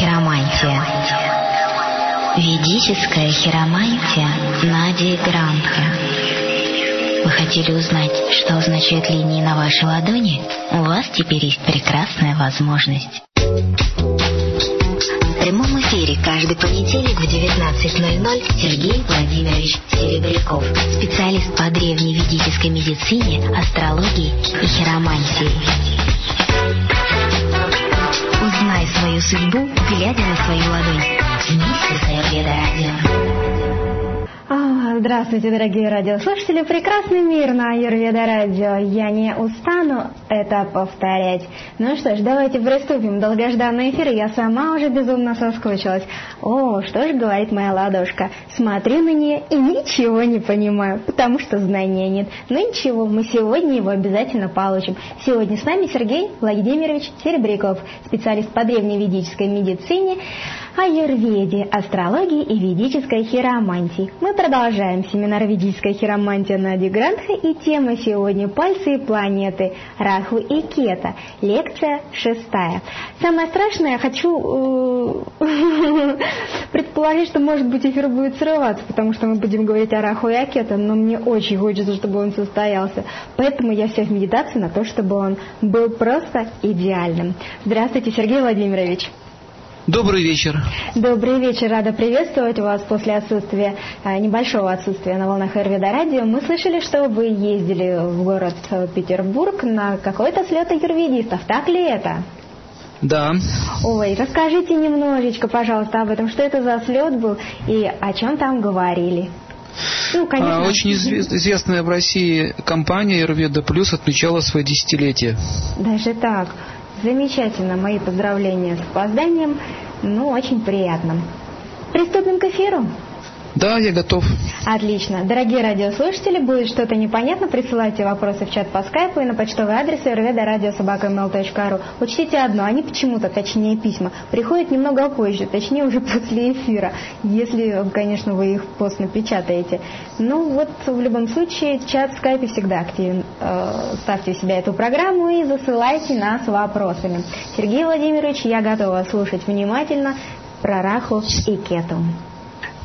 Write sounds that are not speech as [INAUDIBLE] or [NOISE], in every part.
Хиромантия. Ведическая хиромантия Нади Грантха. Вы хотели узнать, что означают линии на вашей ладони? У вас теперь есть прекрасная возможность. В прямом эфире каждый понедельник в 19.00 Сергей Владимирович Серебряков, специалист по древней ведической медицине, астрологии и хиромантии. Свою судьбу, глядя на свою ладонь. Вместе с Аюрведа Радио. Здравствуйте, дорогие радиослушатели! Прекрасный мир на Аюрведа Радио. Я не устану это повторять. Ну что ж, давайте приступим. Долгожданный эфир. Я сама уже безумно соскучилась. О, что же говорит моя ладошка? Смотрю на нее и ничего не понимаю, потому что знания нет. Но ничего, мы сегодня его обязательно получим. Сегодня с нами Сергей Владимирович Серебряков, специалист по древневедической медицине, аюрведе, астрологии и ведической хиромантии. Мы продолжаем семинар ведической хиромантии на Грандха и тема сегодня «Пальцы и планеты. Раху и Кета». Лекция шестая. Самое страшное, я хочу э, [LAUGHS] предположить, что может быть эфир будет срываться, потому что мы будем говорить о Раху и о Кета, но мне очень хочется, чтобы он состоялся. Поэтому я вся в медитации на то, чтобы он был просто идеальным. Здравствуйте, Сергей Владимирович. Добрый вечер. Добрый вечер. Рада приветствовать вас после отсутствия, а, небольшого отсутствия на волнах Эрвида Радио. Мы слышали, что вы ездили в город Петербург на какой-то слет юрведистов. Так ли это? Да. Ой, расскажите немножечко, пожалуйста, об этом. Что это за слет был и о чем там говорили? Ну, конечно. Очень известная в России компания Юрведа Плюс отмечала свое десятилетие. Даже так. Замечательно. Мои поздравления с опозданием. Ну, очень приятно. Приступим к эфиру. Да, я готов. Отлично. Дорогие радиослушатели, будет что-то непонятно, присылайте вопросы в чат по скайпу и на почтовый адрес rvda.radiosobaka.ml.ru. Учтите одно, они почему-то, точнее письма, приходят немного позже, точнее уже [LAUGHS] после эфира, если, конечно, вы их постно печатаете. Ну вот, в любом случае, чат в скайпе всегда активен. Э, ставьте у себя эту программу и засылайте нас вопросами. Сергей Владимирович, я готова слушать внимательно про Раху и Кету.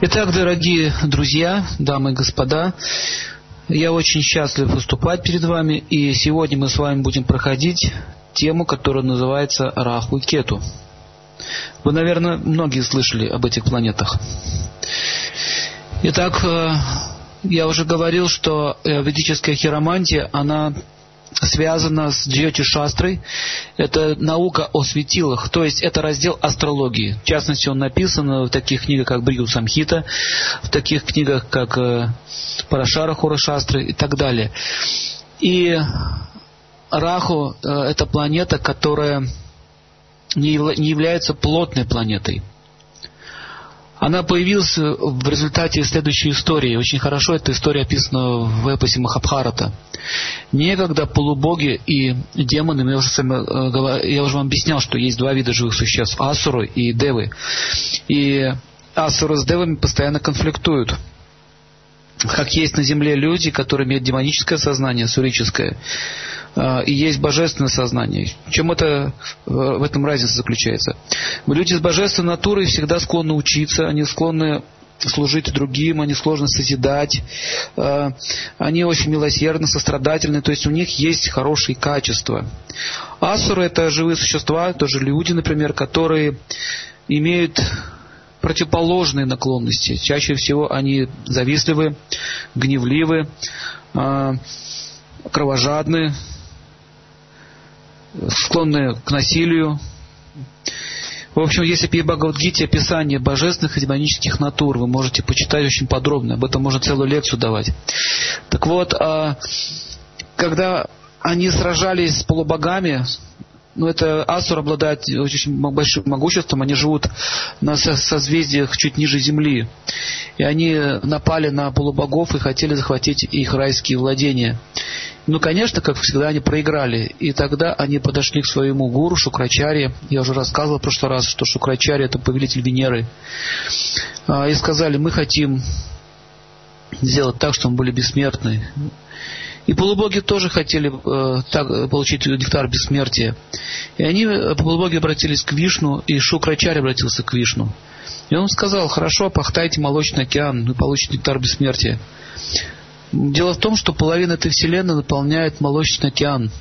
Итак, дорогие друзья, дамы и господа, я очень счастлив выступать перед вами, и сегодня мы с вами будем проходить тему, которая называется Раху и Кету. Вы, наверное, многие слышали об этих планетах. Итак, э, я уже говорил, что э, ведическая хиромантия, она связана с Джьоти Шастрой. Это наука о светилах, то есть это раздел астрологии. В частности, он написан в таких книгах, как Бриду Самхита, в таких книгах, как э, Парашара Хура Шастры и так далее. И Раху э, – это планета, которая не является плотной планетой – она появилась в результате следующей истории. Очень хорошо эта история описана в эпосе Махабхарата. Некогда полубоги и демоны, я уже, сами, я уже вам объяснял, что есть два вида живых существ, асуры и девы. И асуры с девами постоянно конфликтуют как есть на земле люди, которые имеют демоническое сознание, сурическое, и есть божественное сознание. Чем это, в этом разница заключается? Люди с божественной натурой всегда склонны учиться, они склонны служить другим, они сложно созидать, а, они очень милосердны, сострадательны, то есть у них есть хорошие качества. Асуры это живые существа, тоже люди, например, которые имеют противоположные наклонности. Чаще всего они завистливы, гневливы, а, кровожадны, склонны к насилию. В общем, если в Бхагавадгите описание божественных и демонических натур, вы можете почитать очень подробно, об этом можно целую лекцию давать. Так вот, а, когда они сражались с полубогами, ну, это Асур обладает очень большим могуществом, они живут на созвездиях чуть ниже Земли. И они напали на полубогов и хотели захватить их райские владения. Ну, конечно, как всегда, они проиграли. И тогда они подошли к своему гуру Шукрачаре. Я уже рассказывал в прошлый раз, что Шукрачаре – это повелитель Венеры. А, и сказали, мы хотим сделать так, чтобы мы были бессмертны. И полубоги тоже хотели э, так, получить нектар бессмертия. И они, э, полубоги, обратились к Вишну, и Шукрачарь обратился к Вишну. И он сказал, хорошо, пахтайте молочный океан, вы получите нектар бессмертия. Дело в том, что половина этой вселенной наполняет молочный океан.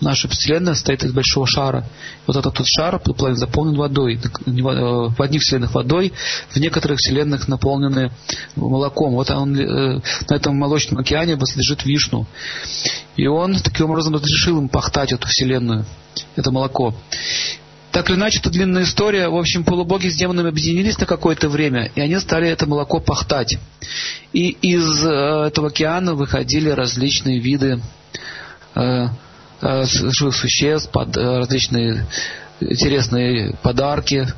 Наша Вселенная состоит из большого шара. Вот этот вот шар заполнен водой. В одних вселенных водой, в некоторых вселенных наполнены молоком. Вот он э, на этом молочном океане лежит Вишну. И он таким образом разрешил им пахтать эту вселенную, это молоко. Так или иначе, это длинная история. В общем, полубоги с демонами объединились на какое-то время, и они стали это молоко пахтать. И из э, этого океана выходили различные виды э, э, живых существ, под, различные интересные подарки,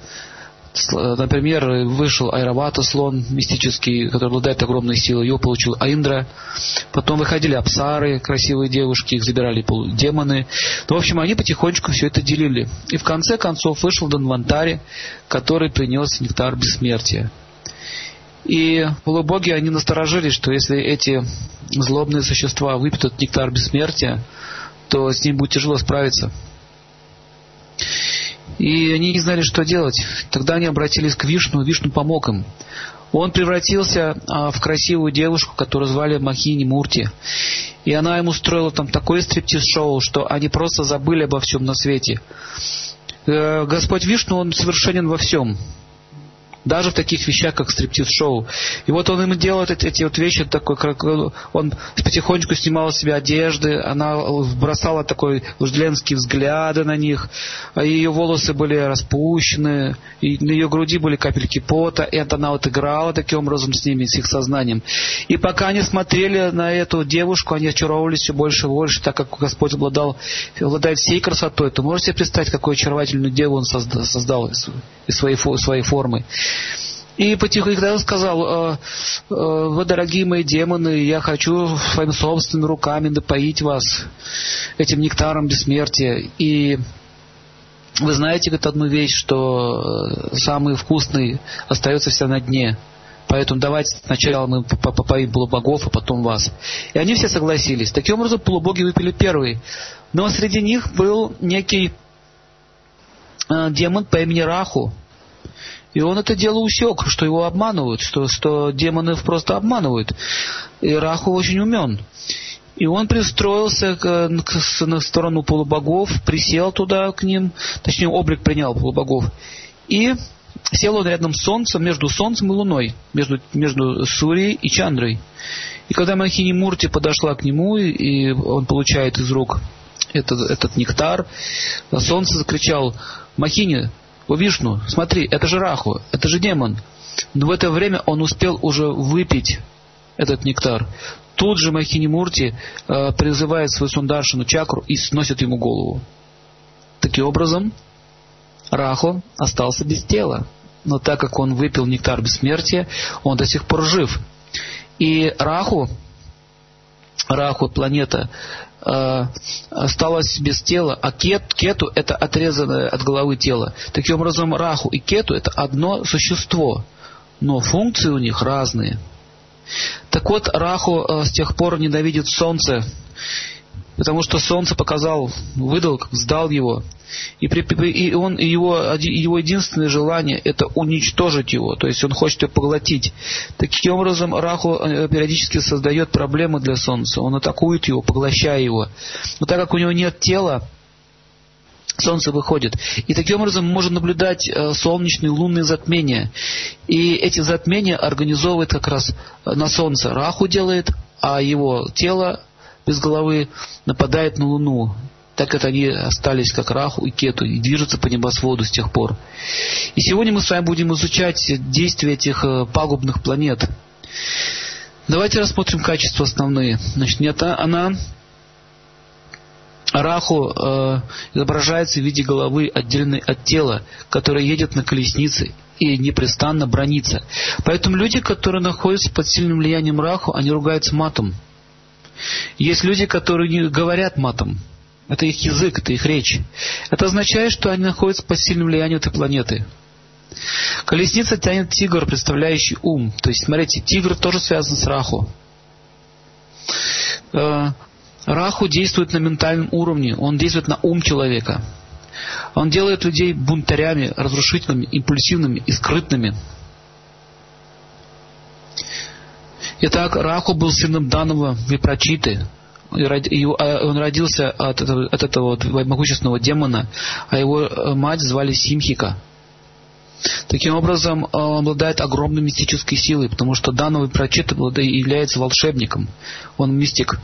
Например, вышел Айравата, слон мистический, который обладает огромной силой, его получил Аиндра. Потом выходили апсары, красивые девушки, их забирали демоны. Ну, в общем, они потихонечку все это делили. И в конце концов вышел Данвантари, который принес нектар бессмертия. И полубоги, они насторожились, что если эти злобные существа выпьют нектар бессмертия, то с ним будет тяжело справиться. И они не знали, что делать. Тогда они обратились к Вишну, Вишну помог им. Он превратился а, в красивую девушку, которую звали Махини Мурти. И она ему устроила там такое стриптиз-шоу, что они просто забыли обо всем на свете. Э, Господь Вишну, он совершенен во всем даже в таких вещах, как стриптиз-шоу. И вот он им делает эти, эти вот вещи, такой, он потихонечку снимал с себя одежды, она бросала такой вожделенские взгляды на них, а ее волосы были распущены, и на ее груди были капельки пота, и она вот играла таким образом с ними, с их сознанием. И пока они смотрели на эту девушку, они очаровывались все больше и больше, так как Господь обладал, обладает всей красотой. То можете себе представить, какую очаровательную деву он создал, создал из своей, своей формы. И потихоньку сказал, «Э, э, вы, дорогие мои демоны, я хочу своими собственными руками напоить вас этим нектаром бессмертия. И вы знаете говорит, одну вещь, что э, самый вкусный остается вся на дне. Поэтому давайте сначала мы попоим полубогов, а потом вас. И они все согласились. Таким образом, полубоги выпили первые. Но среди них был некий демон по имени Раху, и он это дело усек, что его обманывают, что, что демоны просто обманывают. И Раху очень умен. И он пристроился к, к, на сторону полубогов, присел туда к ним, точнее облик принял полубогов. И сел он рядом с Солнцем, между Солнцем и Луной, между, между Сурией и Чандрой. И когда Махини Мурти подошла к нему, и он получает из рук этот, этот нектар, Солнце закричал, Махини, о, Вишну, смотри, это же Раху, это же демон. Но в это время он успел уже выпить этот нектар. Тут же Махини э, призывает свою сундаршину чакру и сносит ему голову. Таким образом, Раху остался без тела. Но так как он выпил нектар бессмертия, он до сих пор жив. И Раху, Раху, планета, осталось без тела, а кет, кету это отрезанное от головы тело. Таким образом, раху и кету это одно существо, но функции у них разные. Так вот, Раху э, с тех пор ненавидит солнце потому что солнце показал, выдал, сдал его. И, при, и он, его, его единственное желание это уничтожить его, то есть он хочет его поглотить. Таким образом, Раху э, периодически создает проблемы для Солнца, он атакует его, поглощая его. Но так как у него нет тела, Солнце выходит. И таким образом можем наблюдать э, солнечные лунные затмения. И эти затмения организовывает как раз э, на Солнце Раху делает, а его тело без головы нападает на Луну. Так это они остались как Раху и Кету и движутся по небосводу с тех пор. И сегодня мы с вами будем изучать действия этих э, пагубных планет. Давайте рассмотрим качества основные. Значит, нет, она Раху э, изображается в виде головы, отдельной от тела, которая едет на колеснице и непрестанно бронится. Поэтому люди, которые находятся под сильным влиянием Раху, они ругаются матом. Есть люди, которые не говорят матом. Это их язык, это их речь. Это означает, что они находятся под сильным влиянием этой планеты. Колесница тянет тигр, представляющий ум. То есть, смотрите, тигр тоже связан с Раху. Э, Раху действует на ментальном уровне, он действует на ум человека. Он делает людей бунтарями, разрушительными, импульсивными и скрытными. Итак, Раху был сыном данного Випрочиты, и а, он родился от этого, от этого вот могущественного демона, а его э, мать звали Симхика. Таким образом, э, он обладает огромной мистической силой, потому что Дановый прочит является волшебником. Он мистик,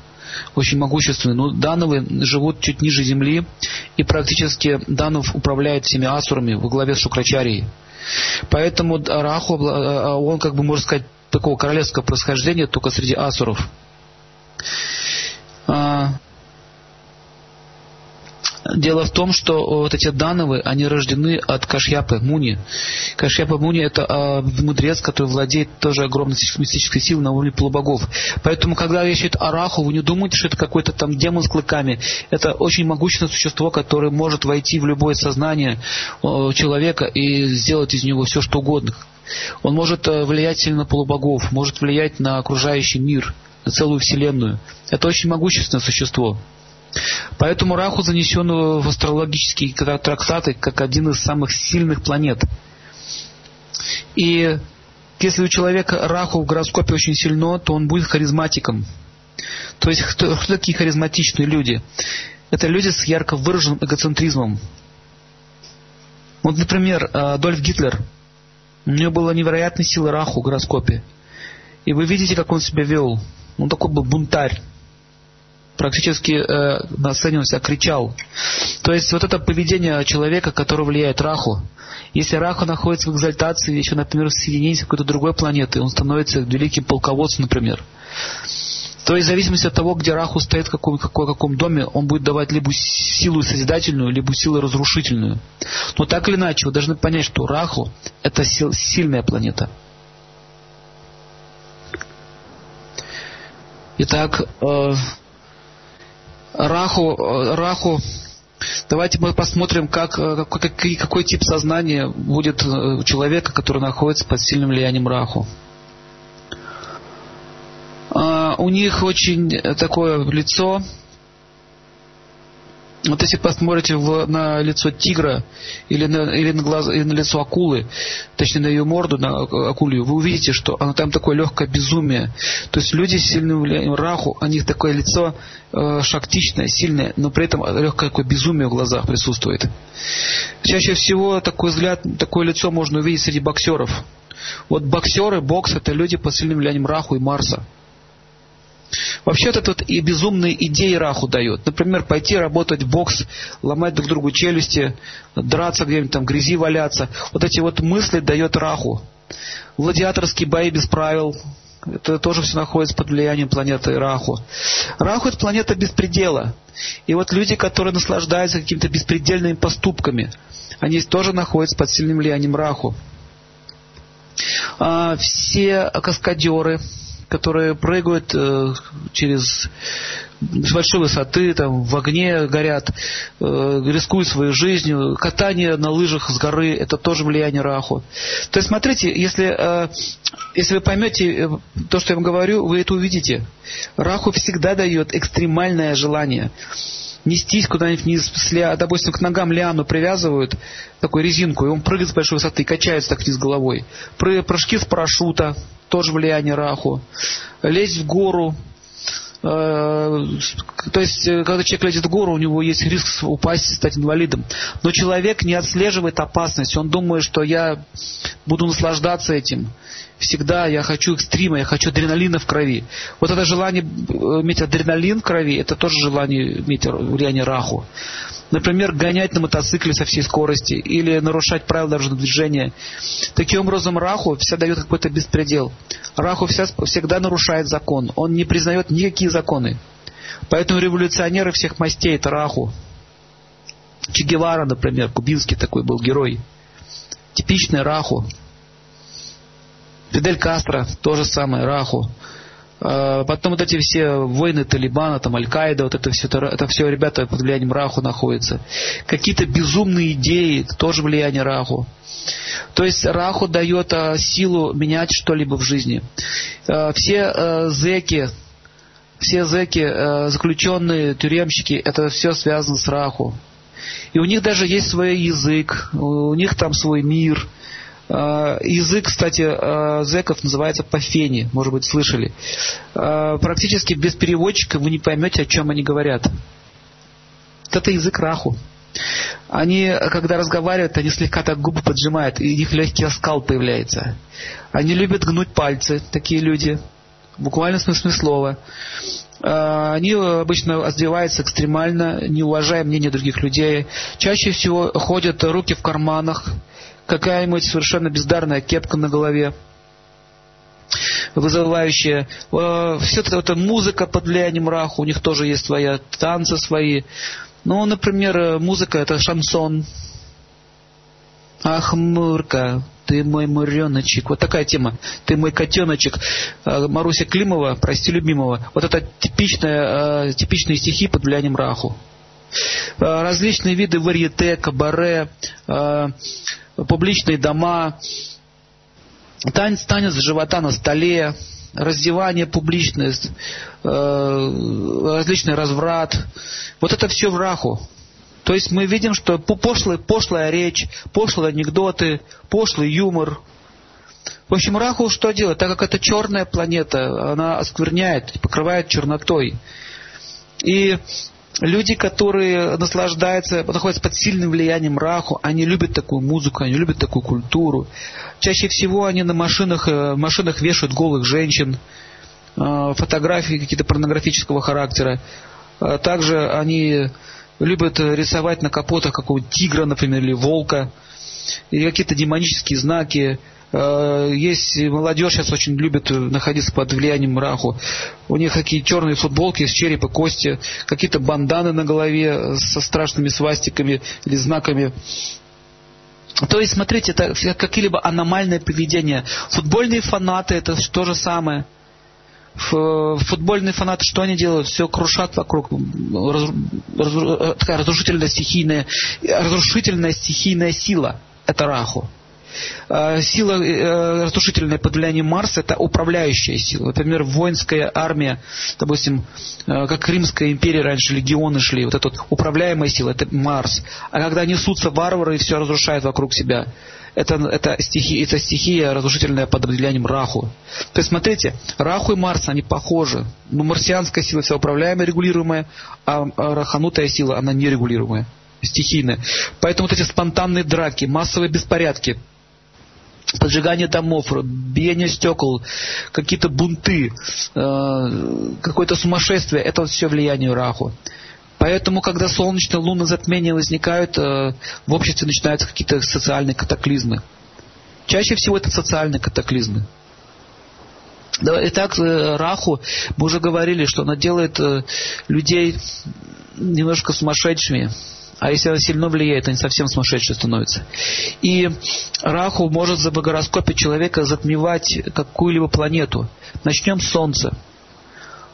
очень могущественный. Но Дановы живут чуть ниже земли, и практически Данов управляет всеми асурами во главе с Шукрачарией. Поэтому Раху, э, он, как бы, можно сказать, такого королевского происхождения, только среди асуров. А, дело в том, что вот эти Дановы, они рождены от Кашьяпы Муни. Кашьяпа Муни это э, мудрец, который владеет тоже огромной мистической силой на уровне полубогов. Поэтому, когда речь идет о вы не думайте, что это какой-то там демон с клыками. Это очень могущественное существо, которое может войти в любое сознание э, человека и сделать из него все, что угодно. Он может э, влиять сильно на полубогов, может влиять на окружающий мир – на целую вселенную. Это очень могущественное существо. Поэтому Раху занесен в астрологические трактаты как один из самых сильных планет. И если у человека Раху в гороскопе очень сильно, то он будет харизматиком. То есть кто, кто такие харизматичные люди? Это люди с ярко выраженным эгоцентризмом. Вот, например, Адольф Гитлер. У него была невероятная сила Раху в гороскопе. И вы видите, как он себя вел. Он такой был бунтарь. Практически э, на сцене он себя кричал. То есть вот это поведение человека, которое влияет Раху. Если Раху находится в экзальтации, еще, например, в с какой-то другой планетой, он становится великим полководцем, например. То есть в зависимости от того, где Раху стоит, в каком, каком, каком доме, он будет давать либо силу созидательную, либо силу разрушительную. Но так или иначе, вы должны понять, что Раху – это сил, сильная планета – Итак, э, Раху, э, Раху, давайте мы посмотрим, как, э, какой, какой тип сознания будет у человека, который находится под сильным влиянием Раху. У них очень такое лицо, вот если посмотрите в, на лицо тигра или на, или, на глаз, или на лицо акулы, точнее на ее морду, на акулью, вы увидите, что она там такое легкое безумие. То есть люди с сильным влиянием раху, у них такое лицо э, шактичное, сильное, но при этом легкое такое безумие в глазах присутствует. Чаще всего такой взгляд, такое лицо можно увидеть среди боксеров. Вот боксеры, бокс это люди под сильным влиянием Раху и Марса. Вообще вот этот и безумные идеи Раху дает. Например, пойти работать в бокс, ломать друг другу челюсти, драться где-нибудь там, грязи валяться. Вот эти вот мысли дает Раху. Гладиаторские бои без правил. Это тоже все находится под влиянием планеты Раху. Раху это планета беспредела. И вот люди, которые наслаждаются какими-то беспредельными поступками, они тоже находятся под сильным влиянием Раху. А, все каскадеры, которые прыгают э, через с большой высоты, там в огне горят, э, рискуют своей жизнью. Катание на лыжах с горы – это тоже влияние Раху. То есть, смотрите, если, э, если вы поймете э, то, что я вам говорю, вы это увидите. Раху всегда дает экстремальное желание нестись куда-нибудь вниз, допустим, к ногам лиану привязывают, такую резинку, и он прыгает с большой высоты, качается так вниз головой. Прыжки с парашюта, тоже влияние Раху. Лезть в гору, э, то есть, э, когда человек лезет в гору, у него есть риск упасть, стать инвалидом. Но человек не отслеживает опасность. Он думает, что я буду наслаждаться этим. Всегда я хочу экстрима, я хочу адреналина в крови. Вот это желание иметь адреналин в крови, это тоже желание иметь влияние раху. Например, гонять на мотоцикле со всей скорости или нарушать правила дорожного движения. Таким образом, Раху всегда дает какой-то беспредел. Раху вся, всегда нарушает закон. Он не признает никакие законы. Поэтому революционеры всех мастей – это Раху. Че Гевара, например, кубинский такой был герой. Типичный Раху. Фидель Кастро, то же самое, Раху. А, потом вот эти все войны Талибана, там Аль-Каида, вот это все, это все ребята под влиянием Раху находятся. Какие-то безумные идеи, тоже влияние Раху. То есть Раху дает а, силу менять что-либо в жизни. А, все зеки, все зэки, э, заключенные, тюремщики, это все связано с Раху. И у них даже есть свой язык, у них там свой мир. Э, язык, кстати, э, зэков называется пафени, может быть, слышали. Э, практически без переводчика вы не поймете, о чем они говорят. Это язык Раху. Они, когда разговаривают, они слегка так губы поджимают, и у них легкий оскал появляется. Они любят гнуть пальцы, такие люди, в буквальном смысле слова. Они обычно одеваются экстремально, не уважая мнение других людей. Чаще всего ходят руки в карманах, какая-нибудь совершенно бездарная кепка на голове вызывающая. Все это, это музыка под влиянием раху, у них тоже есть свои танцы свои. Ну, например, музыка это шансон. Ах, Мурка, ты мой муреночек. Вот такая тема. Ты мой котеночек. А, Маруся Климова, прости любимого. Вот это типичная, а, типичные стихи под влиянием Раху. Различные виды варьете, кабаре, публичные дома, танец, танец живота на столе, раздевание публичное, различный разврат. Вот это все в Раху. То есть мы видим, что пошлая, пошлая речь, пошлые анекдоты, пошлый юмор. В общем, Раху что делает? Так как это черная планета, она оскверняет, покрывает чернотой. И люди, которые наслаждаются, находятся под сильным влиянием Раху, они любят такую музыку, они любят такую культуру. Чаще всего они на машинах, э, машинах вешают голых женщин, э, фотографии какие-то порнографического характера. Э, также они любят рисовать на капотах какого-то тигра, например, или волка, и какие-то демонические знаки. Э, есть молодежь сейчас очень любит находиться под влиянием раху. У них такие черные футболки с черепа, кости, какие-то банданы на голове со страшными свастиками или знаками. То есть, смотрите, это какие-либо аномальные поведения. Футбольные фанаты это то же самое футбольные фанаты, что они делают? Все крушат вокруг. Раз, раз, такая разрушительная стихийная, разрушительная стихийная сила. Это Раху. А, сила э, разрушительная под влиянием Марса – это управляющая сила. Например, воинская армия, допустим, э, как Римская империя раньше, легионы шли, вот эта вот управляемая сила – это Марс. А когда несутся варвары и все разрушают вокруг себя – это, это, стихи, это стихия разрушительная под влиянием Раху. То есть, смотрите, Раху и Марс, они похожи. Но марсианская сила вся управляемая, регулируемая, а, а раханутая сила, она нерегулируемая, стихийная. Поэтому вот эти спонтанные драки, массовые беспорядки, поджигание домов, биение стекол, какие-то бунты, э, какое-то сумасшествие, это все влияние Раху. Поэтому, когда солнечные лунные затмения возникают, э, в обществе начинаются какие-то социальные катаклизмы. Чаще всего это социальные катаклизмы. Итак, э, Раху, мы уже говорили, что она делает людей немножко сумасшедшими. А если она сильно влияет, они совсем сумасшедшие становятся. И Раху может за гороскопе человека затмевать какую-либо планету. Начнем с Солнца.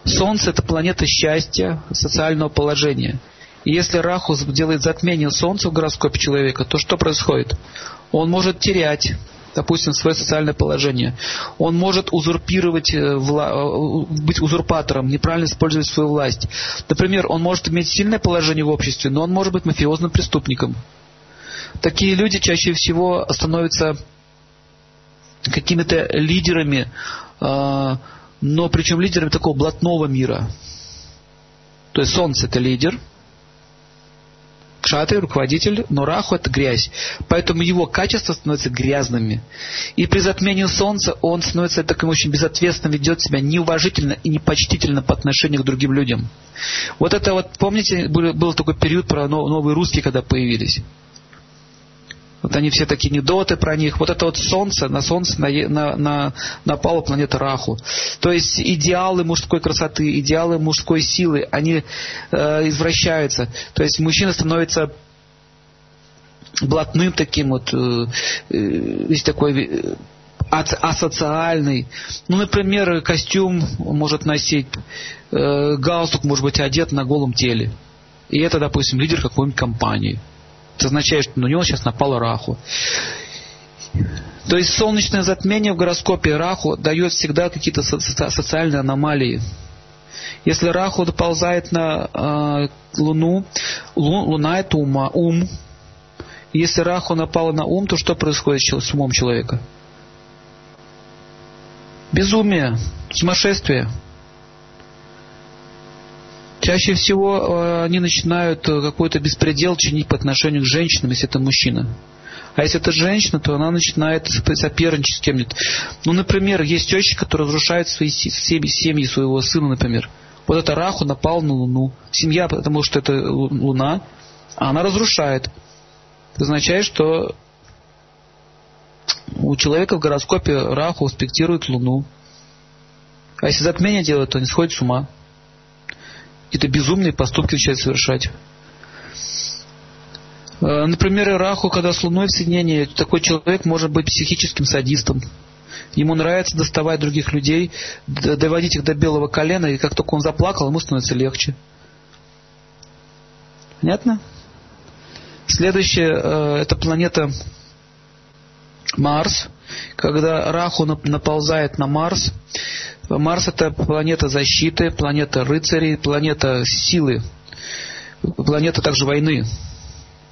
Солнце – это планета счастья, социального положения. И если Раху делает затмение Солнца в гороскопе человека, то что происходит? Он может терять, допустим, свое социальное положение. Он может узурпировать, э, э, быть узурпатором, неправильно использовать свою власть. Например, он может иметь сильное положение в обществе, но он может быть мафиозным преступником. Такие люди чаще всего становятся какими-то лидерами, э, но причем лидерами такого блатного мира. То есть Солнце это лидер, Кшатри руководитель, но Раху это грязь. Поэтому его качества становятся грязными. И при затмении Солнца он становится таким очень безответственным, ведет себя неуважительно и непочтительно по отношению к другим людям. Вот это вот, помните, был, был такой период про новые русские, когда появились. Вот они все такие недоты про них. Вот это вот солнце, на солнце на, на, на, напала планета Раху. То есть идеалы мужской красоты, идеалы мужской силы, они э, извращаются. То есть мужчина становится блатным таким вот, э, э, такой э, асоциальный. Ну, например, костюм может носить, э, галстук может быть одет на голом теле. И это, допустим, лидер какой-нибудь компании. Это означает, что на него сейчас напал Раху. То есть солнечное затмение в гороскопе Раху дает всегда какие-то социальные аномалии. Если Раху доползает на э, Луну, лу, Луна это ума, ум. Если Раху напала на ум, то что происходит с умом человека? Безумие, сумасшествие. Чаще всего э, они начинают э, какой-то беспредел чинить по отношению к женщинам, если это мужчина. А если это женщина, то она начинает соперничать с кем-нибудь. Ну, например, есть тещи, которые разрушают свои семьи, семьи своего сына, например. Вот это Раху напал на Луну. Семья, потому что это Луна, а она разрушает. Это означает, что у человека в гороскопе Раху аспектирует Луну. А если затмение делает, то он сходит с ума. Какие-то безумные поступки начинает совершать. Э, например, Раху, когда с Луной в соединении, такой человек может быть психическим садистом. Ему нравится доставать других людей, доводить их до белого колена, и как только он заплакал, ему становится легче. Понятно? Следующее, э, это планета Марс. Когда Раху наползает на Марс, Марс это планета защиты, планета рыцарей, планета силы, планета также войны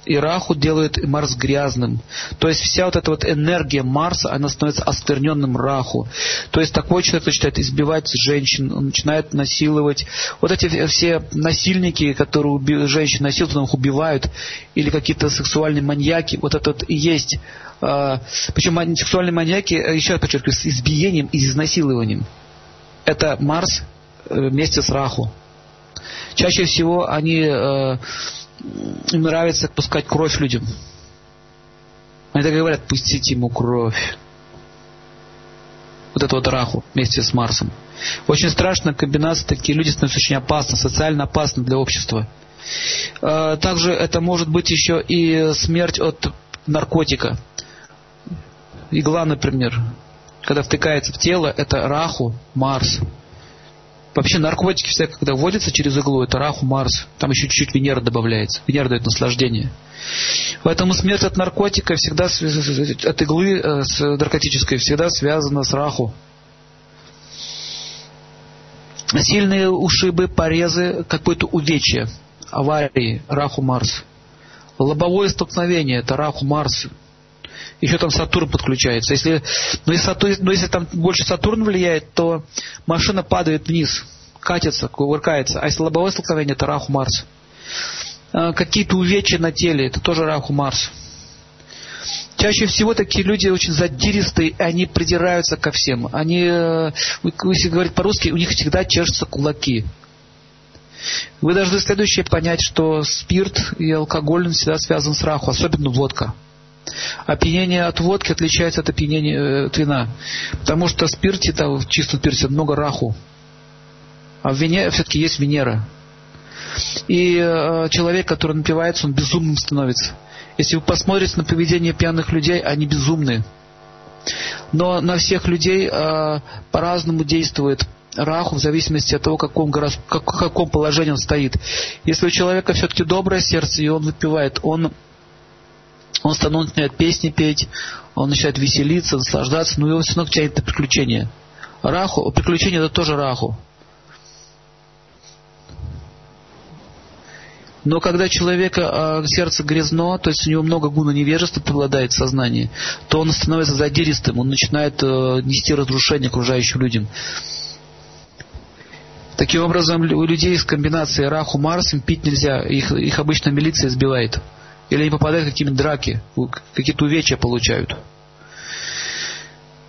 и Раху делает Марс грязным. То есть вся вот эта вот энергия Марса, она становится оскверненным Раху. То есть такой человек начинает избивать женщин, он начинает насиловать. Вот эти все насильники, которые женщин насилуют, их убивают, или какие-то сексуальные маньяки, вот это вот и есть. А, причем сексуальные маньяки, э, еще раз подчеркиваю, с избиением и изнасилованием. Это Марс э, вместе с Раху. Чаще всего они э, им нравится пускать кровь людям. Они так говорят, пустите ему кровь. Вот это вот Раху вместе с Марсом. Очень страшная комбинация, такие люди становятся очень опасны, социально опасны для общества. А, также это может быть еще и смерть от наркотика. Игла, например, когда втыкается в тело, это Раху, Марс. Вообще наркотики все, когда вводятся через иглу, это Раху, Марс. Там еще чуть-чуть Венера добавляется. Венера дает наслаждение. Поэтому смерть от наркотика всегда, от иглы э, с наркотической, всегда связана с Раху. Сильные ушибы, порезы, какое-то увечье, аварии, Раху, Марс. Лобовое столкновение, это Раху, Марс. Еще там Сатурн подключается. Если, но, ну, если, но ну, если там больше Сатурн влияет, то машина падает вниз, катится, кувыркается. А если лобовое столкновение, это Раху Марс. А, какие-то увечья на теле, это тоже Раху Марс. Чаще всего такие люди очень задиристые, и они придираются ко всем. Они, э, если говорить по-русски, у них всегда чешутся кулаки. Вы должны следующее понять, что спирт и алкоголь всегда связан с раху, особенно водка. Опьянение от водки отличается от опьянения э, от вина. Потому что в спирте, там, в чистом спирте много раху. А в вине все-таки есть Венера. И э, человек, который напивается, он безумным становится. Если вы посмотрите на поведение пьяных людей, они безумные. Но на всех людей э, по-разному действует раху в зависимости от того, в каком, как, в каком положении он стоит. Если у человека все-таки доброе сердце, и он выпивает, он он начинает песни петь, он начинает веселиться, наслаждаться, но его все равно тянет на приключения. Раху, приключения это тоже раху. Но когда человека э, сердце грязно, то есть у него много гуна невежества преобладает в сознании, то он становится задиристым, он начинает э, нести разрушение окружающим людям. Таким образом, у людей с комбинацией Раху Марс им пить нельзя, их, их обычно милиция сбивает. Или они попадают в какие-нибудь драки, какие-то увечья получают.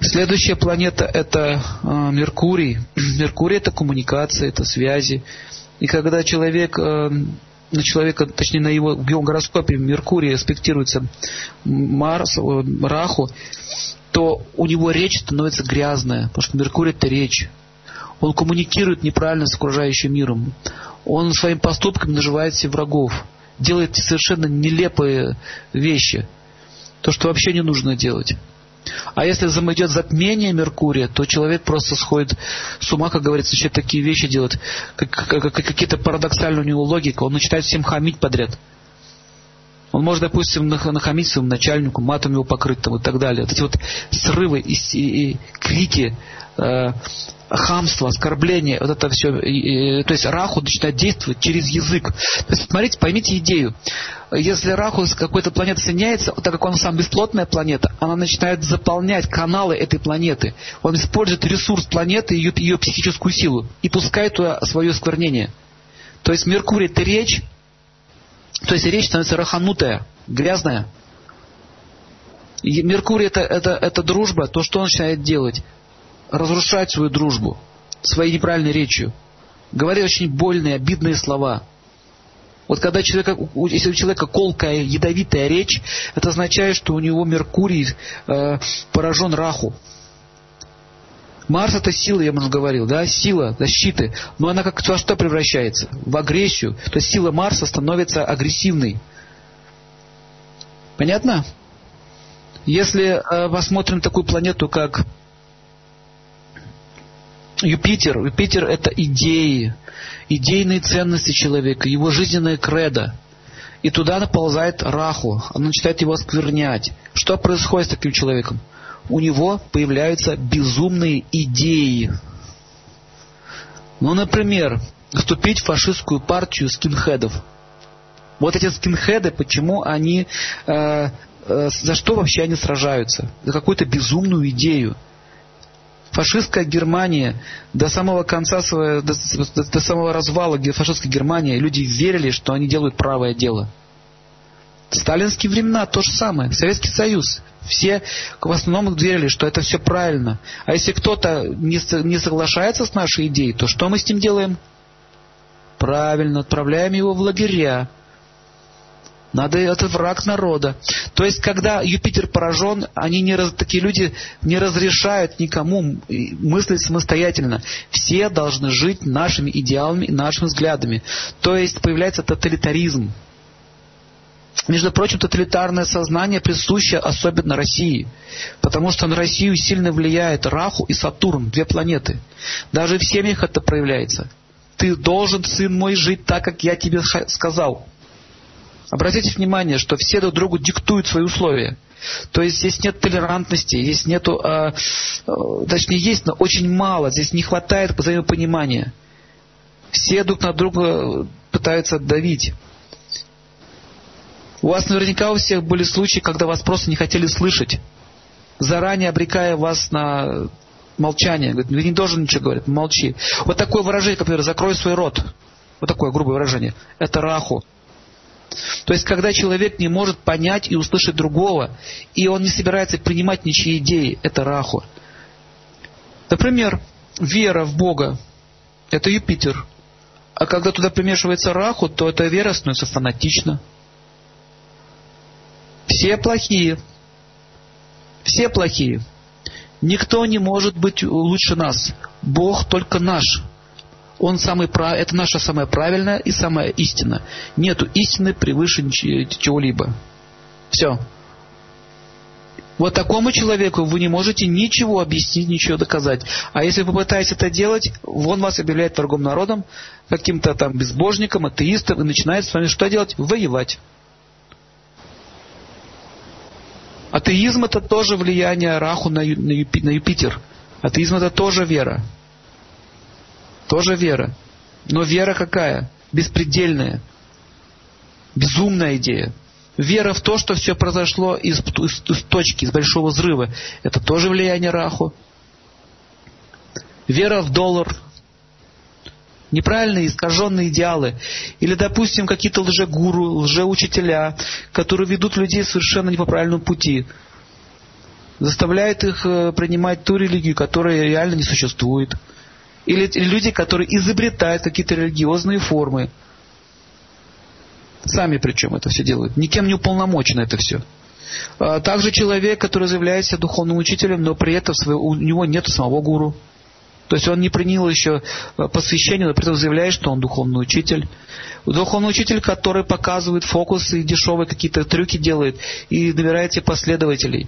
Следующая планета это э, Меркурий. [CLEARS THROAT] Меркурий это коммуникация, это связи. И когда человек, э, на человека, точнее на его, в гороскопе Меркурий аспектируется Марс, э, Раху, то у него речь становится грязная, потому что Меркурий это речь. Он коммуникирует неправильно с окружающим миром. Он своим поступками наживает себе врагов делает совершенно нелепые вещи. То, что вообще не нужно делать. А если идет затмение Меркурия, то человек просто сходит с ума, как говорится, начинает такие вещи делать, как, как, какие-то парадоксальные у него логика. Он начинает всем хамить подряд. Он может, допустим, нахамить своему начальнику, матом его покрыть там, и так далее. Вот эти вот срывы и, и, и крики, э, хамство, оскорбление, вот это все, то есть Раху начинает действовать через язык. То есть, смотрите, поймите идею. Если Раху с какой-то планеты соединяется, так как он сам бесплотная планета, она начинает заполнять каналы этой планеты. Он использует ресурс планеты, ее, ее психическую силу, и пускает туда свое сквернение. То есть Меркурий это речь, то есть речь становится раханутая, грязная. И Меркурий это, это, это дружба, то, что он начинает делать разрушать свою дружбу своей неправильной речью, говоря очень больные, обидные слова. Вот когда человека, если у человека колкая, ядовитая речь, это означает, что у него Меркурий э, поражен раху. Марс это сила, я уже говорил, да, сила защиты, но она как во что превращается? В агрессию. То есть сила Марса становится агрессивной. Понятно? Если э, посмотрим такую планету, как Юпитер, Юпитер это идеи, идейные ценности человека, его жизненная кредо. И туда наползает Раху, она начинает его осквернять. Что происходит с таким человеком? У него появляются безумные идеи. Ну, например, вступить в фашистскую партию скинхедов. Вот эти скинхеды, почему они, э, э, за что вообще они сражаются? За какую-то безумную идею фашистская Германия до самого конца своего, до, до, до самого развала фашистской Германии люди верили, что они делают правое дело. Сталинские времена то же самое. Советский Союз. Все в основном верили, что это все правильно. А если кто-то не, не соглашается с нашей идеей, то что мы с ним делаем? Правильно, отправляем его в лагеря. Надо, это враг народа. То есть, когда Юпитер поражен, они не, такие люди не разрешают никому мыслить самостоятельно. Все должны жить нашими идеалами и нашими взглядами. То есть, появляется тоталитаризм. Между прочим, тоталитарное сознание присуще особенно России, потому что на Россию сильно влияет Раху и Сатурн, две планеты. Даже в семьях это проявляется. Ты должен, сын мой, жить так, как я тебе сказал. Обратите внимание, что все друг другу диктуют свои условия. То есть здесь нет толерантности, здесь нету, э, э, точнее есть, но очень мало, здесь не хватает взаимопонимания. Все друг на друга пытаются давить. У вас наверняка у всех были случаи, когда вас просто не хотели слышать, заранее обрекая вас на молчание. Говорит, не должен ничего говорить, молчи. Вот такое выражение, например, закрой свой рот. Вот такое грубое выражение. Это раху. То есть, когда человек не может понять и услышать другого, и он не собирается принимать ничьи идеи, это раху. Например, вера в Бога – это Юпитер. А когда туда примешивается раху, то эта вера становится фанатична. Все плохие. Все плохие. Никто не может быть лучше нас. Бог только наш. Он самый прав... Это наша самая правильная и самая истина. Нету истины превыше чего-либо. Все. Вот такому человеку вы не можете ничего объяснить, ничего доказать. А если вы попытаетесь это делать, он вас объявляет торгом народом, каким-то там безбожником, атеистом, и начинает с вами что делать? Воевать. Атеизм это тоже влияние Раху на, Юпитер. Атеизм это тоже вера. Тоже вера. Но вера какая? Беспредельная. Безумная идея. Вера в то, что все произошло из, из, из точки, из большого взрыва. Это тоже влияние Раху. Вера в доллар. Неправильные, искаженные идеалы. Или, допустим, какие-то лжегуру, лжеучителя, которые ведут людей совершенно не по правильному пути. Заставляют их э, принимать ту религию, которая реально не существует. Или люди, которые изобретают какие-то религиозные формы. Сами причем это все делают. Никем не уполномочено это все. А также человек, который заявляет себя духовным учителем, но при этом у него нет самого гуру. То есть он не принял еще а, посвящение, но при этом заявляет, что он духовный учитель. Духовный учитель, который показывает фокусы, дешевые какие-то трюки делает и набирает себе последователей.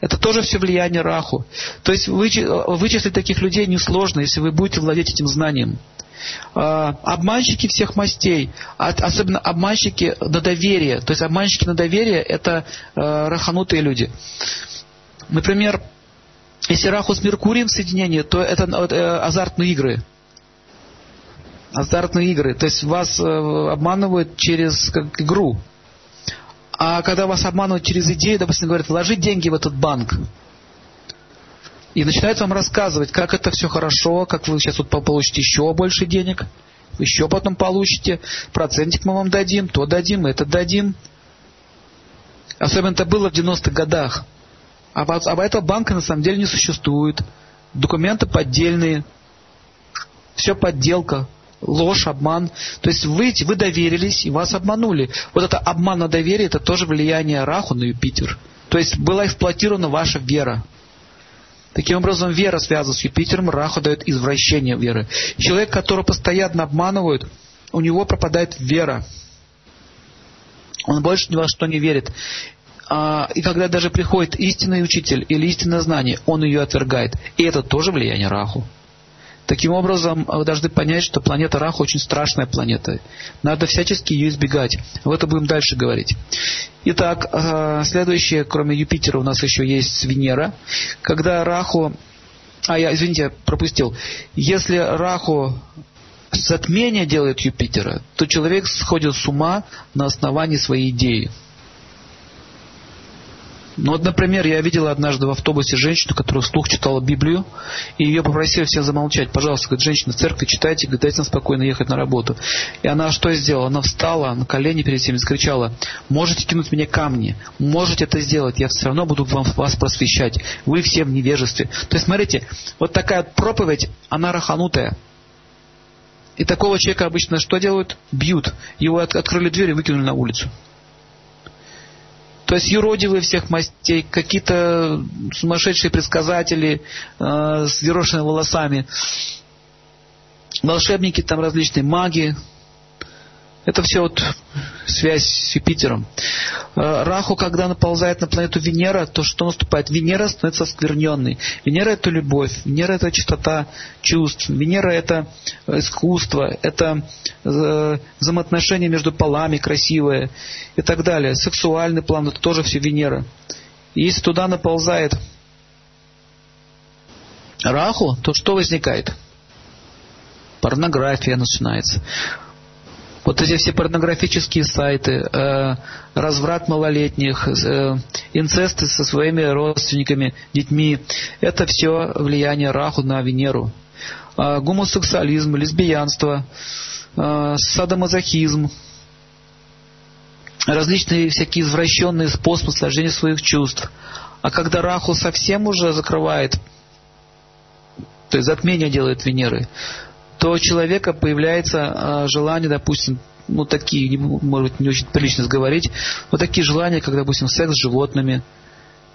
Это тоже все влияние Раху. То есть вычислить таких людей несложно, если вы будете владеть этим знанием. А, обманщики всех мастей, особенно обманщики на доверие. То есть обманщики на доверие – это а, раханутые люди. Например, Если Раху с Меркурием соединение, то это э, азартные игры. Азартные игры. То есть вас э, обманывают через как, игру. А когда вас обманывают через идею, допустим, говорят, вложи деньги в этот банк. И начинают вам рассказывать, как это все хорошо, как вы сейчас вот получите еще больше денег, еще потом получите, процентик мы вам дадим, то дадим, это дадим. Особенно это было в 90-х годах. А, а этого банка на самом деле не существует. Документы поддельные. Все подделка ложь, обман. То есть вы, вы доверились и вас обманули. Вот это обман на доверие, это тоже влияние Раху на Юпитер. То есть была эксплуатирована ваша вера. Таким образом, вера связана с Юпитером, Раху дает извращение веры. Человек, которого постоянно обманывают, у него пропадает вера. Он больше ни во что не верит. А, и когда даже приходит истинный учитель или истинное знание, он ее отвергает. И это тоже влияние Раху. Таким образом, вы должны понять, что планета Раху очень страшная планета. Надо всячески ее избегать. В это будем дальше говорить. Итак, э, следующее, кроме Юпитера, у нас еще есть Венера. Когда Раху... А, я, извините, пропустил. Если Раху затмение делает Юпитера, то человек сходит с ума на основании своей идеи. Ну вот, например, я видел однажды в автобусе женщину, которая вслух читала Библию, и ее попросили все замолчать. Пожалуйста, говорит, женщина, в церкви читайте, говорит, дайте нам спокойно ехать на работу. И она что сделала? Она встала на колени перед всеми и скричала, можете кинуть мне камни, можете это сделать, я все равно буду вам, вас просвещать. Вы все в невежестве. То есть, смотрите, вот такая проповедь, она раханутая. И такого человека обычно что делают? Бьют. Его от, открыли дверь и выкинули на улицу. То есть юродивые всех мастей, какие-то сумасшедшие предсказатели э, с ерошенными волосами, волшебники там различные, маги, это все вот связь с Юпитером. Э, Раху, когда наползает на планету Венера, то что наступает? Венера становится оскверненной. Венера это любовь, Венера это чистота чувств, Венера это искусство, это э, взаимоотношения между полами красивые и так далее. Сексуальный план это тоже все Венера. И если туда наползает Раху, то что возникает? Порнография начинается. Вот эти все порнографические сайты, э, разврат малолетних, э, инцесты со своими родственниками, детьми, это все влияние Раху на Венеру. Э, гомосексуализм, лесбиянство, э, садомазохизм, различные всякие извращенные способы сложения своих чувств. А когда Раху совсем уже закрывает, то есть затмение делает Венеры, то у человека появляется э, желание, допустим, ну такие, может быть, не очень прилично говорить, вот такие желания, как, допустим, секс с животными,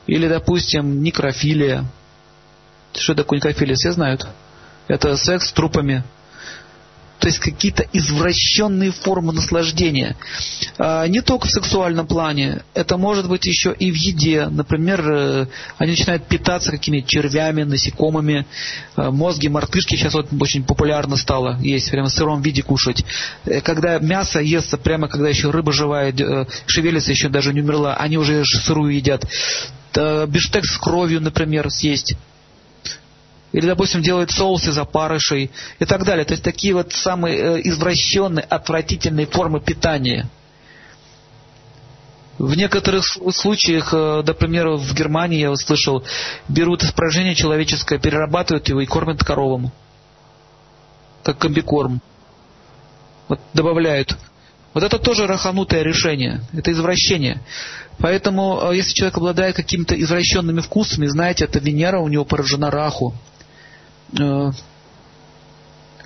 или, допустим, некрофилия. Что такое некрофилия, все знают? Это секс с трупами то есть какие-то извращенные формы наслаждения. А, не только в сексуальном плане, это может быть еще и в еде. Например, э, они начинают питаться какими-то червями, насекомыми, э, мозги, мартышки сейчас вот очень популярно стало есть, прямо в сыром виде кушать. Э, когда мясо естся прямо, когда еще рыба живая, шевелится, еще даже не умерла, они уже сырую едят. Биштекс с кровью, например, съесть или, допустим, делают соус из опарышей и так далее. То есть такие вот самые э, извращенные, отвратительные формы питания. В некоторых случаях, э, например, в Германии, я вот слышал, берут испражнение человеческое, перерабатывают его и кормят коровам. Как комбикорм. Вот добавляют. Вот это тоже раханутое решение. Это извращение. Поэтому, э, если человек обладает какими-то извращенными вкусами, знаете, это Венера у него поражена раху. Э,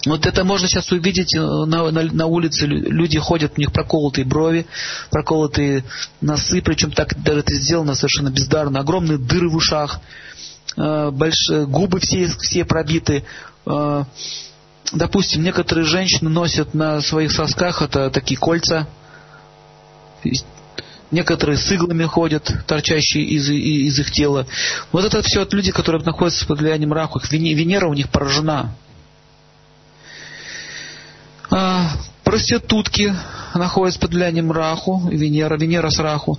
вот это можно сейчас увидеть э, на, на, на улице. Люди ходят, у них проколотые брови, проколотые носы, причем так даже это сделано совершенно бездарно. Огромные дыры в ушах, э, большие, губы все, все пробиты. Допустим, некоторые женщины носят на своих сосках это такие кольца. Некоторые с иглами ходят, торчащие из, из их тела. Вот это все от людей, которые находятся под влиянием Раху. Венера у них поражена. А, проститутки находятся под влиянием Раху, Венера, Венера с Раху.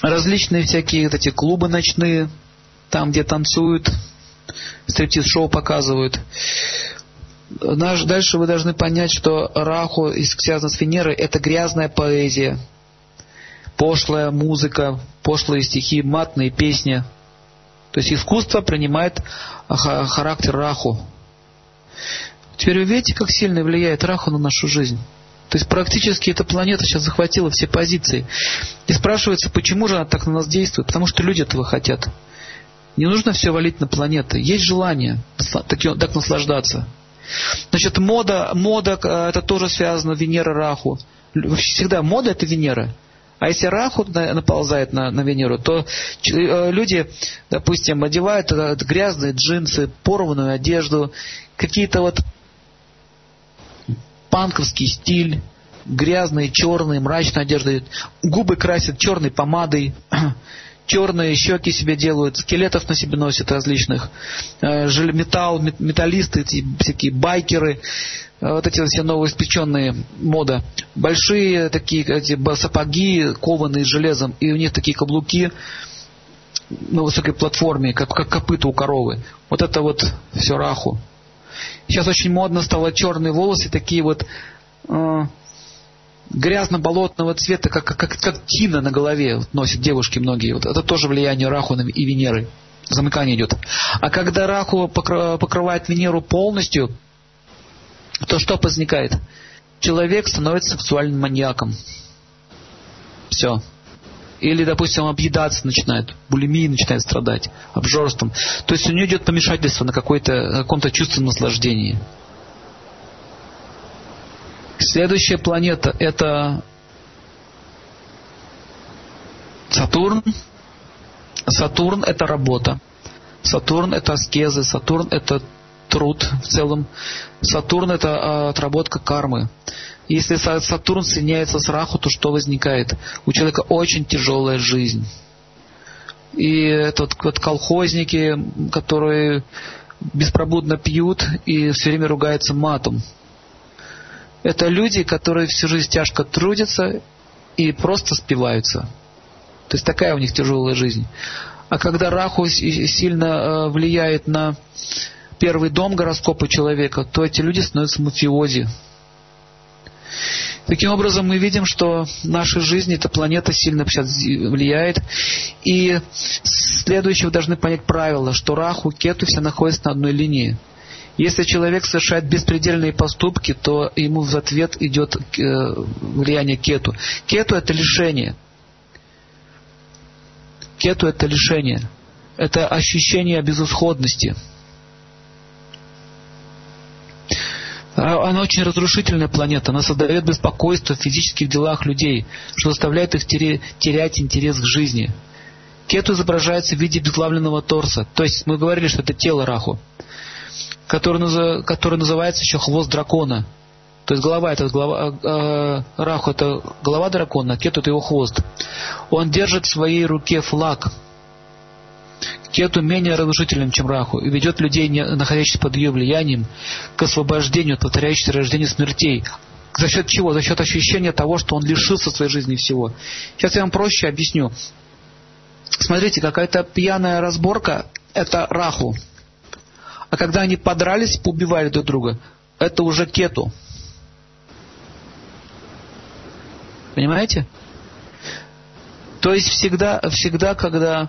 Различные всякие вот эти клубы ночные, там, где танцуют, стриптиз-шоу показывают. Наш, дальше вы должны понять, что Раху, связано с Венерой, это грязная поэзия, пошлая музыка, пошлые стихи, матные песни. То есть искусство принимает характер Раху. Теперь вы видите, как сильно влияет Раху на нашу жизнь? То есть практически эта планета сейчас захватила все позиции. И спрашивается, почему же она так на нас действует? Потому что люди этого хотят. Не нужно все валить на планеты. Есть желание так наслаждаться. Значит, мода, мода э, это тоже связано, Венера, Раху. Всегда мода это Венера. А если Раху наползает на, на Венеру, то э, люди, допустим, одевают э, грязные джинсы, порванную одежду, какие-то вот панковский стиль, грязные, черные, мрачные одежды, губы красят черной помадой, [CLEARS THROAT] черные щеки себе делают, скелетов на себе носят различных, э, металл, металлисты, всякие байкеры, э, вот эти все новоиспеченные мода. Большие такие эти сапоги, кованные железом, и у них такие каблуки на высокой платформе, как, как копыта у коровы. Вот это вот все раху. Сейчас очень модно стало черные волосы, такие вот э, грязно-болотного цвета, как, как, как тина на голове вот, носят девушки многие. Вот это тоже влияние Раху и Венеры. Замыкание идет. А когда Раху покрывает Венеру полностью, то что возникает? Человек становится сексуальным маньяком. Все. Или, допустим, объедаться начинает, булимией начинает страдать, обжорством. То есть у нее идет помешательство на, на каком-то чувственном наслаждении. Следующая планета это Сатурн. Сатурн это работа. Сатурн это аскезы. Сатурн это труд в целом. Сатурн это а, отработка кармы. Если Сатурн соединяется с Раху, то что возникает? У человека очень тяжелая жизнь. И это вот, вот колхозники, которые беспробудно пьют и все время ругаются матом. Это люди, которые всю жизнь тяжко трудятся и просто спиваются. То есть такая у них тяжелая жизнь. А когда Раху сильно э, влияет на первый дом гороскопа человека, то эти люди становятся мафиози. Таким образом, мы видим, что наша жизнь, эта планета сильно сейчас влияет. И следующее вы должны понять правило, что Раху, Кету все находятся на одной линии. Если человек совершает беспредельные поступки, то ему в ответ идет э, влияние кету. Кету это лишение. Кету это лишение. Это ощущение безысходности. А, она очень разрушительная планета. Она создает беспокойство в физических делах людей, что заставляет их терять интерес к жизни. Кету изображается в виде безглавленного торса. То есть мы говорили, что это тело Раху который, который называется еще хвост дракона. То есть голова это голова, э, Раху это голова дракона, Кету это его хвост. Он держит в своей руке флаг. Кету менее разрушителен, чем Раху, и ведет людей, находящихся под ее влиянием, к освобождению от повторяющихся рождения смертей. За счет чего? За счет ощущения того, что он лишился своей жизни всего. Сейчас я вам проще объясню. Смотрите, какая-то пьяная разборка – это Раху. А когда они подрались, поубивали друг друга, это уже кету. Понимаете? То есть всегда, всегда, когда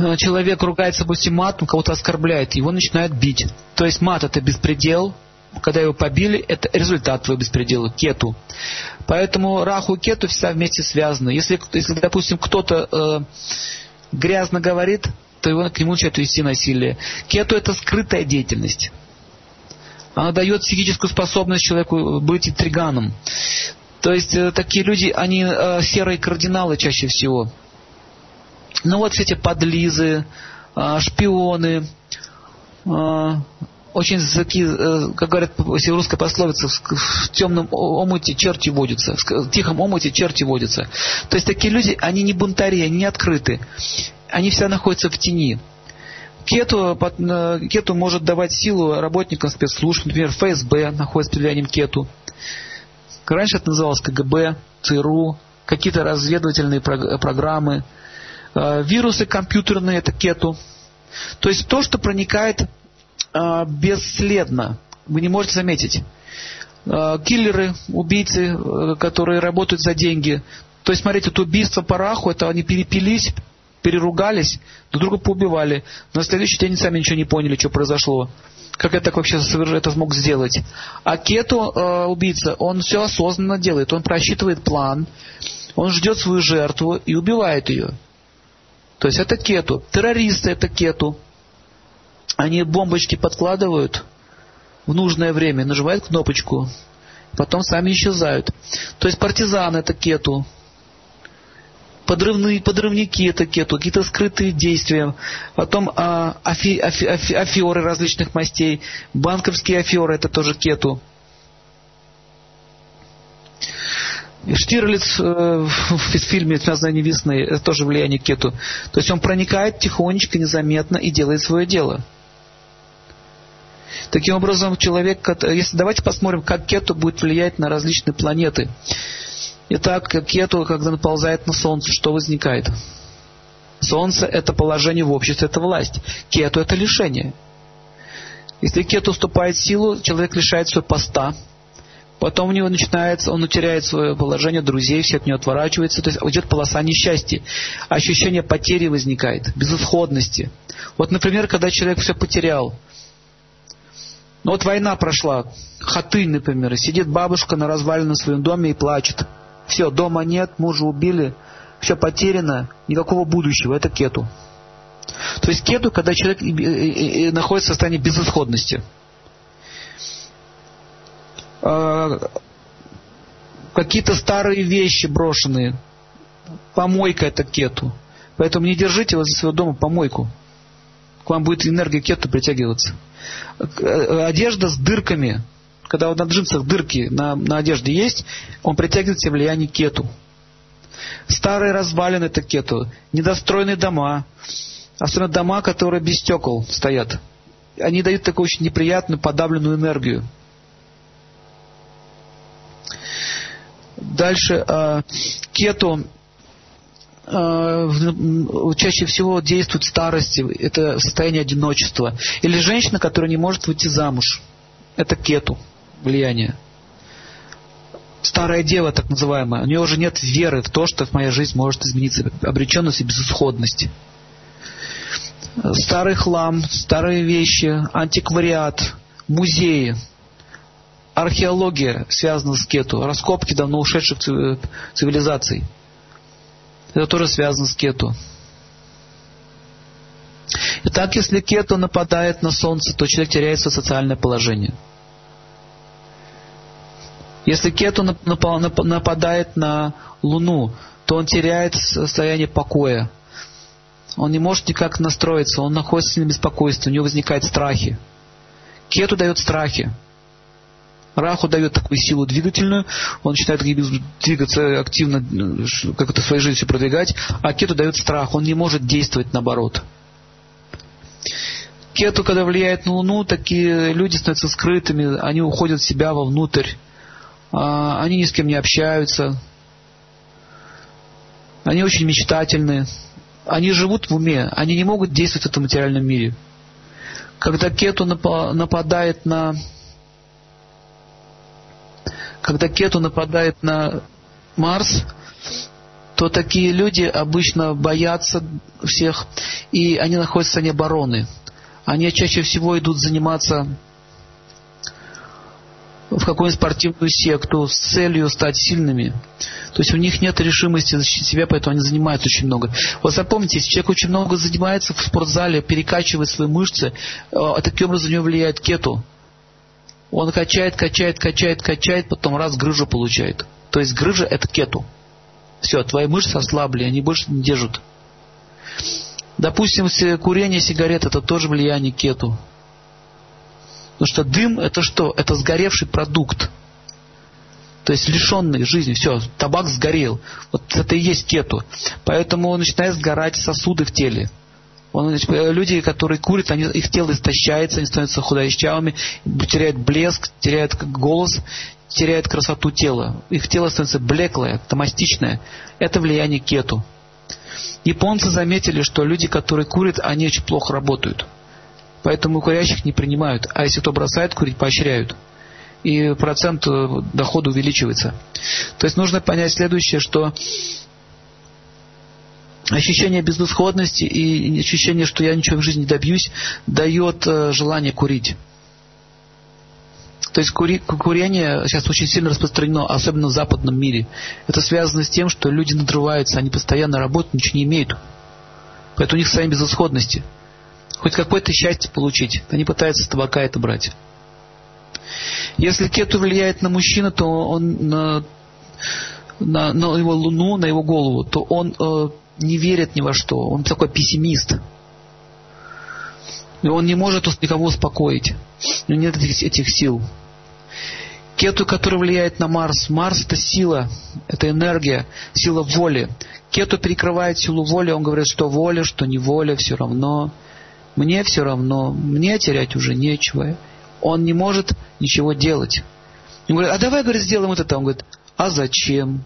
э, человек ругается, допустим, матом, кого-то оскорбляет, его начинают бить. То есть мат это беспредел, когда его побили, это результат твоего беспредела, кету. Поэтому раху и кету всегда вместе связаны. Если, если допустим, кто-то э, грязно говорит, то его, к нему начинают вести насилие. Кету это скрытая деятельность. Она дает психическую способность человеку быть интриганом. То есть э, такие люди, они э, серые кардиналы чаще всего. Ну вот все эти подлизы, э, шпионы, очень такие, как говорят в русской пословице, в темном омуте черти водятся, в тихом омуте черти водятся. То есть такие люди, они не бунтари, они не открыты они всегда находятся в тени. Кету, кету может давать силу работникам спецслужб, например, ФСБ находится под влиянием кету. Раньше это называлось КГБ, ЦРУ, какие-то разведывательные программы, Э, вирусы компьютерные – это кету. То есть то, что проникает э, бесследно. Вы не можете заметить. Э, киллеры, убийцы, э, которые работают за деньги. То есть, смотрите, это убийство по раху, это они перепились, переругались, друг друга поубивали. На следующий день сами ничего не поняли, что произошло. Как это так вообще это смог сделать? А кету, э, убийца, он все осознанно делает. Он просчитывает план, он ждет свою жертву и убивает ее. То есть это кету. Террористы это кету. Они бомбочки подкладывают в нужное время, нажимают кнопочку, потом сами исчезают. То есть партизаны это кету подрывные, подрывники это кету, какие-то скрытые действия, потом а, афи, афи, афи, афиоры различных мастей, банковские афиоры это тоже кету. Штирлиц э, в фильме «Знание весны» это тоже влияние кету. То есть он проникает тихонечко, незаметно и делает свое дело. Таким образом, человек, если давайте посмотрим, как кету будет влиять на различные планеты. Итак, кету, когда наползает на Солнце, что возникает? Солнце – это положение в обществе, это власть. Кету – это лишение. Если кету уступает силу, человек лишает своего поста, потом у него начинается, он утеряет свое положение, друзей, все от него отворачиваются, то есть идет полоса несчастья. Ощущение потери возникает, безысходности. Вот, например, когда человек все потерял, ну вот война прошла, Хатынь, например, сидит бабушка на разваленном своем доме и плачет – все, дома нет, мужа убили, все потеряно, никакого будущего. Это кету. То есть кету, когда человек находится в состоянии безысходности. А, какие-то старые вещи брошенные. Помойка это кету. Поэтому не держите возле своего дома помойку. К вам будет энергия кету притягиваться. Э, одежда с дырками когда на джинсах дырки на, на одежде есть, он притягивает себе влияние кету. Старые развалины это кету, недостроенные дома, особенно дома, которые без стекол стоят. Они дают такую очень неприятную подавленную энергию. Дальше э, кету э, чаще всего действует в старости, это состояние одиночества. Или женщина, которая не может выйти замуж. Это кету влияние. Старая дева, так называемая, у нее уже нет веры в то, что моя жизнь может измениться, обреченность и безысходность. Старый хлам, старые вещи, антиквариат, музеи, археология связана с кету, раскопки давно ушедших цивилизаций. Это тоже связано с кету. Итак, если кету нападает на солнце, то человек теряет свое социальное положение – если кету нападает на Луну, то он теряет состояние покоя. Он не может никак настроиться, он находится в беспокойстве, у него возникают страхи. Кету дает страхи. Раху дает такую силу двигательную, он начинает двигаться активно, как это своей жизнью продвигать, а кету дает страх, он не может действовать наоборот. Кету, когда влияет на Луну, такие люди становятся скрытыми, они уходят в себя вовнутрь, они ни с кем не общаются, они очень мечтательны, они живут в уме, они не могут действовать в этом материальном мире. Когда кету нападает на когда кету нападает на Марс, то такие люди обычно боятся всех, и они находятся в состоянии обороны. Они чаще всего идут заниматься в какую-нибудь спортивную секту с целью стать сильными. То есть у них нет решимости защитить себя, поэтому они занимаются очень много. Вот запомните, если человек очень много занимается в спортзале, перекачивает свои мышцы, а таким образом у него влияет кету. Он качает, качает, качает, качает, потом раз грыжу получает. То есть грыжа это кету. Все, твои мышцы ослабли, они больше не держат. Допустим, курение сигарет это тоже влияние кету. Потому что дым это что? Это сгоревший продукт. То есть лишенный жизни. Все, табак сгорел. Вот это и есть кету. Поэтому начинают сгорать сосуды в теле. Он, люди, которые курят, они, их тело истощается, они становятся худощавыми, теряют блеск, теряют голос, теряют красоту тела. Их тело становится блеклое, томастичное. Это влияние кету. Японцы заметили, что люди, которые курят, они очень плохо работают. Поэтому курящих не принимают. А если кто бросает курить, поощряют. И процент э, дохода увеличивается. То есть нужно понять следующее, что ощущение безысходности и ощущение, что я ничего в жизни не добьюсь, дает э, желание курить. То есть курение сейчас очень сильно распространено, особенно в западном мире. Это связано с тем, что люди надрываются, они постоянно работают, ничего не имеют. Поэтому у них свои безысходности. Хоть какое-то счастье получить, они пытаются с табака это брать. Если кету влияет на мужчину, то он на, на, на его луну, на его голову, то он э, не верит ни во что. Он такой пессимист. И он не может никого успокоить. У него нет этих, этих сил. Кету, который влияет на Марс. Марс это сила, это энергия, сила воли. Кету перекрывает силу воли, он говорит, что воля, что не воля, все равно. Мне все равно, мне терять уже нечего. Он не может ничего делать. Он говорит, а давай, говорит, сделаем вот это. Он говорит, а зачем?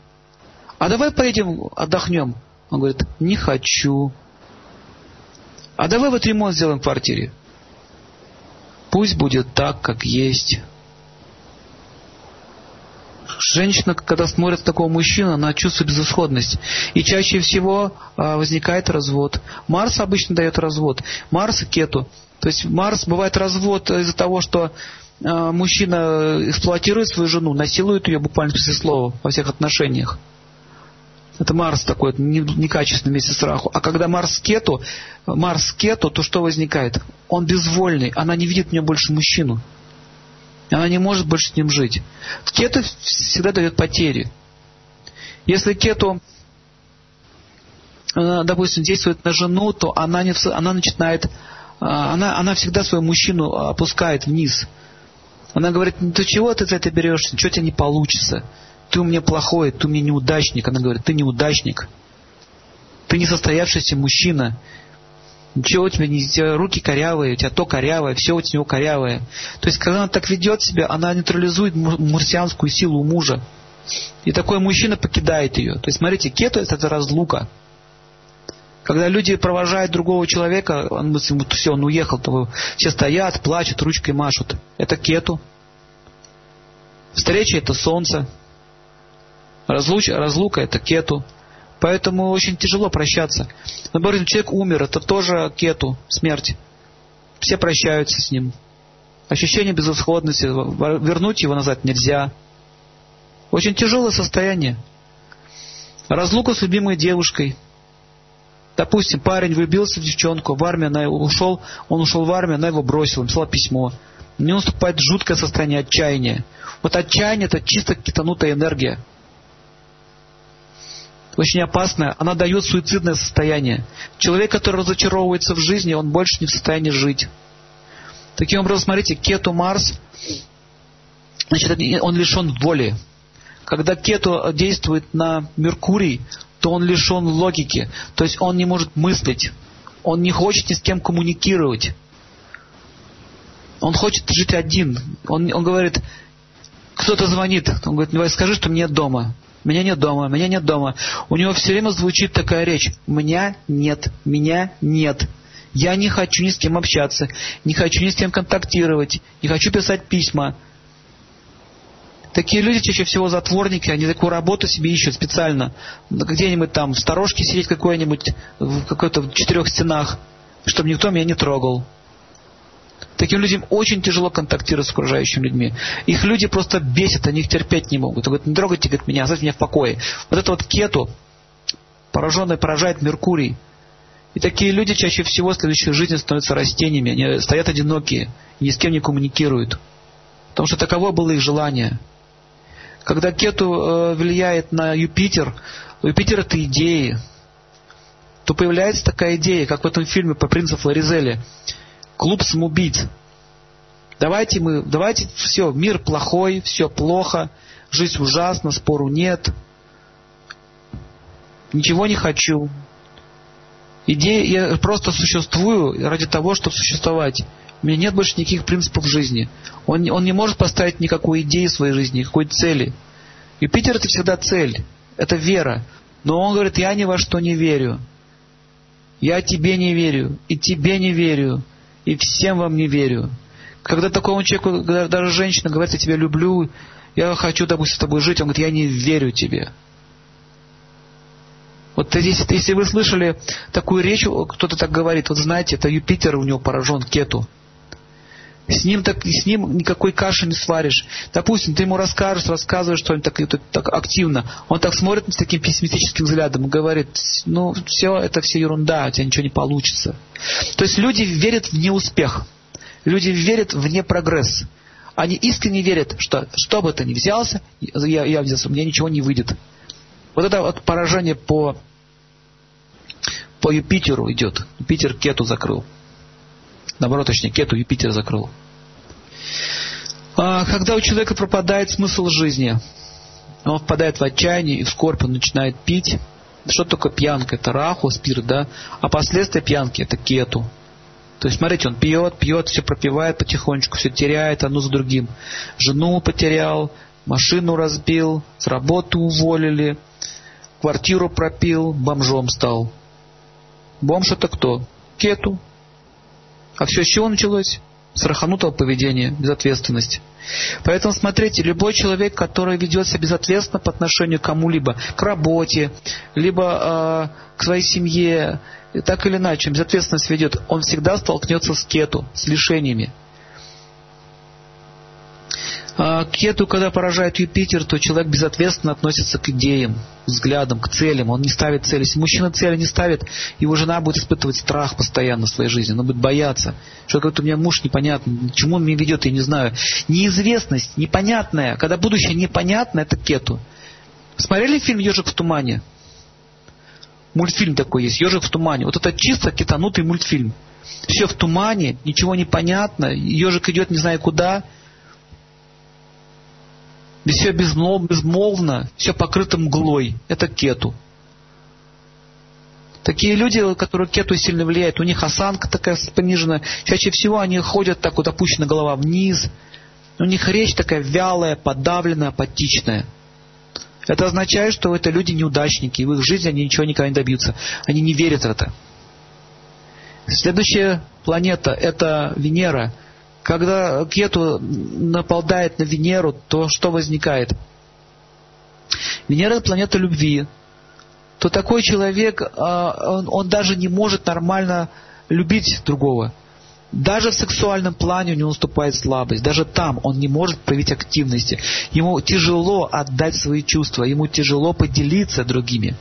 А давай поедем отдохнем. Он говорит, не хочу. А давай вот ремонт сделаем в квартире. Пусть будет так, как есть. Женщина, когда смотрит такого мужчину, она чувствует безысходность. И чаще всего а, возникает развод. Марс обычно дает развод. Марс и Кету. То есть Марс бывает развод из-за того, что а, мужчина эксплуатирует свою жену, насилует ее буквально смысле слова во всех отношениях. Это Марс такой, некачественный вместе с Раху. А когда Марс кету, Марс кету, то что возникает? Он безвольный, она не видит в нем больше мужчину. Она не может больше с ним жить. Кету всегда дает потери. Если кету, э, допустим, действует на жену, то она, не, она начинает, э, она, она всегда своего мужчину опускает вниз. Она говорит, ну ты чего ты это берешься, что тебе не получится? ты у меня плохой, ты у меня неудачник. Она говорит, ты неудачник. Ты несостоявшийся мужчина. Ничего у тебя не у тебя руки корявые, у тебя то корявое, все у тебя корявое. То есть, когда она так ведет себя, она нейтрализует марсианскую силу у мужа. И такой мужчина покидает ее. То есть, смотрите, кету это, разлука. Когда люди провожают другого человека, он, все, он уехал, то все стоят, плачут, ручкой машут. Это кету. Встреча это солнце. Разлуч, разлука это кету. Поэтому очень тяжело прощаться. Наоборот, человек умер, это тоже кету, смерть. Все прощаются с ним. Ощущение безысходности, вернуть его назад нельзя. Очень тяжелое состояние. Разлука с любимой девушкой. Допустим, парень влюбился в девчонку, в армию она ушел, он ушел в армию, она его бросила, написала письмо. У него наступает жуткое состояние отчаяния. Вот отчаяние это чисто китанутая энергия очень опасная, она дает суицидное состояние. Человек, который разочаровывается в жизни, он больше не в состоянии жить. Таким образом, смотрите, кету Марс, значит, он лишен воли. Когда кету действует на Меркурий, то он лишен логики. То есть он не может мыслить. Он не хочет ни с кем коммуникировать. Он хочет жить один. Он, он говорит, кто-то звонит. Он говорит, скажи, что мне дома. Меня нет дома, меня нет дома. У него все время звучит такая речь. Меня нет, меня нет. Я не хочу ни с кем общаться, не хочу ни с кем контактировать, не хочу писать письма. Такие люди чаще всего затворники, они такую работу себе ищут специально. Где-нибудь там в сторожке сидеть какой-нибудь, в какой-то четырех стенах, чтобы никто меня не трогал. Таким людям очень тяжело контактировать с окружающими людьми. Их люди просто бесят, они их терпеть не могут. Говорят, не трогайте говорит, меня, оставьте меня в покое. Вот это вот кету, пораженный поражает Меркурий. И такие люди чаще всего в следующей жизни становятся растениями. Они стоят одинокие, ни с кем не коммуникируют. Потому что таково было их желание. Когда кету э, влияет на Юпитер, Юпитер это идеи, то появляется такая идея, как в этом фильме по принципу Флоризели клуб самоубийц. Давайте мы, давайте все, мир плохой, все плохо, жизнь ужасна, спору нет, ничего не хочу. Идея, я просто существую ради того, чтобы существовать. У меня нет больше никаких принципов жизни. Он, он не может поставить никакой идеи в своей жизни, никакой цели. Юпитер это всегда цель, это вера. Но он говорит, я ни во что не верю. Я тебе не верю, и тебе не верю, и всем вам не верю. Когда такому человеку, даже женщина говорит, я тебя люблю, я хочу, допустим, с тобой жить, он говорит, я не верю тебе. Вот если, если вы слышали такую речь, кто-то так говорит, вот знаете, это Юпитер у него поражен кету. С ним, так, с ним никакой каши не сваришь. Допустим, ты ему расскажешь, рассказываешь что-нибудь так, так, так активно. Он так смотрит с таким пессимистическим взглядом и говорит, ну, все, это все ерунда, у тебя ничего не получится. То есть люди верят в неуспех. Люди верят в непрогресс. Они искренне верят, что что бы ты ни взялся, я, я взялся, у меня ничего не выйдет. Вот это вот поражение по, по Юпитеру идет. Юпитер кету закрыл. Наоборот, точнее, кету Юпитер закрыл. А, когда у человека пропадает смысл жизни, он впадает в отчаяние и в скорбь, он начинает пить. Что такое пьянка? Это раху, спирт, да? А последствия пьянки – это кету. То есть, смотрите, он пьет, пьет, все пропивает потихонечку, все теряет одно за другим. Жену потерял, машину разбил, с работы уволили, квартиру пропил, бомжом стал. Бомж это кто? Кету. А все с чего началось? С раханутого поведения, безответственности. Поэтому смотрите, любой человек, который ведет себя безответственно по отношению к кому-либо, к работе, либо э, к своей семье, так или иначе, безответственность ведет, он всегда столкнется с кету, с лишениями. А кету, когда поражает Юпитер, то человек безответственно относится к идеям, взглядам, к целям. Он не ставит цели. Если мужчина цели не ставит, его жена будет испытывать страх постоянно в своей жизни. Она будет бояться. Что говорит, у меня муж непонятно, чему он меня ведет, я не знаю. Неизвестность, непонятная. Когда будущее непонятно, это кету. Смотрели фильм «Ежик в тумане»? Мультфильм такой есть, «Ежик в тумане». Вот это чисто китанутый мультфильм. Все в тумане, ничего не понятно, ежик идет не знаю куда – все безмолвно, все покрыто мглой. Это кету. Такие люди, которые кету сильно влияют, у них осанка такая пониженная. Чаще всего они ходят так вот опущена голова вниз. У них речь такая вялая, подавленная, апатичная. Это означает, что это люди неудачники, и в их жизни они ничего никогда не добьются. Они не верят в это. Следующая планета – это Венера – когда Кету нападает на Венеру, то что возникает? Венера – планета любви. То такой человек, а, он, он даже не может нормально любить другого. Даже в сексуальном плане у него наступает слабость. Даже там он не может проявить активности. Ему тяжело отдать свои чувства. Ему тяжело поделиться другими.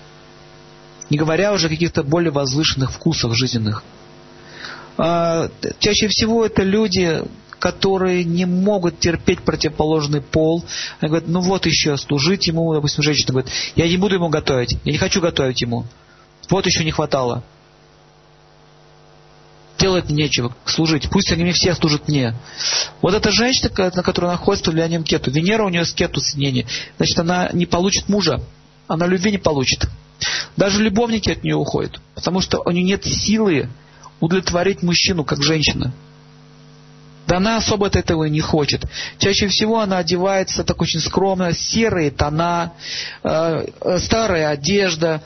Не говоря уже о каких-то более возвышенных вкусах жизненных. А, чаще всего это люди, которые не могут терпеть противоположный пол. Они говорят, ну вот еще, служить ему, допустим, женщина говорит, я не буду ему готовить, я не хочу готовить ему. Вот еще не хватало. Делать нечего, служить. Пусть они мне все служат мне. Вот эта женщина, на которую находится влиянием кету, Венера у нее с кету соединение, значит, она не получит мужа, она любви не получит. Даже любовники от нее уходят, потому что у нее нет силы удовлетворить мужчину, как женщина. Да она особо от этого и не хочет. Чаще всего она одевается так очень скромно, серые тона, э, э, старая одежда.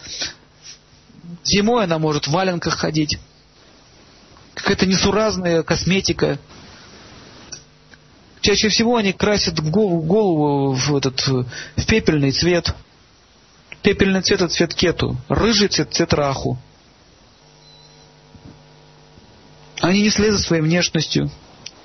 Зимой она может в валенках ходить. Какая-то несуразная косметика. Чаще всего они красят голову, голову в, этот, в пепельный цвет. Пепельный цвет – это цвет кету. Рыжий цвет – цвет раху. Они не следуют своей внешностью.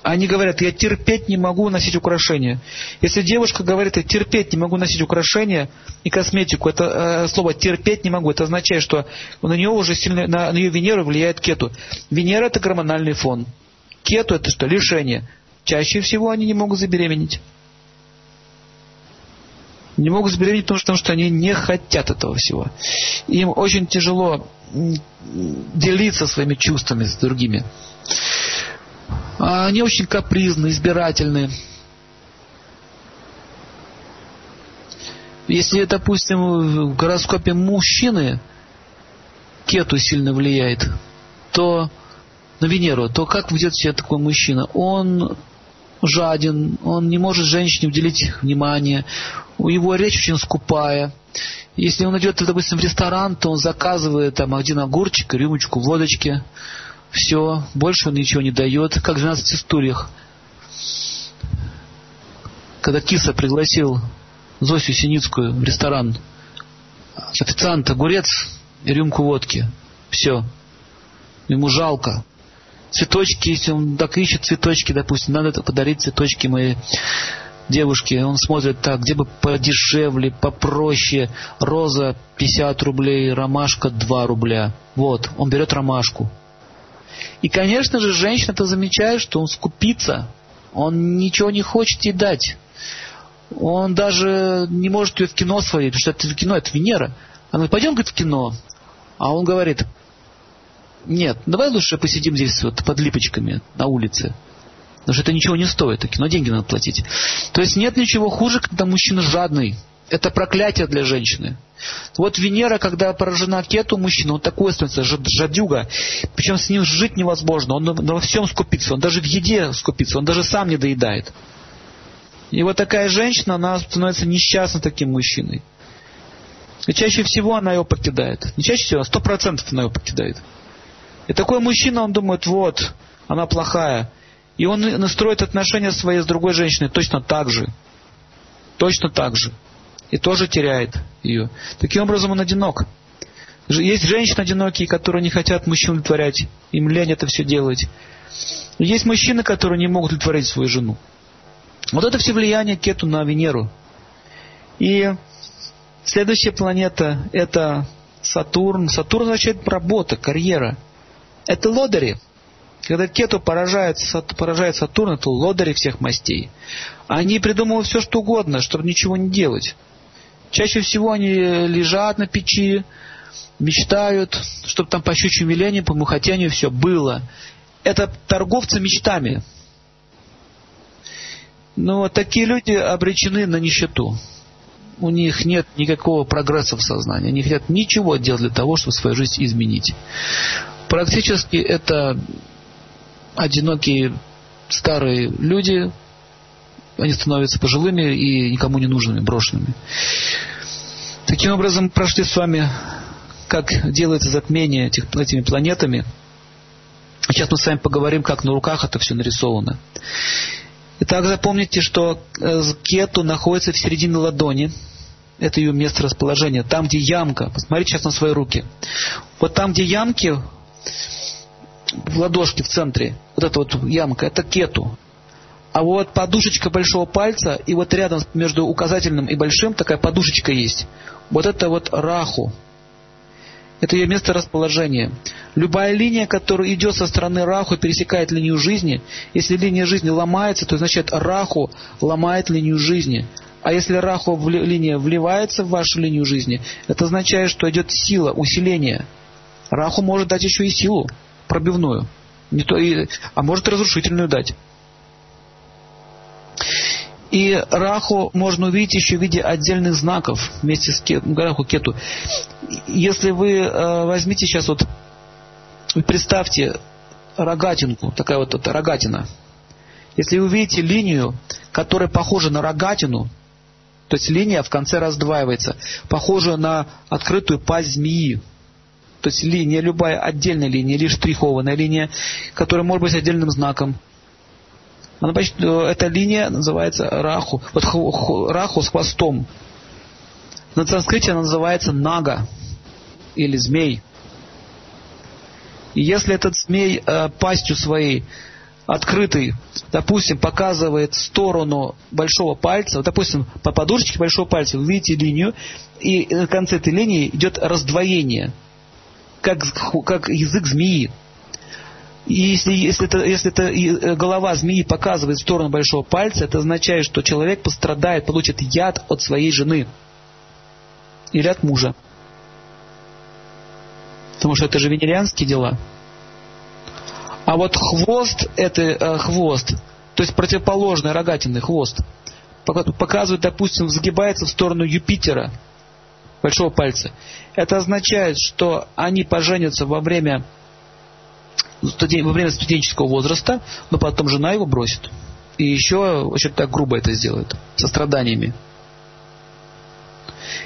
Они говорят, я терпеть не могу носить украшения. Если девушка говорит, я терпеть не могу носить украшения и косметику, это э, слово терпеть не могу, это означает, что на нее уже сильно, на, на ее Венеру влияет кету. Венера это гормональный фон. Кету это что? Лишение. Чаще всего они не могут забеременеть. Не могут забеременеть, потому что они не хотят этого всего. Им очень тяжело делиться своими чувствами с другими. А, они очень капризны, избирательны. Если, допустим, в гороскопе мужчины кету сильно влияет, то на Венеру, то как ведет себя такой мужчина? Он жаден, он не может женщине уделить внимание, у его речь очень скупая. Если он идет, допустим, в ресторан, то он заказывает там один огурчик, рюмочку водочки. Все, больше он ничего не дает, как в 12 историях. Когда Киса пригласил Зосю Синицкую в ресторан, официант огурец и рюмку водки. Все. Ему жалко. Цветочки, если он так ищет цветочки, допустим, надо подарить цветочки моей девушке. Он смотрит так, где бы подешевле, попроще. Роза 50 рублей, ромашка 2 рубля. Вот, он берет ромашку. И, конечно же, женщина-то замечает, что он скупится. Он ничего не хочет ей дать. Он даже не может ее в кино сводить, потому что это кино, это Венера. Она говорит, пойдем, говорит, в кино. А он говорит, нет, давай лучше посидим здесь вот под липочками на улице. Потому что это ничего не стоит, кино деньги надо платить. То есть нет ничего хуже, когда мужчина жадный. Это проклятие для женщины. Вот Венера, когда поражена кету мужчина, он такой становится жадюга. Причем с ним жить невозможно. Он во всем скупится. Он даже в еде скупится. Он даже сам не доедает. И вот такая женщина, она становится несчастна таким мужчиной. И чаще всего она его покидает. Не чаще всего, а сто процентов она его покидает. И такой мужчина, он думает, вот, она плохая. И он настроит отношения свои с другой женщиной точно так же. Точно так же. И тоже теряет ее. Таким образом он одинок. Есть женщины одинокие, которые не хотят мужчин удовлетворять. Им лень это все делать. Есть мужчины, которые не могут удовлетворить свою жену. Вот это все влияние Кету на Венеру. И следующая планета это Сатурн. Сатурн означает работа, карьера. Это лодыри. Когда кету поражает, поражает Сатурн, это лодыри всех мастей. Они придумывают все, что угодно, чтобы ничего не делать. Чаще всего они лежат на печи, мечтают, чтобы там по щучьему велению, по мухотению все было. Это торговцы мечтами. Но такие люди обречены на нищету. У них нет никакого прогресса в сознании. Они хотят ничего делать для того, чтобы свою жизнь изменить. Практически это одинокие старые люди, они становятся пожилыми и никому не нужными, брошенными. Таким образом, прошли с вами, как делается затмение этих, этими планетами. Сейчас мы с вами поговорим, как на руках это все нарисовано. Итак, запомните, что э, кету находится в середине ладони. Это ее место расположения. Там, где ямка. Посмотрите сейчас на свои руки. Вот там, где ямки, в ладошке в центре, вот эта вот ямка, это кету. А вот подушечка большого пальца, и вот рядом между указательным и большим такая подушечка есть. Вот это вот раху. Это ее место расположения. Любая линия, которая идет со стороны раху, пересекает линию жизни. Если линия жизни ломается, то значит раху ломает линию жизни. А если раху в линия вливается в вашу линию жизни, это означает, что идет сила, усиление. Раху может дать еще и силу пробивную. Не то и, а может разрушительную дать. И Раху можно увидеть еще в виде отдельных знаков вместе с кет, Кету. Если вы э, возьмите сейчас вот, представьте рогатинку, такая вот эта рогатина. Если вы увидите линию, которая похожа на рогатину, то есть линия в конце раздваивается, похожа на открытую пасть змеи, то есть линия, любая отдельная линия или штрихованная линия, которая может быть отдельным знаком. Она, э, эта линия называется раху. Вот раху с хвостом. На санскрите она называется нага или змей. И если этот змей э, пастью своей открытый, допустим, показывает сторону большого пальца, вот, допустим, по подушечке большого пальца вы видите линию, и на конце этой линии идет раздвоение – как, как язык змеи. И если, если, это, если это э, голова змеи показывает в сторону большого пальца, это означает, что человек пострадает, получит яд от своей жены или от мужа. Потому что это же венерианские дела. А вот хвост, это э, хвост, то есть противоположный рогатинный хвост, показывает, допустим, сгибается в сторону Юпитера – большого пальца. Это означает, что они поженятся во время, во время студенческого возраста, но потом жена его бросит. и еще очень так грубо это сделает, со страданиями.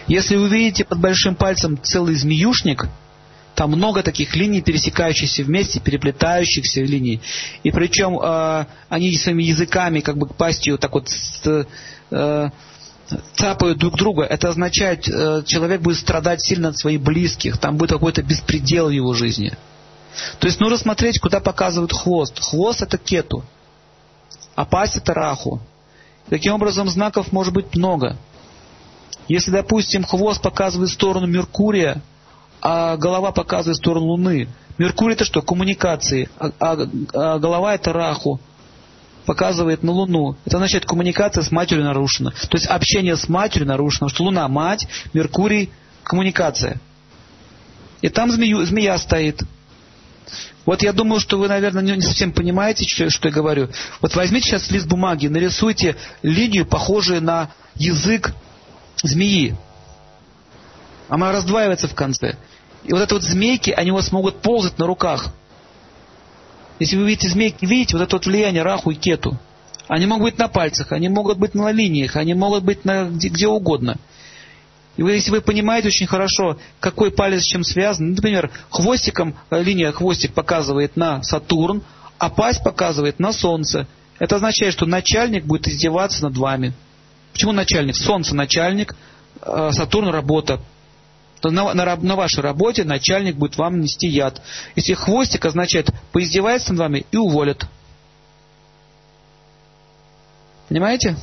Если вы видите под большим пальцем целый змеюшник, там много таких линий, пересекающихся вместе, переплетающихся линий. И причем э, они своими языками, как бы пастью, так вот э, цапают друг друга. Это означает, э, человек будет страдать сильно от своих близких. Там будет какой-то беспредел в его жизни. То есть нужно смотреть, куда показывает хвост. Хвост это кету, а пасть это раху. Таким образом, знаков может быть много. Если, допустим, хвост показывает сторону Меркурия, а голова показывает сторону Луны. Меркурий это что? Коммуникации. А, а, а голова это Раху. Показывает на Луну. Это означает, коммуникация с матерью нарушена. То есть общение с матерью нарушено. Что Луна мать, Меркурий коммуникация. И там змею, змея стоит. Вот я думаю, что вы, наверное, не совсем понимаете, что, что я говорю. Вот возьмите сейчас лист бумаги, нарисуйте линию, похожую на язык змеи. Она раздваивается в конце. И вот это вот змейки, они у вас могут ползать на руках. Если вы видите змейки, видите вот это вот влияние раху и кету. Они могут быть на пальцах, они могут быть на линиях, они могут быть на где, где угодно. И вы, если вы понимаете очень хорошо, какой палец с чем связан, например, хвостиком, э, линия хвостик показывает на Сатурн, а пасть показывает на Солнце. Это означает, что начальник будет издеваться над вами. Почему начальник? Солнце начальник, э, Сатурн работа на, на, на вашей работе начальник будет вам нести яд. Если хвостик означает поиздевается над вами и уволят. Понимаете?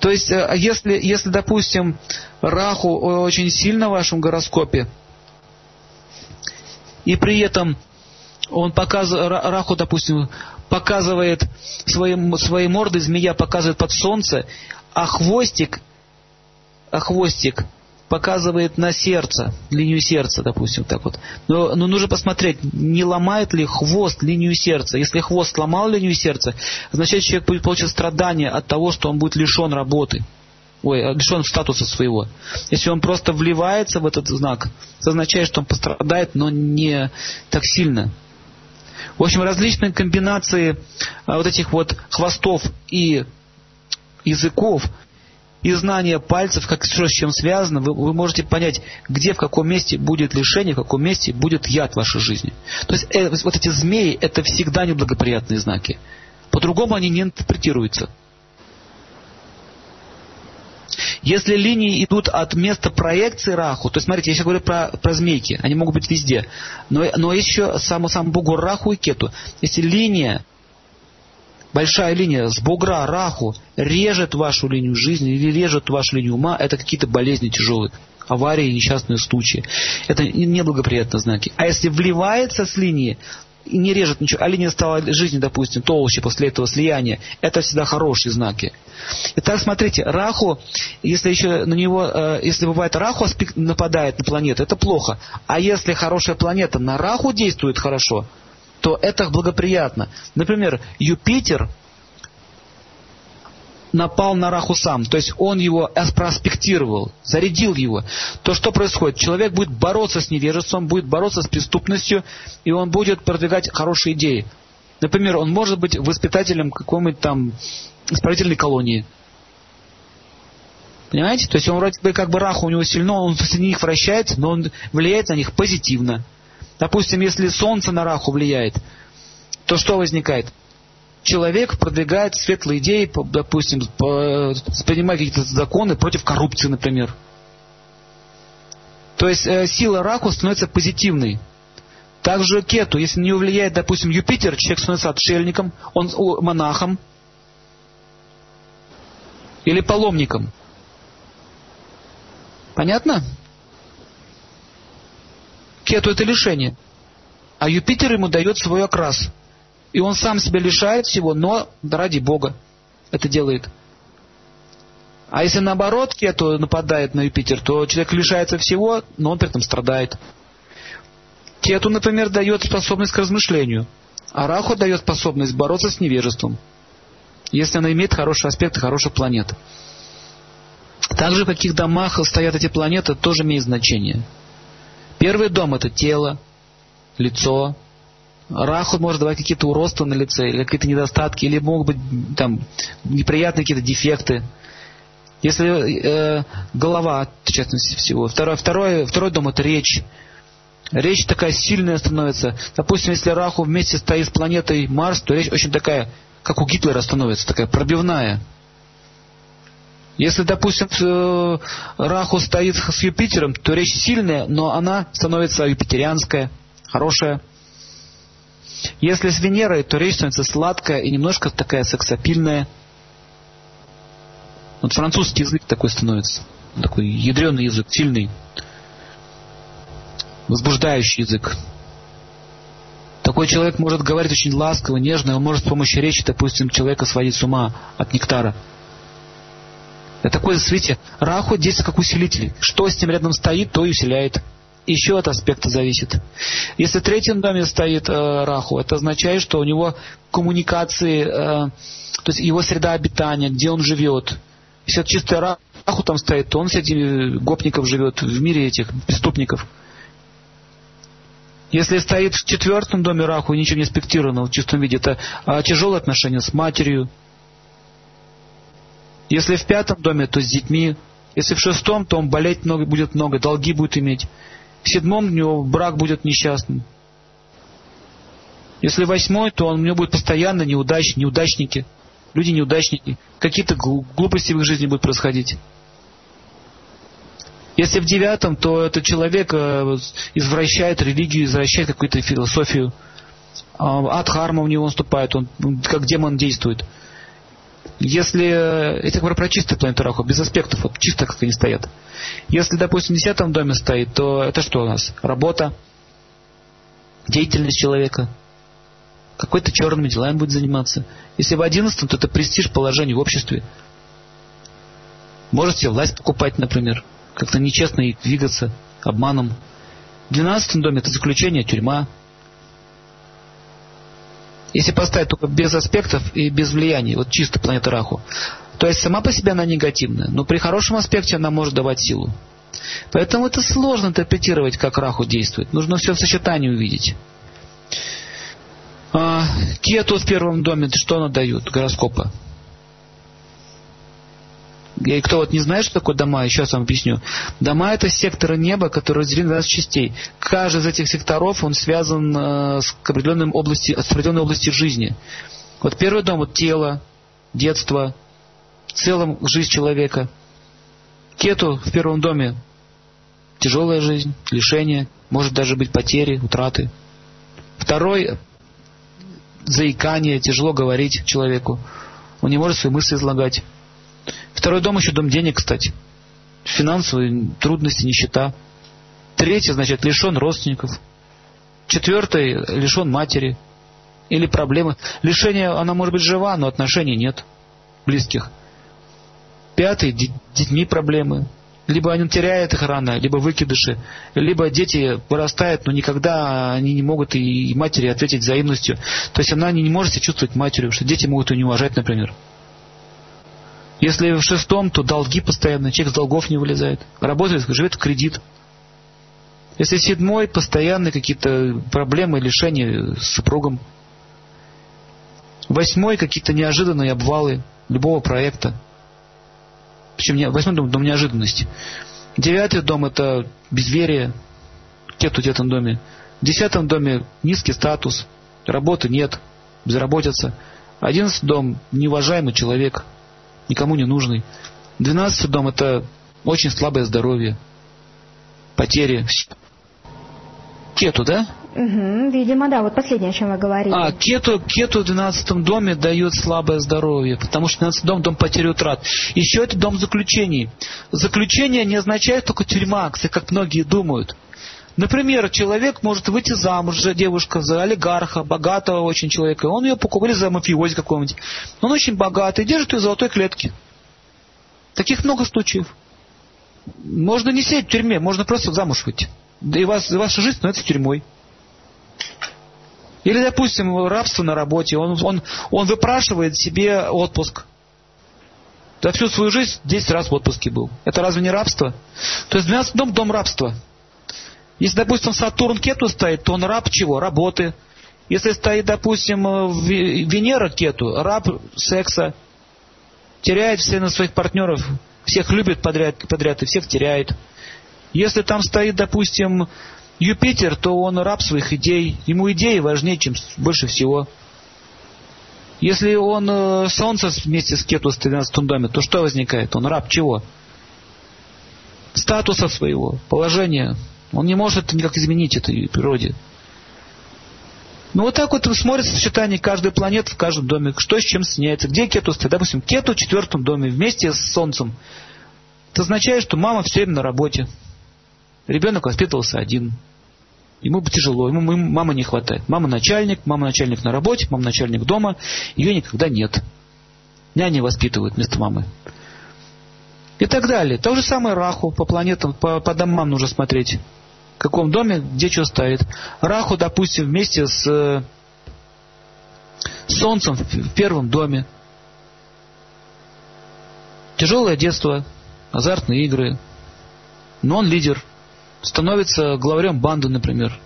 То есть, э, если, если, допустим, Раху очень сильно в вашем гороскопе, и при этом он показывает, Раху, допустим, показывает своим, своей мордой, змея показывает под солнце, а хвостик а хвостик показывает на сердце, линию сердца, допустим, так вот. Но, но нужно посмотреть, не ломает ли хвост линию сердца. Если хвост сломал линию сердца, значит человек будет получать страдания от того, что он будет лишен работы. Ой, лишен статуса своего. Если он просто вливается в этот знак, это означает, что он пострадает, но не так сильно. В общем, различные комбинации а, вот этих вот хвостов и языков и знание пальцев, как что с чем связано, вы, вы можете понять, где, в каком месте будет лишение, в каком месте будет яд в вашей жизни. То есть э, вот эти змеи, это всегда неблагоприятные знаки. По-другому они не интерпретируются. Если линии идут от места проекции Раху, то есть смотрите, я сейчас говорю про, про змейки, они могут быть везде, но, но еще сам, сам Богу Раху и Кету. Если линия большая линия с бугра, раху, режет вашу линию жизни или режет вашу линию ума, это какие-то болезни тяжелые, аварии, несчастные случаи. Это неблагоприятные знаки. А если вливается с линии, и не режет ничего, а линия стала жизни, допустим, толще после этого слияния, это всегда хорошие знаки. Итак, смотрите, Раху, если еще на него, э, если бывает Раху нападает на планету, это плохо. А если хорошая планета на Раху действует хорошо, то это благоприятно. Например, Юпитер напал на Раху сам, то есть он его проспектировал, зарядил его, то что происходит? Человек будет бороться с невежеством, будет бороться с преступностью, и он будет продвигать хорошие идеи. Например, он может быть воспитателем какой-нибудь там исправительной колонии. Понимаете? То есть он вроде бы как бы Раху у него сильно, он среди них вращается, но он влияет на них позитивно. Допустим, если солнце на раху влияет, то что возникает? Человек продвигает светлые идеи, допустим, принимает какие-то законы против коррупции, например. То есть э, сила раку становится позитивной. Также кету, если на него влияет, допустим, Юпитер, человек становится отшельником, он монахом или паломником. Понятно? Кету это лишение. А Юпитер ему дает свой окрас. И он сам себя лишает всего, но ради Бога это делает. А если наоборот Кету нападает на Юпитер, то человек лишается всего, но он при этом страдает. Кету, например, дает способность к размышлению, а Раху дает способность бороться с невежеством, если она имеет хороший аспект и хороших планет. Также в каких домах стоят эти планеты, тоже имеет значение. Первый дом – это тело, лицо, Раху может давать какие-то уродства на лице, или какие-то недостатки, или могут быть там неприятные какие-то дефекты. Если э, голова, в частности всего. Второй, второй, второй дом это речь. Речь такая сильная становится. Допустим, если Раху вместе стоит с планетой Марс, то речь очень такая, как у Гитлера становится, такая пробивная. Если, допустим, э, Раху стоит с Юпитером, то речь сильная, но она становится юпитерианская, хорошая. Если с Венерой, то речь становится сладкая и немножко такая сексапильная. Вот французский язык такой становится. Такой ядреный язык, сильный. Возбуждающий язык. Такой человек может говорить очень ласково, нежно, он может с помощью речи, допустим, человека сводить с ума от нектара. Это такое, смотрите, Раху действует как усилитель. Что с ним рядом стоит, то и усиляет. Еще от аспекта зависит. Если в третьем доме стоит э, Раху, это означает, что у него коммуникации, э, то есть его среда обитания, где он живет. Если это чистая Раху там стоит, то он среди гопников живет, в мире этих преступников. Если стоит в четвертом доме Раху, ничего не аспектировано в чистом виде, это а, тяжелые отношения с матерью, если в пятом доме, то с детьми. Если в шестом, то он болеть много, будет много, долги будет иметь. В седьмом у него брак будет несчастным. Если восьмой, то он, у него будет постоянно неудач, неудачники. Люди неудачники. Какие-то глупости в их жизни будут происходить. Если в девятом, то этот человек э, извращает религию, извращает какую-то философию. Ад харма в него наступает, он как демон действует. Если, это говорю про чистую планету Раху, без аспектов, вот чисто как они стоят. Если, допустим, в десятом доме стоит, то это что у нас? Работа, деятельность человека, какой-то черными делами будет заниматься. Если в одиннадцатом, то это престиж положение в обществе. Можете власть покупать, например, как-то нечестно и двигаться обманом. В двенадцатом доме это заключение, тюрьма, если поставить только без аспектов и без влияний, вот чисто планета Раху, то есть сама по себе она негативная, но при хорошем аспекте она может давать силу. Поэтому это сложно интерпретировать, как Раху действует. Нужно все в сочетании увидеть. А, кету в первом доме, что она дает, гороскопа? И кто вот не знает, что такое дома, еще раз вам объясню. Дома это секторы неба, которые разделены на 20 частей. Каждый из этих секторов, он связан э, с, определенной области, с определенной области жизни. Вот первый дом, вот тело, детство, в целом жизнь человека. Кету в первом доме тяжелая жизнь, лишение, может даже быть потери, утраты. Второй заикание, тяжело говорить человеку. Он не может свои мысли излагать. Второй дом еще дом денег, кстати. Финансовые трудности, нищета. Третий, значит, лишен родственников. Четвертый, лишен матери. Или проблемы. Лишение, она может быть жива, но отношений нет. Близких. Пятый, детьми проблемы. Либо они теряют их рано, либо выкидыши. Либо дети вырастают, но никогда они не могут и матери ответить взаимностью. То есть она не может себя чувствовать матерью, что дети могут ее не уважать, например. Если в шестом, то долги постоянно, человек с долгов не вылезает. Работает, живет в кредит. Если седьмой, постоянные какие-то проблемы, лишения с супругом. Восьмой, какие-то неожиданные обвалы любого проекта. Причем восьмой дом, дом неожиданности. Девятый дом это безверие. Кету в девятом доме. В десятом доме низкий статус, работы нет, безработица. Одиннадцатый дом неуважаемый человек, никому не нужный. Двенадцатый дом это очень слабое здоровье, потери. Кету, да? Угу, видимо, да. Вот последнее, о чем вы говорили. А, кету, кету в 12 доме дает слабое здоровье, потому что 12 дом – дом потери утрат. Еще это дом заключений. Заключение не означает только тюрьма, как многие думают. Например, человек может выйти замуж за девушка, за олигарха, богатого очень человека. Он ее покупали за мафиози какого-нибудь. Он очень богатый, держит ее в золотой клетке. Таких много случаев. Можно не сидеть в тюрьме, можно просто замуж выйти. Да и вас, ваша жизнь становится тюрьмой. Или, допустим, рабство на работе. Он, он, он выпрашивает себе отпуск. За всю свою жизнь 10 раз в отпуске был. Это разве не рабство? То есть 12 дом – дом рабства. Если, допустим, Сатурн кету стоит, то он раб чего? Работы. Если стоит, допустим, Венера кету, раб секса, теряет все на своих партнеров, всех любит подряд, подряд и всех теряет. Если там стоит, допустим, Юпитер, то он раб своих идей. Ему идеи важнее, чем больше всего. Если он э, Солнце вместе с Кету в 13 доме, то что возникает? Он раб чего? Статуса своего, положения. Он не может никак изменить этой природе. Ну вот так вот смотрится сочетание каждой планеты в каждом доме, что с чем соединяется. Где Кету стоит? Допустим, Кету в четвертом доме вместе с Солнцем. Это означает, что мама все время на работе. Ребенок воспитывался один. Ему тяжело, ему, мамы не хватает. Мама начальник, мама начальник на работе, мама начальник дома, ее никогда нет. Няня воспитывает вместо мамы. И так далее. То же самое Раху по планетам, по, по домам нужно смотреть. Каком доме, где что стоит. Раху, допустим, вместе с э, Солнцем в первом доме. Тяжелое детство, азартные игры. Но он лидер становится главарем банды, например.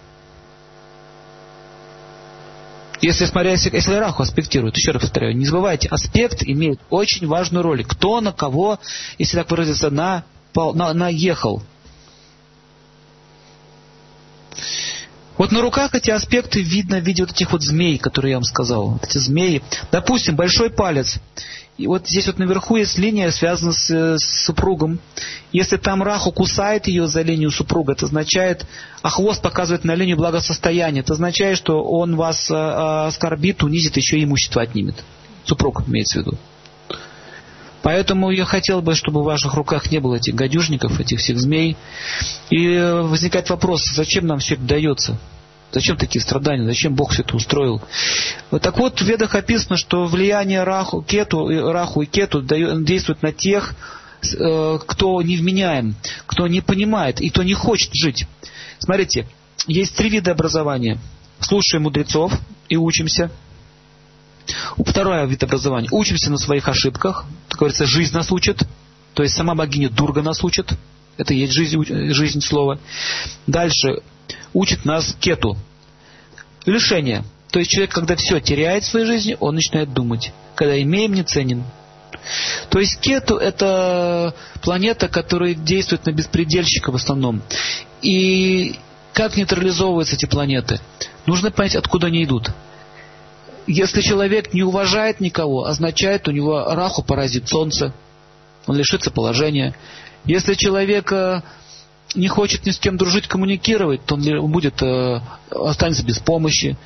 Если, смотря, если, если Раху аспектирует, еще раз повторяю, не забывайте, аспект имеет очень важную роль. Кто на кого, если так выразиться, на, на, наехал. Вот на руках эти аспекты видно в виде вот этих вот змей, которые я вам сказал. Эти змеи. Допустим, большой палец. И вот здесь вот наверху есть линия, связанная с, с супругом. Если там Раху кусает ее за линию супруга, это означает, а хвост показывает на линию благосостояния, это означает, что он вас а, оскорбит, унизит, еще имущество отнимет. Супруг имеется в виду. Поэтому я хотел бы, чтобы в ваших руках не было этих гадюжников, этих всех змей. И возникает вопрос, зачем нам все это дается? Зачем такие страдания? Зачем Бог все это устроил? Так вот, в Ведах описано, что влияние Раху, Кету, Раху и Кету действует на тех, э, кто невменяем, кто не понимает и кто не хочет жить. Смотрите, есть три вида образования. Слушаем мудрецов и учимся. Второй вид образования. Учимся на своих ошибках. Так говорится, жизнь нас учит. То есть сама богиня Дурга нас учит. Это и есть жизнь, жизнь слова. Дальше учит нас кету. Лишение. То есть человек, когда все теряет в своей жизни, он начинает думать. Когда имеем, не ценен. То есть кету это планета, которая действует на беспредельщика в основном. И как нейтрализовываются эти планеты? Нужно понять, откуда они идут. Если человек не уважает никого, означает у него раху поразит солнце, он лишится положения. Если человек не хочет ни с кем дружить, коммуникировать, то он будет, э, останется без помощи.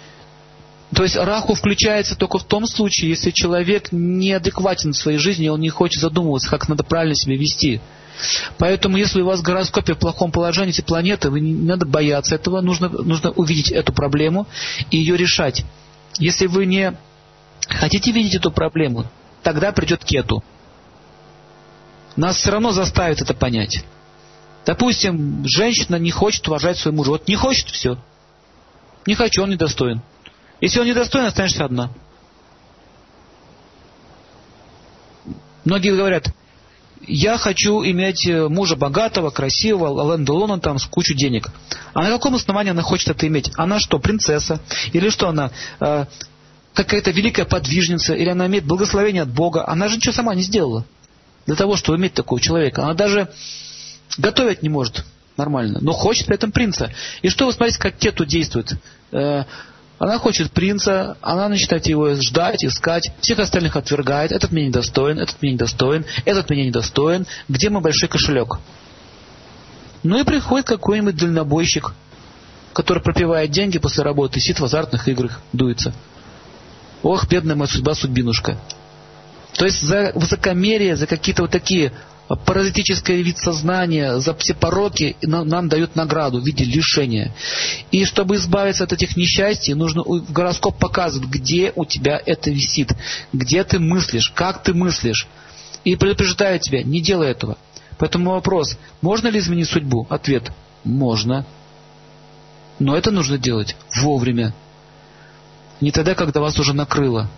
То есть раху включается только в том случае, если человек неадекватен в своей жизни, он не хочет задумываться, как надо правильно себя вести. Поэтому, если у вас в гороскопе в плохом положении эти планеты, вы не надо бояться этого, нужно, нужно увидеть эту проблему и ее решать. Если вы не хотите видеть эту проблему, тогда придет кету. Нас все равно заставит это понять. Допустим, женщина не хочет уважать своего мужа. Вот не хочет, все. Не хочу, он недостоин. Если он недостоин, останешься одна. Многие говорят, я хочу иметь э, мужа богатого, красивого, Ален Делона там с кучу денег. А на каком основании она хочет это иметь? Она что, принцесса? Или что она, э, какая-то великая подвижница? Или она имеет благословение от Бога? Она же ничего сама не сделала для того, чтобы иметь такого человека. Она даже готовить не может нормально, но хочет при этом принца. И что вы смотрите, как Кету действует? Э, она хочет принца, она начинает его ждать, искать, всех остальных отвергает, этот меня недостоин, этот меня недостоин, этот меня недостоин, где мой большой кошелек? Ну и приходит какой-нибудь дальнобойщик, который пропивает деньги после работы, сидит в азартных играх, дуется. Ох, бедная моя судьба, судьбинушка. То есть за высокомерие, за какие-то вот такие паразитический вид сознания, за все пороки нам, дают награду в виде лишения. И чтобы избавиться от этих несчастий, нужно гороскоп показывать, где у тебя это висит, где ты мыслишь, как ты мыслишь. И предупреждаю тебя, не делай этого. Поэтому вопрос, можно ли изменить судьбу? Ответ, можно. Но это нужно делать вовремя. Не тогда, когда вас уже накрыло.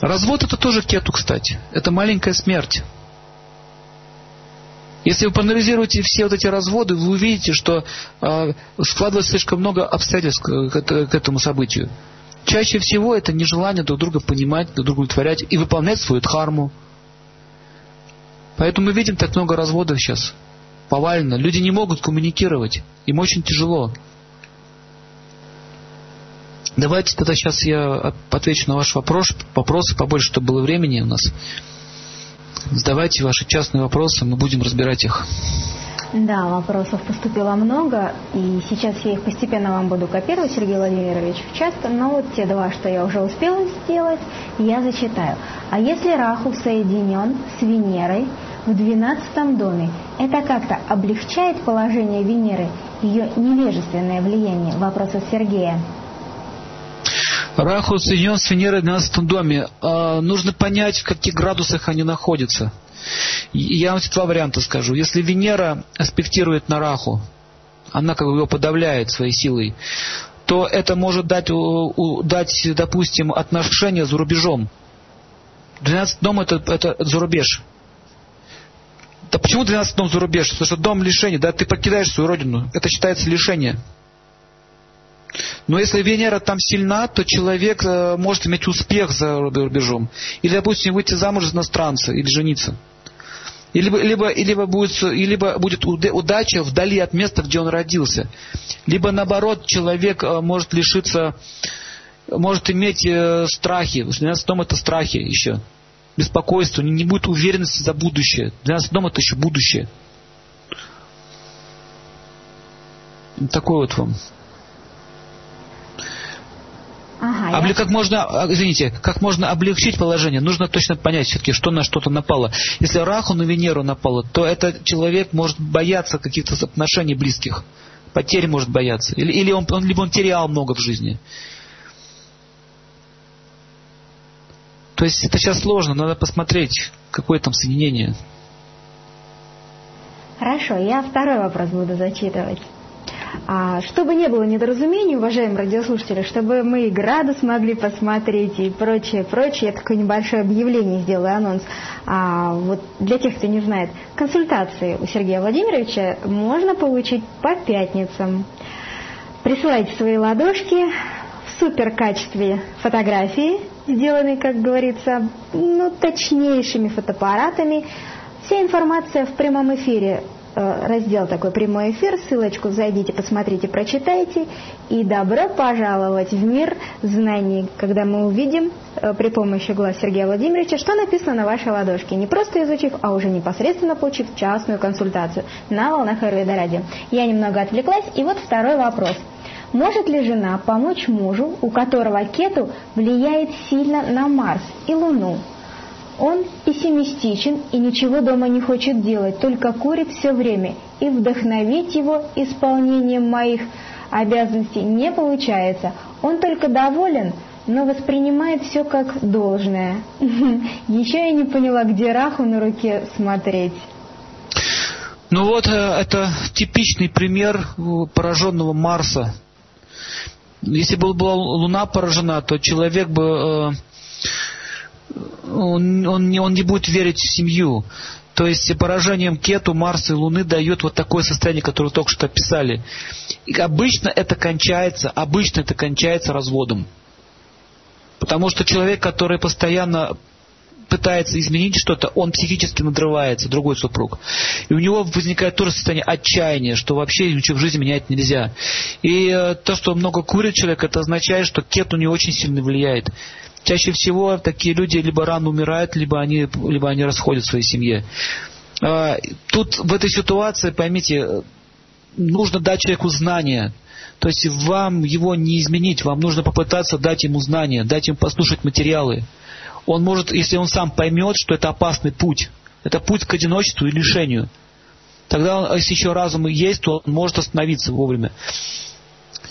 Развод это тоже кету, кстати. Это маленькая смерть. Если вы проанализируете все вот эти разводы, вы увидите, что э, складывается слишком много обстоятельств к, к, к этому событию. Чаще всего это нежелание друг друга понимать, друг друга удовлетворять и выполнять свою дхарму. Поэтому мы видим так много разводов сейчас. Повально. Люди не могут коммуникировать. Им очень тяжело. Давайте тогда сейчас я отвечу на ваш вопрос, вопросы побольше, чтобы было времени у нас. Задавайте ваши частные вопросы, мы будем разбирать их. Да, вопросов поступило много, и сейчас я их постепенно вам буду копировать, Сергей Владимирович, часто, но вот те два, что я уже успела сделать, я зачитаю. А если Раху соединен с Венерой в двенадцатом доме, это как-то облегчает положение Венеры, ее невежественное влияние? Вопрос от Сергея. Раху соединен с Венерой в 12 доме. А, нужно понять, в каких градусах они находятся. Я вам два варианта скажу. Если Венера аспектирует на Раху, она как бы его подавляет своей силой, то это может дать, дать допустим, отношения за рубежом. 12 дом это, это за рубеж. Да почему 12 дом за рубеж? Потому что дом лишения, да, ты покидаешь свою родину. Это считается лишение. Но если Венера там сильна, то человек э, может иметь успех за рубежом. Или, допустим, выйти замуж за иностранца или жениться. Либо, либо, либо, будет, либо будет удача вдали от места, где он родился. Либо наоборот, человек э, может лишиться, может иметь э, страхи. 12 дом это страхи еще. Беспокойство, не будет уверенности за будущее. 12 дом это еще будущее. Такой вот вам. Ага, Обли... я... как можно, а, извините, как можно облегчить положение? Нужно точно понять все-таки, что на что-то напало. Если Раху на Венеру напало, то этот человек может бояться каких-то отношений близких. Потерь может бояться. Или, или он, он, либо он терял много в жизни. То есть это сейчас сложно, надо посмотреть, какое там соединение. Хорошо, я второй вопрос буду зачитывать. А, чтобы не было недоразумений, уважаемые радиослушатели, чтобы мы и градус могли посмотреть и прочее, прочее, я такое небольшое объявление сделаю, анонс. А, вот для тех, кто не знает, консультации у Сергея Владимировича можно получить по пятницам. Присылайте свои ладошки в супер качестве фотографии, сделанные, как говорится, ну, точнейшими фотоаппаратами. Вся информация в прямом эфире раздел такой прямой эфир, ссылочку зайдите, посмотрите, прочитайте. И добро пожаловать в мир знаний, когда мы увидим э, при помощи глаз Сергея Владимировича, что написано на вашей ладошке, не просто изучив, а уже непосредственно получив частную консультацию на волнах Аюрведа Радио. Я немного отвлеклась, и вот второй вопрос. Может ли жена помочь мужу, у которого кету влияет сильно на Марс и Луну? Он пессимистичен и ничего дома не хочет делать, только курит все время, и вдохновить его исполнением моих обязанностей не получается. Он только доволен, но воспринимает все как должное. [LAUGHS] Еще я не поняла, где раху на руке смотреть. Ну вот, э, это типичный пример э, пораженного Марса. Если бы была Луна поражена, то человек бы э, он, он, не, он не будет верить в семью. То есть поражением Кету, Марса и Луны дает вот такое состояние, которое только что описали. И обычно это кончается, обычно это кончается разводом. Потому что человек, который постоянно пытается изменить что-то, он психически надрывается, другой супруг. И у него возникает тоже состояние отчаяния, что вообще ничего в жизни менять нельзя. И э, то, что много курит человек, это означает, что кету не очень сильно влияет. Чаще всего такие люди либо рано умирают, либо они, либо они расходят в своей семье. А, тут в этой ситуации, поймите, нужно дать человеку знания. То есть вам его не изменить, вам нужно попытаться дать ему знания, дать ему послушать материалы. Он может, если он сам поймет, что это опасный путь, это путь к одиночеству и лишению, тогда, если еще разум есть, то он может остановиться вовремя.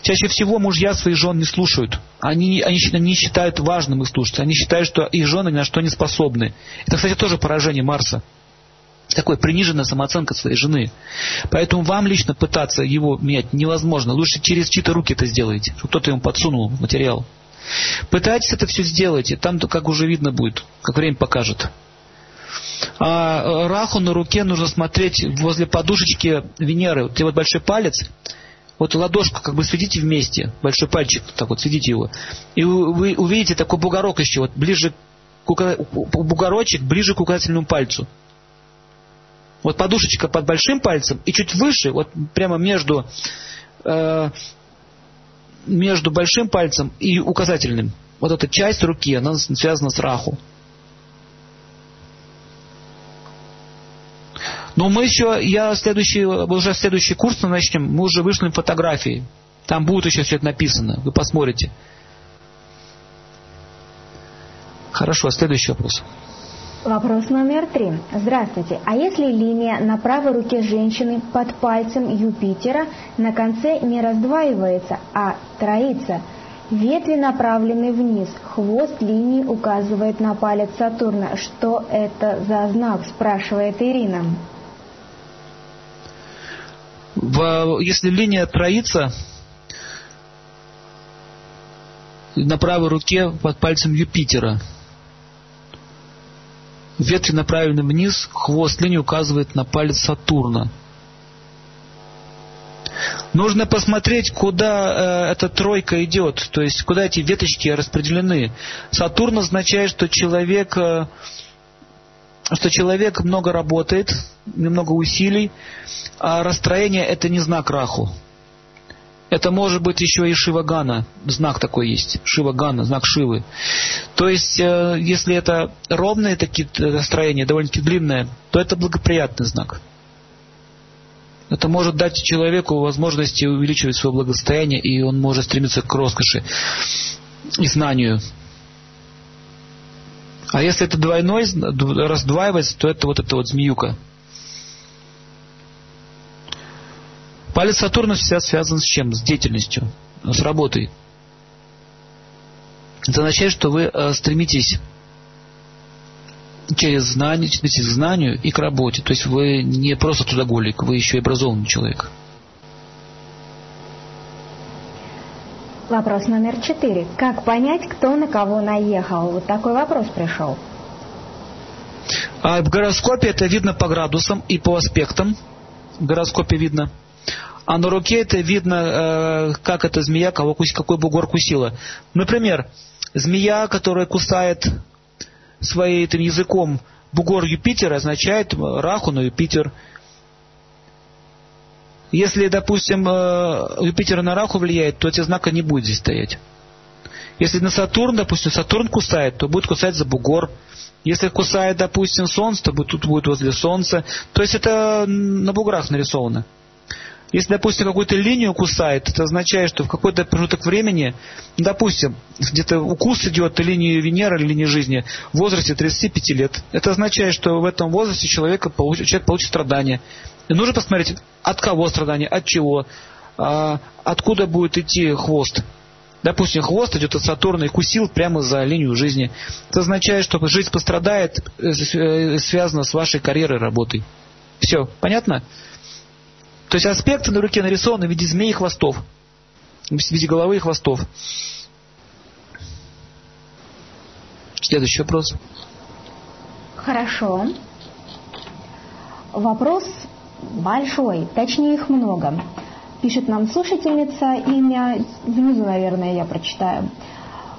Чаще всего мужья своих жен не слушают. Они, они не считают важным их слушать. Они считают, что их жены ни на что не способны. Это, кстати, тоже поражение Марса. Такое приниженная самооценка своей жены. Поэтому вам лично пытаться его менять невозможно. Лучше через чьи-то руки это сделайте, чтобы кто-то ему подсунул материал. Пытайтесь это все сделать, и там, как уже видно будет, как время покажет. А э, Раху на руке нужно смотреть возле подушечки Венеры. Вот, вот большой палец, вот ладошку как бы сведите вместе, большой пальчик, так вот сведите его, и вы увидите такой бугорок еще, вот ближе к бугорочек ближе к указательному пальцу. Вот подушечка под большим пальцем и чуть выше, вот прямо между э, между большим пальцем и указательным. Вот эта часть руки, она связана с раху. Но мы еще, я следующий, уже следующий курс начнем, мы уже вышлем фотографии. Там будет еще все это написано, вы посмотрите. Хорошо, следующий вопрос. Вопрос номер три. Здравствуйте. А если линия на правой руке женщины под пальцем Юпитера на конце не раздваивается, а троится, ветви направлены вниз, хвост линии указывает на палец Сатурна. Что это за знак, спрашивает Ирина. Если линия троится на правой руке под пальцем Юпитера, ветви направлены вниз, хвост линии указывает на палец Сатурна. Нужно посмотреть, куда э, эта тройка идет, то есть куда эти веточки распределены. Сатурн означает, что человек э, что человек много работает, немного усилий, а расстроение это не знак Раху. Это может быть еще и Шивагана, знак такой есть, Шивагана, знак Шивы. То есть, э, если это ровные такие настроения, довольно-таки длинные, то это благоприятный знак. Это может дать человеку возможности увеличивать свое благосостояние, и он может стремиться к роскоши и знанию. А если это двойной, раздваивается, то это вот эта вот змеюка. Палец Сатурна всегда связан с чем? С деятельностью, с работой. Это означает, что вы э, стремитесь через знание, к знанию и к работе. То есть вы не просто трудоголик, вы еще и образованный человек. Вопрос номер четыре. Как понять, кто на кого наехал? Вот такой вопрос пришел. А в гороскопе это видно по градусам и по аспектам. В гороскопе видно. А на руке это видно, э, как эта змея, кого, какой бугор кусила. Например, змея, которая кусает своим языком бугор Юпитера, означает Раху на Юпитер. Если, допустим, э, Юпитер на Раху влияет, то эти знака не будет здесь стоять. Если на Сатурн, допустим, Сатурн кусает, то будет кусать за бугор. Если кусает, допустим, Солнце, то тут будет возле Солнца. То есть это на буграх нарисовано. Если, допустим, какую-то линию кусает, это означает, что в какой-то промежуток времени, допустим, где-то укус идет линии Венеры, линии жизни в возрасте 35 лет. Это означает, что в этом возрасте человек получит, человек получит страдания. И нужно посмотреть, от кого страдания, от чего, а, откуда будет идти хвост. Допустим, хвост идет от Сатурна и кусил прямо за линию жизни. Это означает, что жизнь пострадает, э, э, связана с вашей карьерой, работой. Все, понятно? То есть аспекты на руке нарисованы в виде змей и хвостов. В виде головы и хвостов. Следующий вопрос. Хорошо. Вопрос большой, точнее их много. Пишет нам слушательница, имя внизу, наверное, я прочитаю.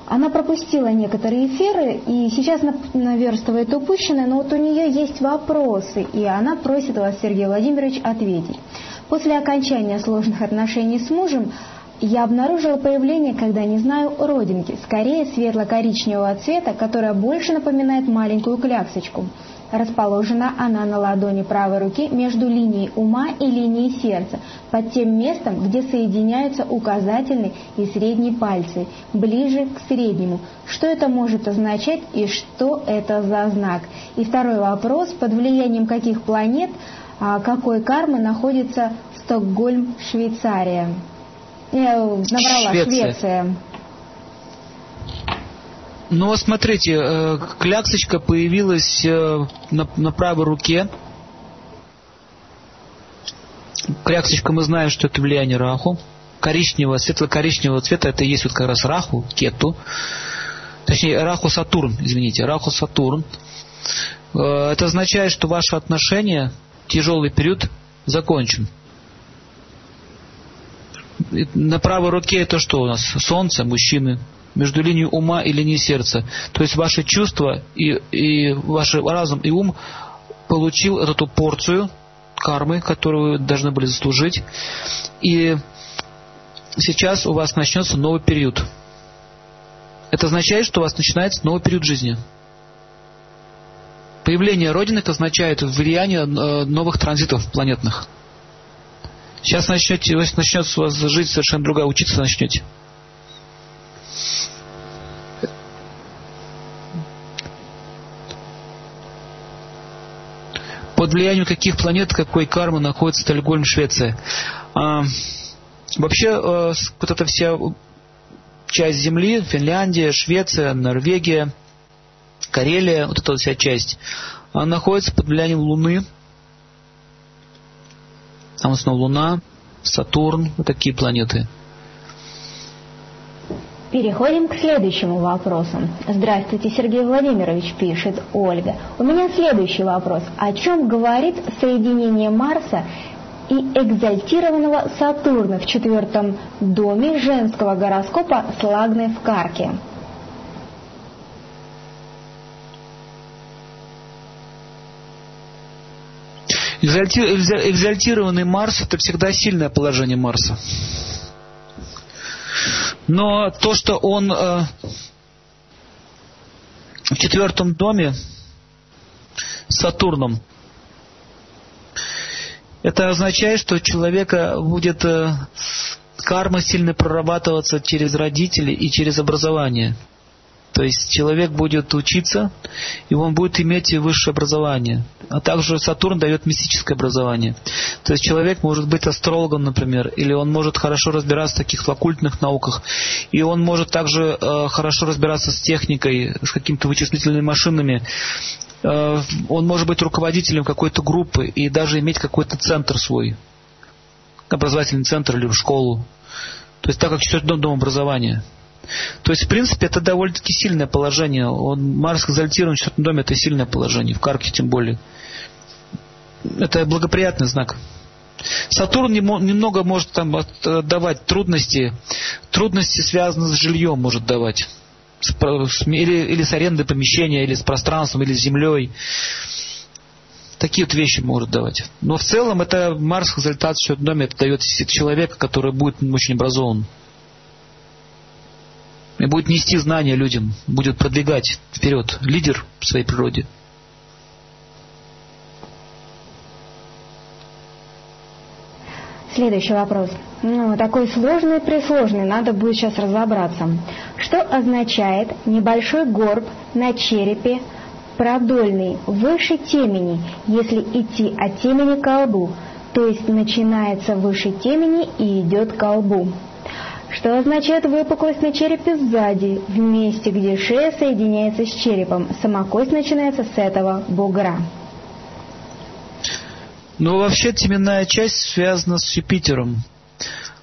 Она пропустила некоторые эфиры и сейчас наверстывает упущенное, но вот у нее есть вопросы, и она просит вас, Сергей Владимирович, ответить. После окончания сложных отношений с мужем я обнаружила появление, когда не знаю, родинки, скорее светло-коричневого цвета, которая больше напоминает маленькую кляксочку. Расположена она на ладони правой руки между линией ума и линией сердца, под тем местом, где соединяются указательный и средний пальцы, ближе к среднему. Что это может означать и что это за знак? И второй вопрос, под влиянием каких планет – а какой кармы находится Стокгольм, Швейцария. Я набрала Швеция. Швеция. Ну, смотрите, э, кляксочка появилась э, на, на правой руке. Кляксочка, мы знаем, что это влияние Раху. Коричневого, светло-коричневого цвета, это и есть вот как раз Раху, Кету. Точнее, Раху Сатурн, извините, Раху Сатурн. Э, это означает, что ваши отношения, тяжелый период закончен. На правой руке это что у нас? Солнце, мужчины. Между линией ума и линией сердца. То есть ваши чувства и, и ваш разум и ум получил эту порцию кармы, которую вы должны были заслужить. И сейчас у вас начнется новый период. Это означает, что у вас начинается новый период жизни. Появление Родины это означает влияние э, новых транзитов планетных. Сейчас начнете, начнется у вас жить совершенно другая, учиться начнете. Под влиянием каких планет, какой кармы находится Стокгольм, Швеция? А, вообще, а, вот эта вся часть Земли, Финляндия, Швеция, Норвегия, Карелия, вот эта вся часть, она находится под влиянием Луны, там снова Луна, Сатурн, вот такие планеты. Переходим к следующему вопросу. Здравствуйте, Сергей Владимирович, пишет Ольга. У меня следующий вопрос. О чем говорит соединение Марса и экзальтированного Сатурна в четвертом доме женского гороскопа с Лагной в Карке? Экзальтированный Марс это всегда сильное положение Марса. Но то, что он э, в четвертом доме Сатурном, это означает, что у человека будет э, карма сильно прорабатываться через родителей и через образование. То есть человек будет учиться, и он будет иметь высшее образование. А также Сатурн дает мистическое образование. То есть человек может быть астрологом, например, или он может хорошо разбираться в таких оккультных науках, и он может также э, хорошо разбираться с техникой, с какими-то вычислительными машинами. Э, он может быть руководителем какой-то группы и даже иметь какой-то центр свой, образовательный центр или школу. То есть так как четвертый дом образования – то есть, в принципе, это довольно-таки сильное положение. Он, Марс экзальтирован в четвертом доме, это сильное положение, в Карке тем более. Это благоприятный знак. Сатурн немного может там давать трудности. Трудности связаны с жильем может давать. Или, или с арендой помещения, или с пространством, или с землей. Такие вот вещи может давать. Но в целом это Марс экзальтация в четвертом доме, это дает человека, который будет очень образован и будет нести знания людям, будет продвигать вперед, лидер в своей природе. Следующий вопрос. Ну, такой сложный, присложный, надо будет сейчас разобраться. Что означает небольшой горб на черепе, продольный, выше темени, если идти от темени к колбу, то есть начинается выше темени и идет к колбу? Что означает выпуклость на черепе сзади, в месте, где шея соединяется с черепом. Сама кость начинается с этого бугра. Ну, вообще теменная часть связана с Юпитером.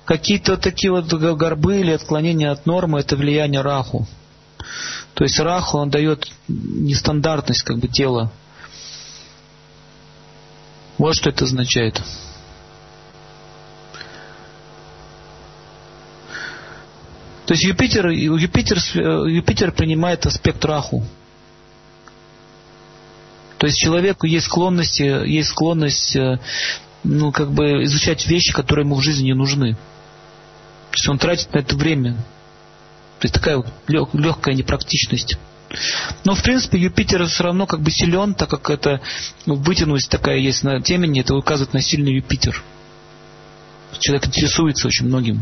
Какие-то такие вот горбы или отклонения от нормы – это влияние Раху. То есть Раху, он дает нестандартность как бы тела. Вот что это означает. То есть Юпитер, Юпитер, Юпитер принимает аспект Раху. То есть человеку есть склонность, есть склонность э, ну, как бы изучать вещи, которые ему в жизни не нужны. То есть он тратит на это время. То есть такая вот легкая непрактичность. Но, в принципе, Юпитер все равно как бы силен, так как это ну, вытянулась такая есть на темени, это указывает на сильный Юпитер. Человек интересуется очень многим.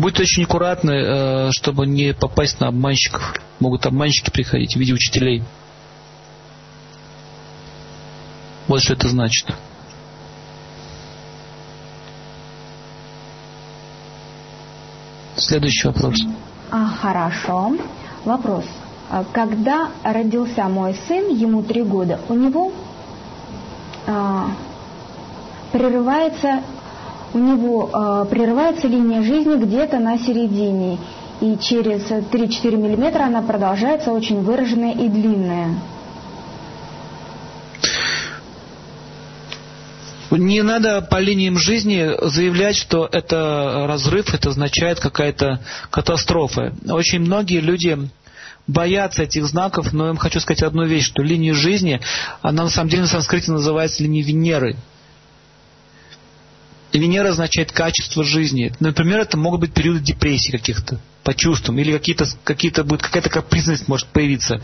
Будьте очень аккуратны, э, чтобы не попасть на обманщиков. Могут обманщики приходить в виде учителей. Вот что это значит. Следующий вопрос. А, хорошо. Вопрос. А когда родился мой сын, ему три года, у него а, прерывается у него э, прерывается линия жизни где-то на середине, и через 3-4 мм она продолжается очень выраженная и длинная. Не надо по линиям жизни заявлять, что это разрыв, это означает какая-то катастрофа. Очень многие люди боятся этих знаков, но я вам хочу сказать одну вещь, что линия жизни, она на самом деле на санскрите называется линией Венеры. Венера означает качество жизни. Например, это могут быть периоды депрессии каких-то по чувствам, или какие-то, какие-то будет какая-то капризность может появиться.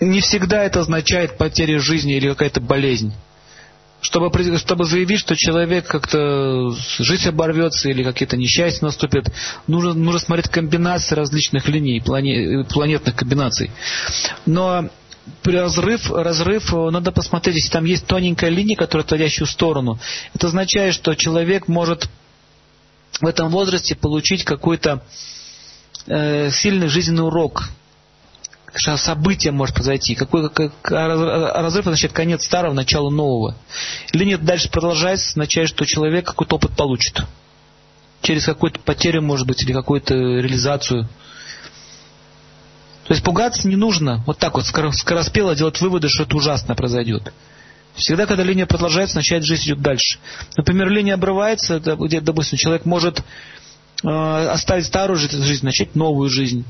Не всегда это означает потеря жизни или какая-то болезнь чтобы, чтобы заявить, что человек как-то жизнь оборвется или какие-то несчастья наступят, нужно, нужно смотреть комбинации различных линий, планетных комбинаций. Но разрыв, разрыв, надо посмотреть, если там есть тоненькая линия, которая отводящую сторону, это означает, что человек может в этом возрасте получить какой-то э, сильный жизненный урок, событие может произойти. Какой, как, разрыв означает конец старого, начало нового. Или нет, дальше продолжается, означает, что человек какой-то опыт получит. Через какую-то потерю, может быть, или какую-то реализацию. То есть пугаться не нужно. Вот так вот скороспело делать выводы, что это ужасно произойдет. Всегда, когда линия продолжается, означает, жизнь идет дальше. Например, линия обрывается, где, допустим, человек может э, оставить старую жизнь, начать новую жизнь.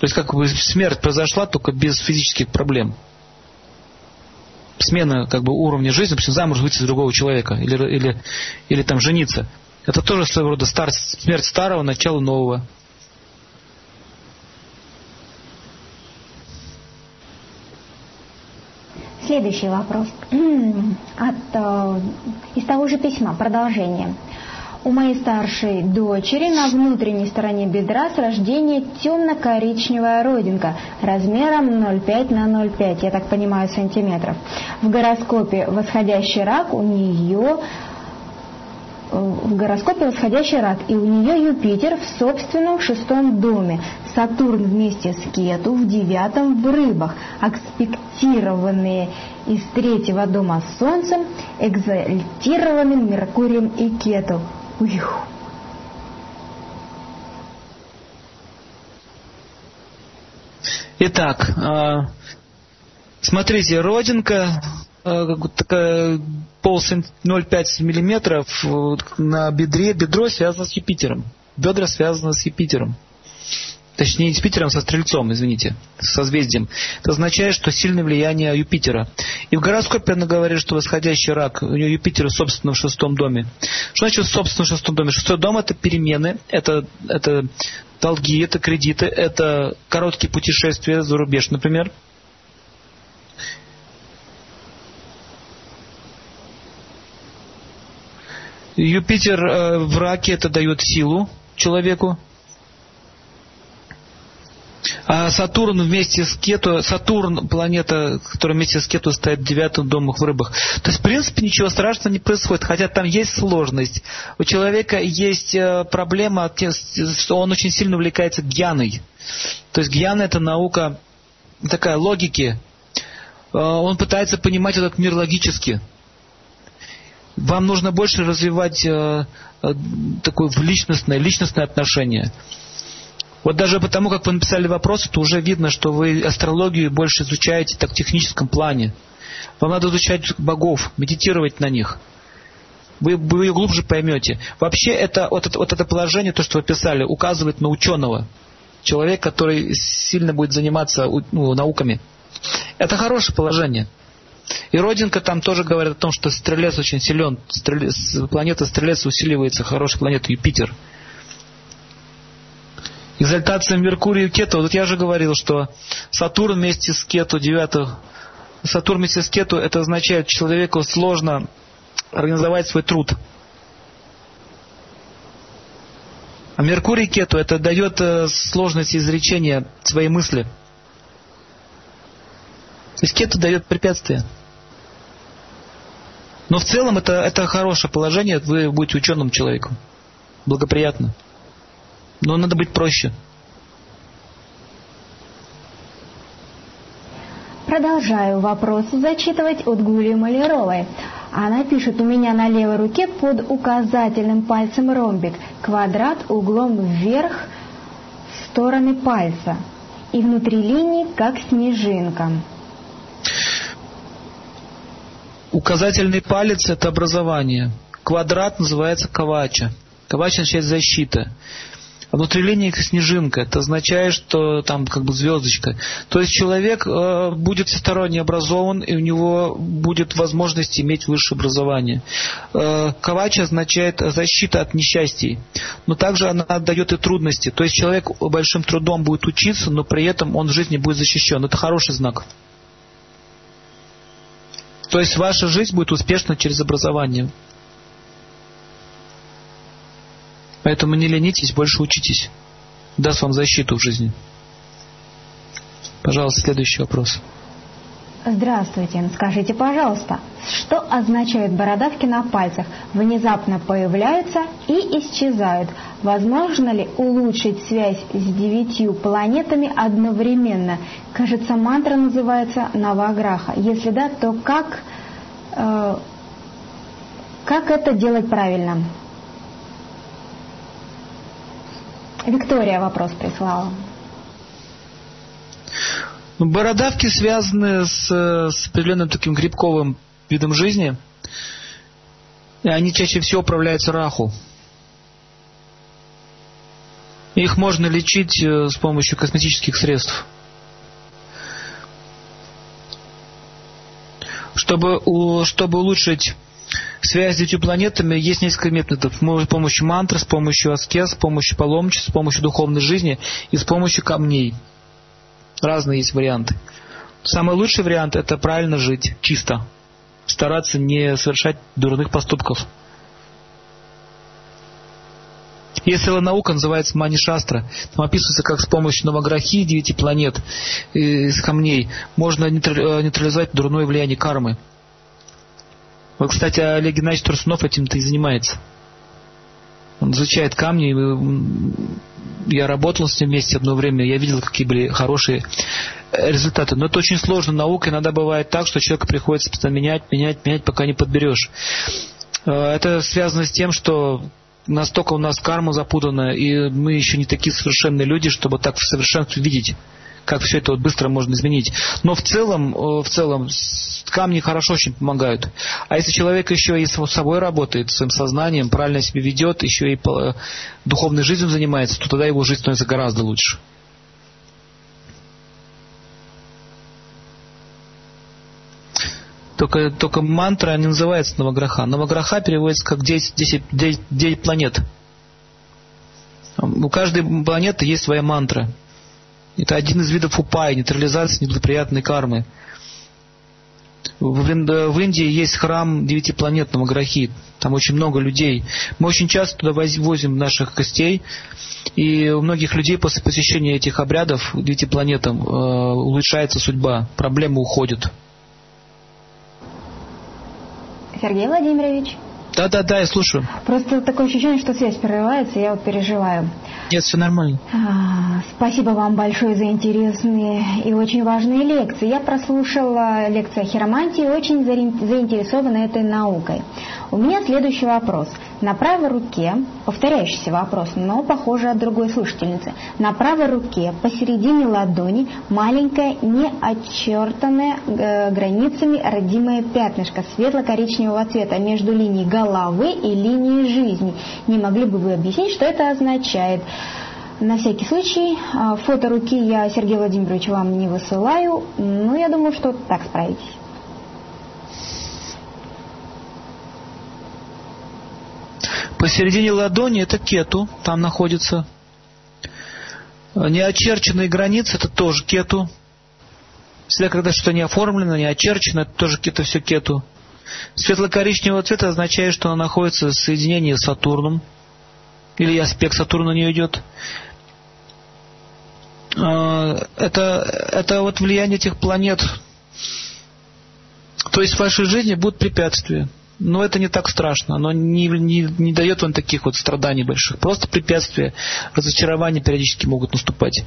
То есть как бы смерть произошла только без физических проблем. Смена как бы уровня жизни, допустим, замуж выйти за другого человека или, или, или там жениться. Это тоже своего рода стар, смерть старого, начало нового. Следующий вопрос от, э, из того же письма, продолжение. У моей старшей дочери на внутренней стороне бедра с рождения темно-коричневая родинка размером 0,5 на 0,5, я так понимаю, сантиметров. В гороскопе восходящий рак у нее в гороскопе восходящий рак, и у нее Юпитер в собственном шестом доме, Сатурн вместе с Кету в девятом в рыбах, аспектированные из третьего дома с Солнцем, экзальтированным Меркурием и Кету. Ух. Итак, а, смотрите, родинка такая пол 0,5 миллиметров на бедре, бедро связано с Юпитером. Бедра связаны с Юпитером точнее не с Питером, со Стрельцом, извините, с созвездием. Это означает, что сильное влияние Юпитера. И в гороскопе она говорит, что восходящий рак, у нее Юпитер собственно в шестом доме. Что значит собственно в шестом доме? Шестой дом это перемены, это, это долги, это кредиты, это короткие путешествия за рубеж, например. Юпитер э, в раке это дает силу человеку, а Сатурн вместе с Кету, Сатурн, планета, которая вместе с Кету стоит в девятом доме в рыбах. То есть, в принципе, ничего страшного не происходит, хотя там есть сложность. У человека есть э, проблема, что он очень сильно увлекается гьяной. То есть гьяна это наука такая логики. Э, он пытается понимать этот мир логически. Вам нужно больше развивать э, такое личностное, личностное отношение. Вот даже потому, как вы написали вопрос, то уже видно, что вы астрологию больше изучаете так в техническом плане. Вам надо изучать богов, медитировать на них. Вы, вы ее глубже поймете. Вообще это, вот, это, вот это положение, то, что вы писали, указывает на ученого. Человек, который сильно будет заниматься ну, науками. Это хорошее положение. И Родинка там тоже говорит о том, что Стрелец очень силен. Стрелец, планета Стрелец усиливается, хорошая планета Юпитер. Экзальтация Меркурия и Кету. Вот я же говорил, что Сатурн вместе с Кету, девятых, Сатурн вместе с Кету, это означает, человеку сложно организовать свой труд. А Меркурий Кету это дает э, сложность изречения своей мысли. То есть Кету дает препятствия. Но в целом это, это хорошее положение, вы будете ученым человеком. Благоприятно. Но надо быть проще. Продолжаю вопрос зачитывать от Гули Маляровой. Она пишет, у меня на левой руке под указательным пальцем ромбик, квадрат углом вверх стороны пальца и внутри линии как снежинка. Указательный палец – это образование. Квадрат называется кавача. Кавача означает защита. А внутри линии снежинка. Это означает, что там как бы звездочка. То есть человек э, будет всесторонне образован, и у него будет возможность иметь высшее образование. Э, кавача означает защита от несчастий. Но также она дает и трудности. То есть человек большим трудом будет учиться, но при этом он в жизни будет защищен. Это хороший знак. То есть ваша жизнь будет успешна через образование. Поэтому не ленитесь, больше учитесь. Даст вам защиту в жизни. Пожалуйста, следующий вопрос. Здравствуйте. Скажите, пожалуйста, что означают бородавки на пальцах? Внезапно появляются и исчезают. Возможно ли улучшить связь с девятью планетами одновременно? Кажется, мантра называется Наваграха. Если да, то как, э, как это делать правильно? Виктория вопрос прислала. Ну, бородавки связаны с, с определенным таким грибковым видом жизни. И они чаще всего управляются раху. Их можно лечить э, с помощью косметических средств. Чтобы, чтобы улучшить связь с девятью планетами есть несколько методов. С помощью мантры, с помощью аскез, с помощью паломничества, с помощью духовной жизни и с помощью камней. Разные есть варианты. Самый лучший вариант – это правильно жить, чисто. Стараться не совершать дурных поступков. Есть целая наука, называется Манишастра. Там описывается, как с помощью новограхи, девяти планет, из камней, можно нейтрализовать дурное влияние кармы. Вот, кстати, Олег Геннадьевич Турсунов этим-то и занимается. Он изучает камни. Я работал с ним вместе одно время. Я видел, какие были хорошие э, результаты. Но это очень сложная наука. Иногда бывает так, что человека приходится постоянно менять, менять, менять, пока не подберешь. Э, это связано с тем, что настолько у нас карма запутана, и мы еще не такие совершенные люди, чтобы так в совершенстве видеть как все это вот быстро можно изменить. Но в целом, в целом, камни хорошо очень помогают. А если человек еще и с собой работает, своим сознанием, правильно себя ведет, еще и духовной жизнью занимается, то тогда его жизнь становится гораздо лучше. Только, только мантра не называется Новограха. Новограха переводится как 10, 10, 9, 9 планет. У каждой планеты есть своя мантра. Это один из видов упая, нейтрализации неблагоприятной кармы. В, в Индии есть храм девятипланетного Грахи. Там очень много людей. Мы очень часто туда возим наших гостей. И у многих людей после посещения этих обрядов девятипланетам э, улучшается судьба. Проблемы уходят. Сергей Владимирович. Да, да, да, я слушаю. Просто такое ощущение, что связь прерывается, я вот переживаю. Нет, все нормально. А, спасибо вам большое за интересные и очень важные лекции. Я прослушала лекцию о хиромантии и очень заинтересована этой наукой. У меня следующий вопрос. На правой руке, повторяющийся вопрос, но похоже от другой слушательницы, на правой руке посередине ладони маленькое неочертанное э, границами родимое пятнышко светло-коричневого цвета между линией головы и линией жизни. Не могли бы вы объяснить, что это означает? На всякий случай, а, фото руки я, Сергей Владимирович, вам не высылаю, но я думаю, что так справитесь. Посередине ладони это кету, там находится. Неочерченные границы это тоже кету. Всегда, когда что-то не оформлено, не очерчено, это тоже кету, все кету. Светло-коричневого цвета означает, что она находится в соединении с Сатурном. Или аспект Сатурна не идет. А, это, это вот влияние этих планет. То есть в вашей жизни будут препятствия. Но это не так страшно, оно не, не, не дает вам таких вот страданий больших. Просто препятствия, разочарования периодически могут наступать.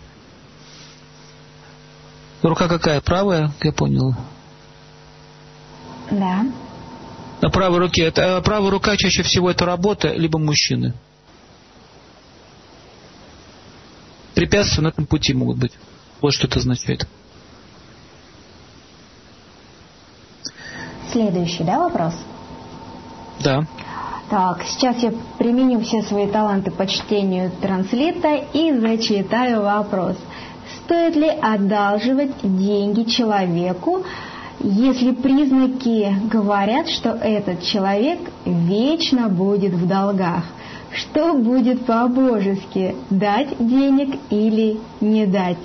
Рука какая? Правая, я понял. Да. На правой руке. Это, а правая рука чаще всего это работа, либо мужчины. Препятствия на этом пути могут быть. Вот что это означает. следующий, да, вопрос? Да. Так, сейчас я применю все свои таланты по чтению транслита и зачитаю вопрос. Стоит ли одалживать деньги человеку, если признаки говорят, что этот человек вечно будет в долгах? Что будет по-божески, дать денег или не дать?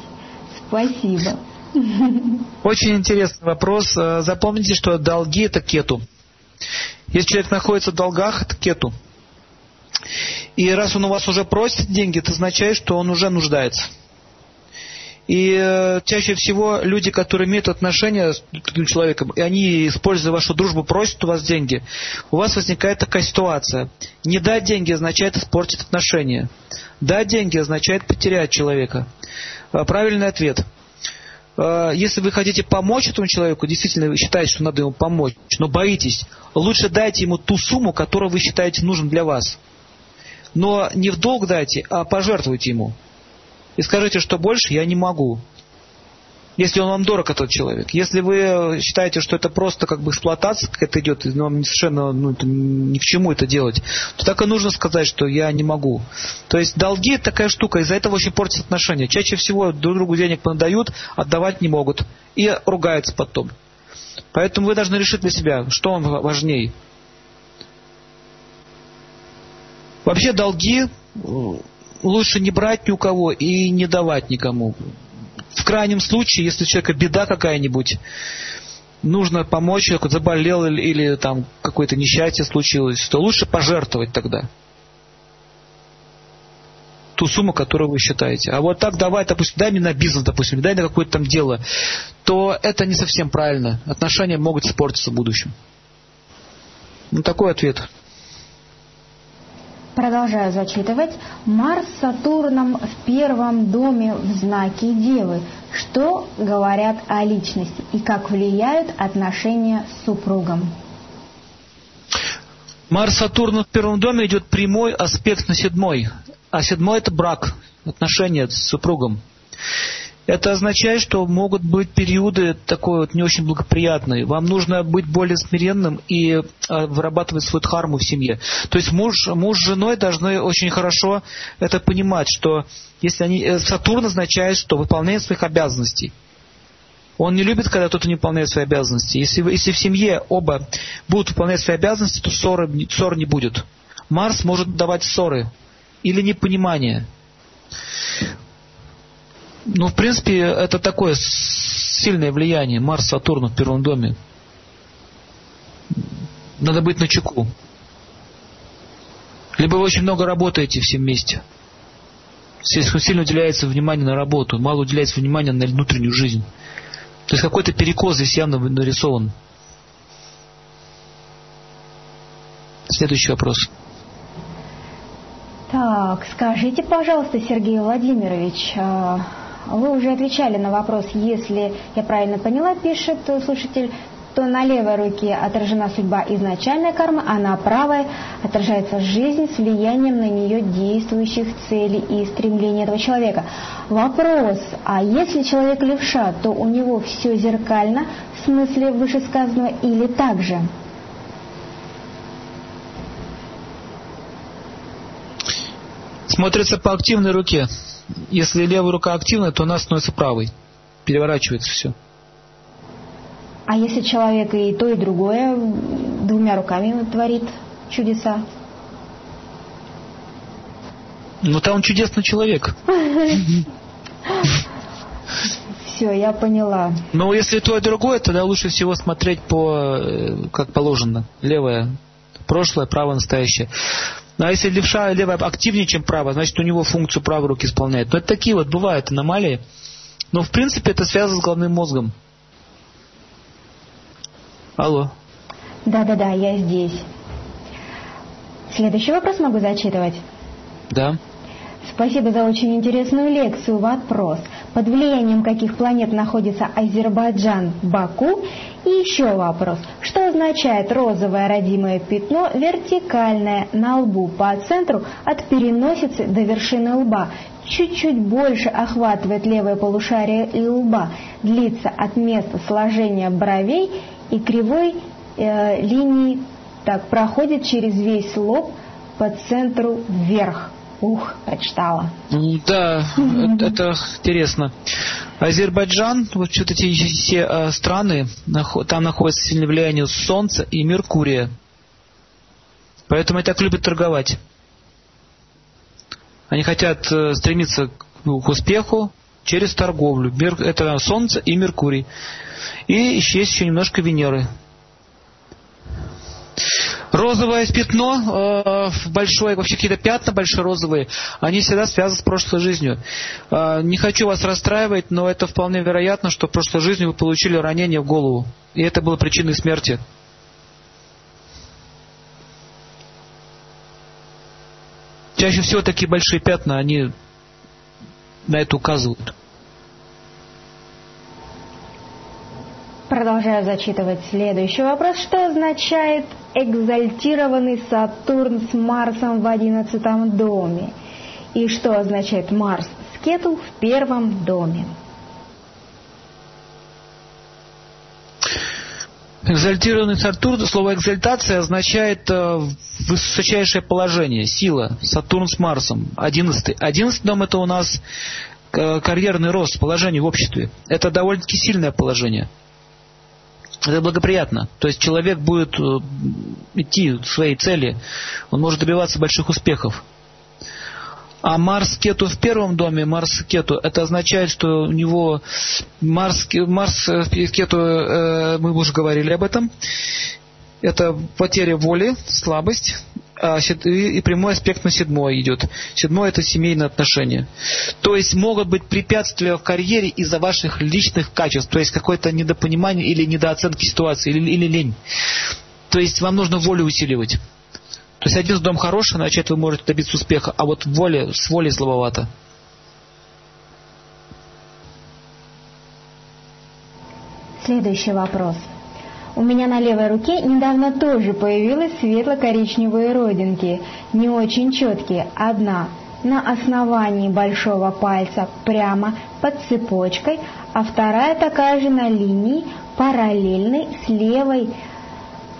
Спасибо. Очень интересный вопрос. Э, запомните, что долги – это кету. Если человек находится в долгах, это кету. И раз он у вас уже просит деньги, это означает, что он уже нуждается. И э, чаще всего люди, которые имеют отношения с другим человеком, и они, используя вашу дружбу, просят у вас деньги, у вас возникает такая ситуация. Не дать деньги означает испортить отношения. Дать деньги означает потерять человека. Э, правильный ответ – Э, если вы хотите помочь этому человеку, действительно вы считаете, что надо ему помочь, но боитесь, лучше дайте ему ту сумму, которую вы считаете нужным для вас. Но не в долг дайте, а пожертвуйте ему. И скажите, что больше я не могу если он вам дорог, этот человек. Если вы считаете, что это просто как бы эксплуатация какая-то идет, и вам совершенно ну, это, ни к чему это делать, то так и нужно сказать, что я не могу. То есть долги это такая штука, из-за этого очень портятся отношения. Чаще всего друг другу денег подают, отдавать не могут. И ругаются потом. Поэтому вы должны решить для себя, что вам важнее. Вообще долги лучше не брать ни у кого и не давать никому в крайнем случае, если у человека беда какая-нибудь, нужно помочь, человеку заболел или, или там какое-то несчастье случилось, то лучше пожертвовать тогда ту сумму, которую вы считаете. А вот так давай, допустим, дай мне на бизнес, допустим, дай на какое-то там дело, то это не совсем правильно. Отношения могут испортиться в будущем. Ну, такой ответ. Продолжаю зачитывать. Марс с Сатурном в первом доме в знаке Девы. Что говорят о личности и как влияют отношения с супругом? Марс Сатурн в первом доме идет прямой аспект на седьмой. А седьмой это брак, отношения с супругом. Это означает, что могут быть периоды такой вот не очень благоприятные. Вам нужно быть более смиренным и э, вырабатывать свою дхарму в семье. То есть муж, муж с женой должны очень хорошо это понимать, что если они... Э, Сатурн означает, что выполнение своих обязанностей. Он не любит, когда кто-то не выполняет свои обязанности. Если, если в семье оба будут выполнять свои обязанности, то ссоры, ссор не будет. Марс может давать ссоры или непонимание. Ну, в принципе, это такое сильное влияние. Марс, Сатурн в первом доме. Надо быть на чеку. Либо вы очень много работаете все вместе. Слишком сильно уделяется внимание на работу, мало уделяется внимания на внутреннюю жизнь. То есть какой-то перекос здесь явно нарисован. Следующий вопрос. Так, скажите, пожалуйста, Сергей Владимирович, а, вы уже отвечали на вопрос, если я правильно поняла, пишет слушатель, то на левой руке отражена судьба изначальной кармы, а на правой отражается жизнь с влиянием на нее действующих целей и стремлений этого человека. Вопрос, а если человек левша, то у него все зеркально в смысле вышесказанного или так же? Смотрится по активной руке. Если левая рука активная, то она становится правой. Переворачивается все. А если человек и то, и другое двумя руками творит чудеса? Ну, там он чудесный человек. Все, я поняла. Но если то и другое, тогда лучше всего смотреть по, э, как положено. Левое, прошлое, правое, настоящее. Ну, а если левша, левая активнее, чем правая, значит, у него функцию правой руки исполняет. Но это такие вот бывают аномалии. Но, в принципе, это связано с головным мозгом. Алло. Да-да-да, я здесь. Следующий вопрос могу зачитывать? Да. Спасибо за очень интересную лекцию. Вопрос. Под влиянием каких планет находится Азербайджан, Баку? И еще вопрос. Что означает розовое родимое пятно вертикальное на лбу по центру от переносицы до вершины лба? Чуть-чуть больше охватывает левое полушарие и лба, длится от места сложения бровей и кривой э, линии так проходит через весь лоб по центру вверх. Ух, прочитала. Да, это интересно. Азербайджан, вот что-то эти все э, страны, там находится сильное влияние Солнца и Меркурия. Поэтому они так любят торговать. Они хотят э, стремиться к успеху через торговлю. Это Солнце и Меркурий. И есть еще немножко Венеры. Розовое пятно, э, большое, вообще какие-то пятна большие розовые, они всегда связаны с прошлой жизнью. Э, не хочу вас расстраивать, но это вполне вероятно, что в прошлой жизни вы получили ранение в голову. И это было причиной смерти. Чаще всего такие большие пятна, они на это указывают. Продолжаю зачитывать следующий вопрос. Что означает экзальтированный Сатурн с Марсом в одиннадцатом доме? И что означает Марс с Кету в первом доме? Экзальтированный Сатурн, слово экзальтация означает э, высочайшее положение, сила. Сатурн с Марсом, одиннадцатый. Одиннадцатый дом это у нас э, карьерный рост, положение в обществе. Это довольно-таки сильное положение это благоприятно. То есть человек будет э, идти к своей цели, он может добиваться больших успехов. А Марс Кету в первом доме, Марс Кету, это означает, что у него Марс, Марс э, Кету, э, мы уже говорили об этом, это потеря воли, слабость, и прямой аспект на седьмое идет. Седьмое это семейные отношения. То есть могут быть препятствия в карьере из-за ваших личных качеств, то есть какое-то недопонимание или недооценки ситуации, или, или лень. То есть вам нужно волю усиливать. То есть один дом хороший, начать вы можете добиться успеха, а вот воля, с волей слабовато. Следующий вопрос. У меня на левой руке недавно тоже появились светло-коричневые родинки, не очень четкие. Одна на основании большого пальца прямо под цепочкой, а вторая такая же на линии, параллельной с левой,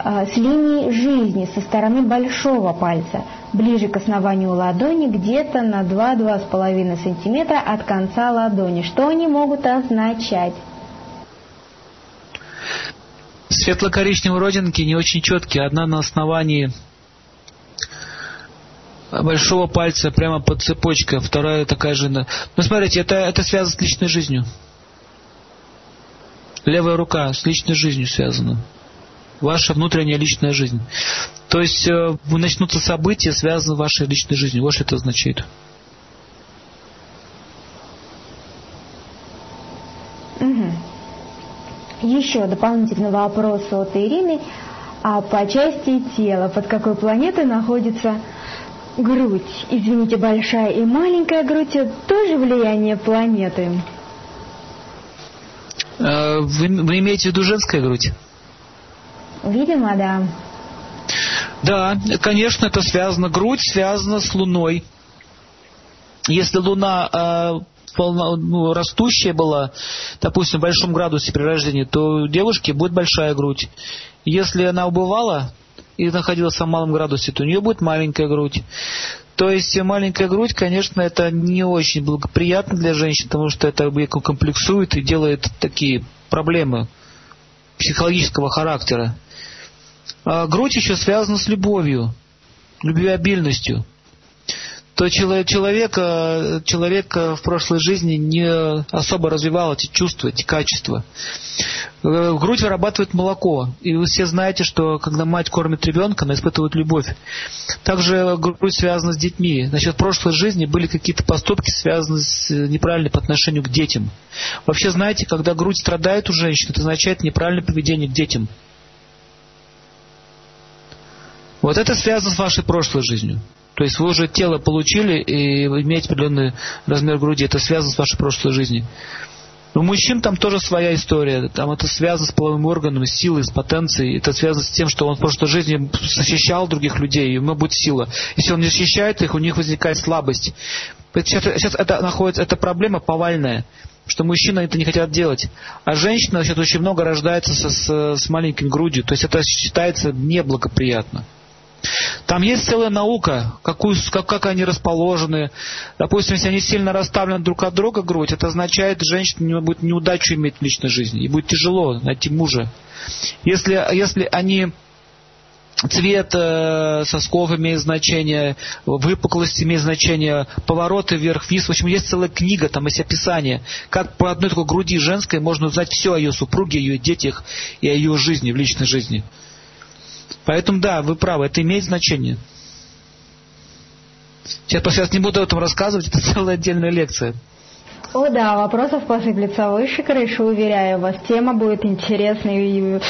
э, с линией жизни со стороны большого пальца, ближе к основанию ладони, где-то на 2-2,5 см от конца ладони. Что они могут означать? Светло-коричневые родинки не очень четкие. Одна на основании большого пальца прямо под цепочкой, а вторая такая же. Ну, смотрите, это, это связано с личной жизнью. Левая рука с личной жизнью связана. Ваша внутренняя личная жизнь. То есть э, начнутся события, связанные с вашей личной жизнью. Вот что это означает. Еще дополнительный вопрос от Ирины. А по части тела, под какой планетой находится грудь? Извините, большая и маленькая грудь – это тоже влияние планеты? Э, вы, вы имеете в виду женская грудь? Видимо, да. Да, конечно, это связано. Грудь связана с Луной. Если Луна э, полно, ну, растущая была, допустим, в большом градусе при рождении, то у девушки будет большая грудь. Если она убывала и находилась в малом градусе, то у нее будет маленькая грудь. То есть маленькая грудь, конечно, это не очень благоприятно для женщин, потому что это комплексует и делает такие проблемы психологического характера. А грудь еще связана с любовью, любвеобильностью то человек, человек в прошлой жизни не особо развивал эти чувства, эти качества. Э, грудь вырабатывает молоко. И вы все знаете, что когда мать кормит ребенка, она испытывает любовь. Также грудь связана с детьми. Значит, в прошлой жизни были какие-то поступки, связанные с неправильным по отношению к детям. Вообще, знаете, когда грудь страдает у женщины, это означает неправильное поведение к детям. Вот это связано с вашей прошлой жизнью. То есть вы уже тело получили и имеете определенный размер груди. Это связано с вашей прошлой жизнью. У мужчин там тоже своя история. Там это связано с половым органом, с силой, с потенцией. Это связано с тем, что он в прошлой жизни защищал других людей, и у него будет сила. Если он не защищает их, у них возникает слабость. Сейчас, сейчас это находится, эта проблема повальная. что мужчины это не хотят делать. А женщина значит, очень много рождается со, с, с маленькой грудью. То есть это считается неблагоприятно. Там есть целая наука, какую, как, как они расположены. Допустим, если они сильно расставлены друг от друга грудь, это означает, что женщина будет неудачу иметь в личной жизни. И будет тяжело найти мужа. Если, если они цвет э, сосков имеет значение, выпуклость имеет значение, повороты вверх-вниз. В общем, есть целая книга, там есть описание, как по одной такой груди женской можно узнать все о ее супруге, о ее детях и о ее жизни, в личной жизни. Поэтому да, вы правы, это имеет значение. Сейчас, сейчас не буду об этом рассказывать, это целая отдельная лекция. О да, вопросов посыплется выше крыши, уверяю вас. Тема будет интересной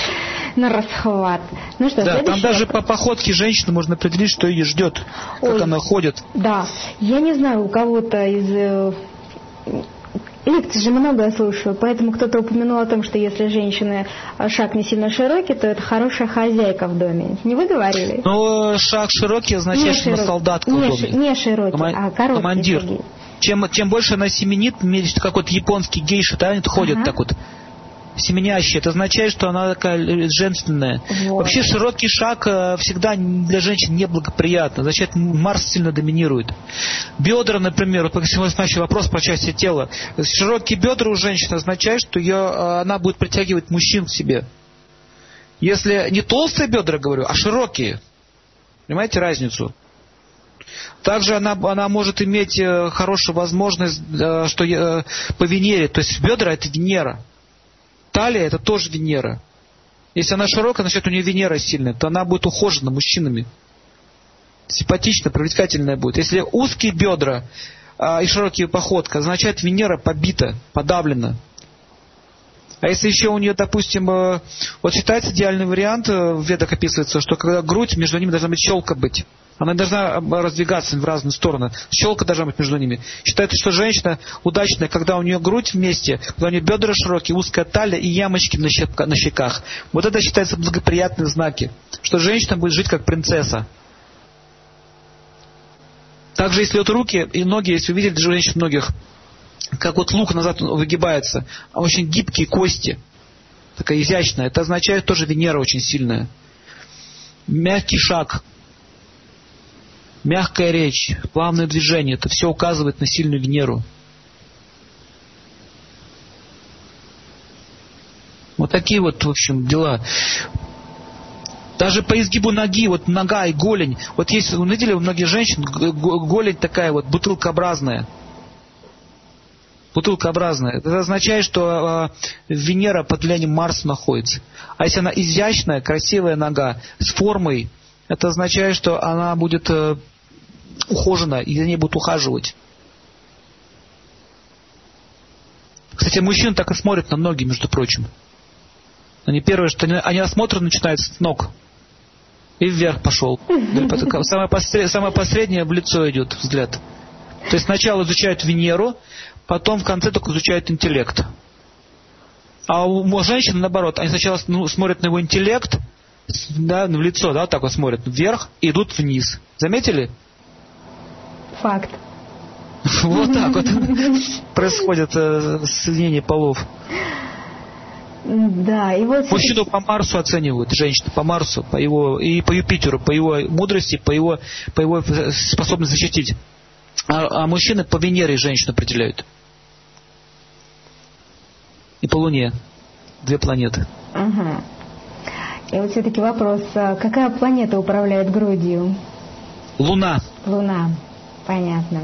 на расхват. Ну что, да, там даже вопрос. по походке женщины можно определить, что ее ждет, как Ой, она ходит. Да, я не знаю, у кого-то из э, лекций же много я слушаю, поэтому кто-то упомянул о том, что если женщины а, шаг не сильно широкий, то это хорошая хозяйка в доме. Не вы говорили? Ну, шаг широкий означает, что она солдатка не в доме. Не широкий, Кома- а короткий. Командир. Шаги. Чем, чем больше она семенит, как вот японский гейши, да, они ходят ага. так вот семенящая, это означает, что она такая женственная. Вот. Вообще широкий шаг э, всегда для женщин неблагоприятно, означает Марс сильно доминирует. Бедра, например, вот начал вопрос про части тела. Широкие бедра у женщины означает, что ее, э, она будет притягивать мужчин к себе. Если не толстые бедра, говорю, а широкие. Понимаете разницу? Также она, она может иметь э, хорошую возможность, что по Венере, то есть бедра это Венера. Талия это тоже Венера. Если она широкая, значит у нее Венера сильная, то она будет ухожена мужчинами. Симпатичная, привлекательная будет. Если узкие бедра а, и широкие походка, означает Венера побита, подавлена. А если еще у нее, допустим, э, вот считается идеальный вариант, э, в ведах описывается, что когда грудь, между ними должна быть щелка быть. Она должна раздвигаться в разные стороны. Щелка должна быть между ними. Считается, что женщина удачная, когда у нее грудь вместе, когда у нее бедра широкие, узкая талия и ямочки на щеках. Вот это считается благоприятные знаки, что женщина будет жить как принцесса. Также, если вот руки и ноги, если увидели женщин многих, как вот лук назад выгибается, а очень гибкие кости, такая изящная, это означает тоже Венера очень сильная. Мягкий шаг, Мягкая речь, плавное движение, это все указывает на сильную Венеру. Вот такие вот, в общем, дела. Даже по изгибу ноги, вот нога и голень. Вот есть, вы видели, у многих женщин голень такая вот бутылкообразная. Бутылкообразная. Это означает, что э, Венера под влиянием Марса находится. А если она изящная, красивая нога с формой, это означает, что она будет э, ухожена, и за ней будут ухаживать. Кстати, мужчины так и смотрят на ноги, между прочим. Они первое, что они, они осмотр начинаются с ног. И вверх пошел. Самое, посред, самое посреднее в лицо идет взгляд. То есть сначала изучают Венеру, потом в конце только изучают интеллект. А у женщин наоборот, они сначала ну, смотрят на его интеллект, да, в лицо, да, вот так вот смотрят вверх и идут вниз. Заметили? Факт. [LAUGHS] Вот так вот [LAUGHS] происходит э, соединение полов. Да, и вот... Мужчину по Марсу оценивают, женщину по Марсу, по его, и по Юпитеру, по его мудрости, по его, по его способности защитить. А, а мужчины по Венере женщину определяют. И по Луне. Две планеты. Угу. И вот все-таки вопрос, а какая планета управляет грудью? Луна. Луна. Понятно.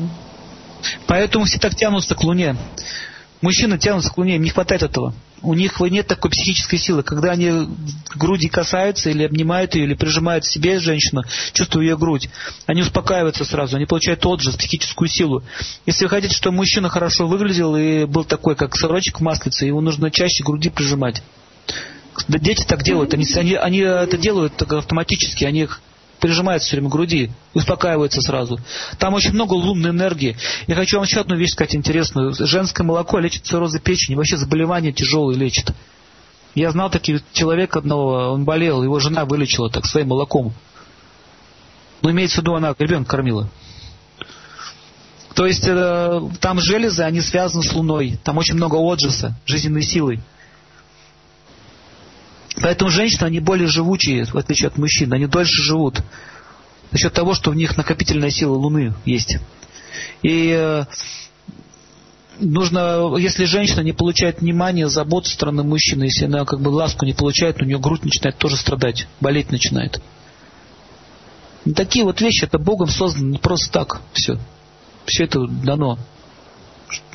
Поэтому все так тянутся к Луне. Мужчины тянутся к Луне, им не хватает этого. У них нет такой психической силы. Когда они груди касаются или обнимают ее, или прижимают к себе женщину, чувствуя ее грудь, они успокаиваются сразу, они получают же психическую силу. Если вы хотите, чтобы мужчина хорошо выглядел и был такой, как сорочек в маслице, его нужно чаще груди прижимать. Дети так делают, они, они, они это делают автоматически, они прижимается все время к груди, успокаивается сразу. Там очень много лунной энергии. Я хочу вам еще одну вещь сказать интересную. Женское молоко лечит циррозы печени, вообще заболевания тяжелые лечит. Я знал таки человека одного, он болел, его жена вылечила так своим молоком. Но имеется в виду, она ребенка кормила. То есть э, там железы, они связаны с Луной. Там очень много отжиса, жизненной силы. Поэтому женщины, они более живучие, в отличие от мужчин. Они дольше живут. За счет того, что в них накопительная сила Луны есть. И э, нужно, если женщина не получает внимания, заботы со стороны мужчины, если она как бы ласку не получает, у нее грудь начинает тоже страдать, болеть начинает. И такие вот вещи, это Богом создано не просто так все. Все это дано,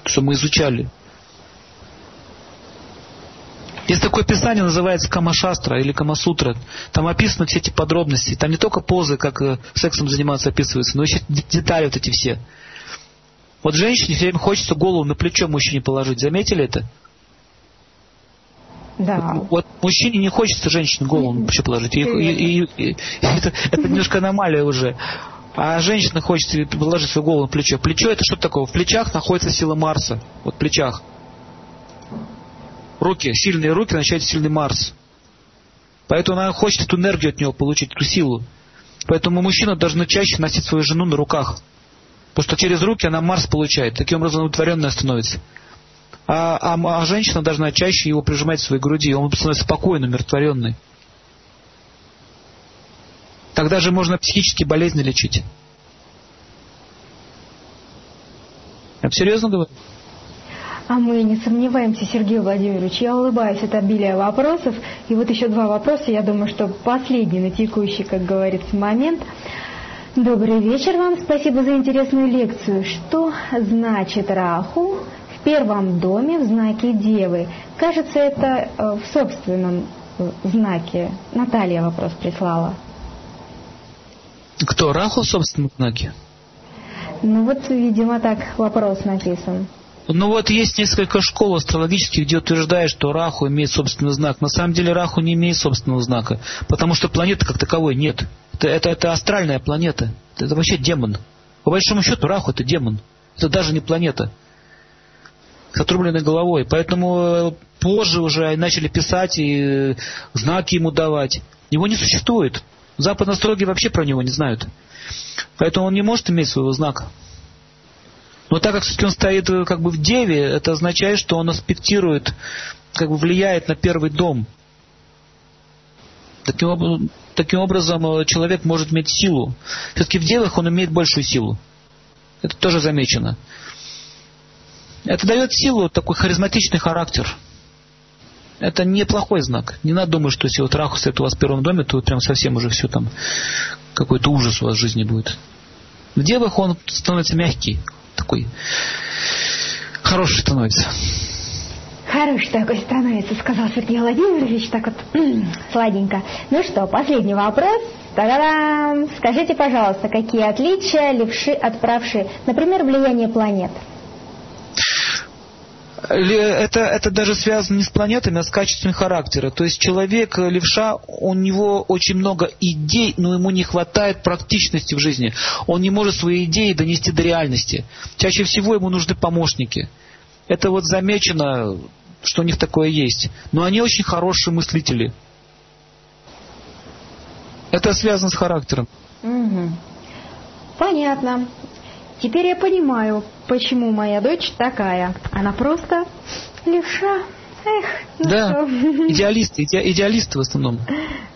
что мы изучали. Есть такое писание, называется Камашастра или Камасутра. Там описаны все эти подробности. Там не только позы, как э, сексом заниматься описываются, но еще детали вот эти все. Вот женщине все время хочется голову на плечо мужчине положить. Заметили это? Да. Вот, вот мужчине не хочется женщине голову на плечо положить. И, и, и, и, это, это немножко аномалия уже. А женщина хочет положить свою голову на плечо. Плечо это что такое? В плечах находится сила Марса. Вот в плечах. Руки, сильные руки, означает сильный Марс. Поэтому она хочет эту энергию от него получить, эту силу. Поэтому мужчина должен чаще носить свою жену на руках. Потому что через руки она Марс получает. Таким образом удовлетворенная становится. А, а, а женщина должна чаще его прижимать к своей груди. Он становится спокойным, умиротворенный. Тогда же можно психические болезни лечить. Я серьезно говорю? А мы не сомневаемся, Сергей Владимирович. Я улыбаюсь от обилия вопросов. И вот еще два вопроса. Я думаю, что последний на текущий, как говорится, момент. Добрый вечер вам. Спасибо за интересную лекцию. Что значит Раху в первом доме в знаке Девы? Кажется, это э, в собственном э, знаке. Наталья вопрос прислала. Кто? Раху в собственном знаке? Ну вот, видимо, так вопрос написан. Ну вот есть несколько школ астрологических, где утверждают, что Раху имеет собственный знак. На самом деле Раху не имеет собственного знака, потому что планеты как таковой нет. Это, это, это астральная планета. Это вообще демон. По большому счету Раху это демон. Это даже не планета. С отрубленной головой. Поэтому э, позже уже начали писать и э, знаки ему давать. Его не существует. Западные астрологи вообще про него не знают. Поэтому он не может иметь своего знака. Но так как все-таки он стоит э, как бы в деве, это означает, что он аспектирует, как бы влияет на первый дом. Таким, таким образом э, человек может иметь силу. Все-таки в девах он имеет большую силу. Это тоже замечено. Это дает силу, такой харизматичный характер. Это неплохой знак. Не надо думать, что если вот Раху стоит у вас в первом доме, то прям совсем уже все там, какой-то ужас у вас в жизни будет. В девах он становится мягкий, такой хороший становится. Хороший такой становится, сказал Сергей Владимирович, так вот сладенько. Ну что, последний вопрос. Та-да-дам! Скажите, пожалуйста, какие отличия левши от правши? Например, влияние планет это, это даже связано не с планетами, а с качеством характера. То есть человек, э, левша, у него очень много идей, но ему не хватает практичности в жизни. Он не может свои идеи донести до реальности. Чаще всего ему нужны помощники. Это вот замечено, что у них такое есть. Но они очень хорошие мыслители. Это связано с характером. Угу. Понятно. Теперь я понимаю, почему моя дочь такая. Она просто левша. Эх, ну да, что? идеалисты, иде, идеалисты в основном.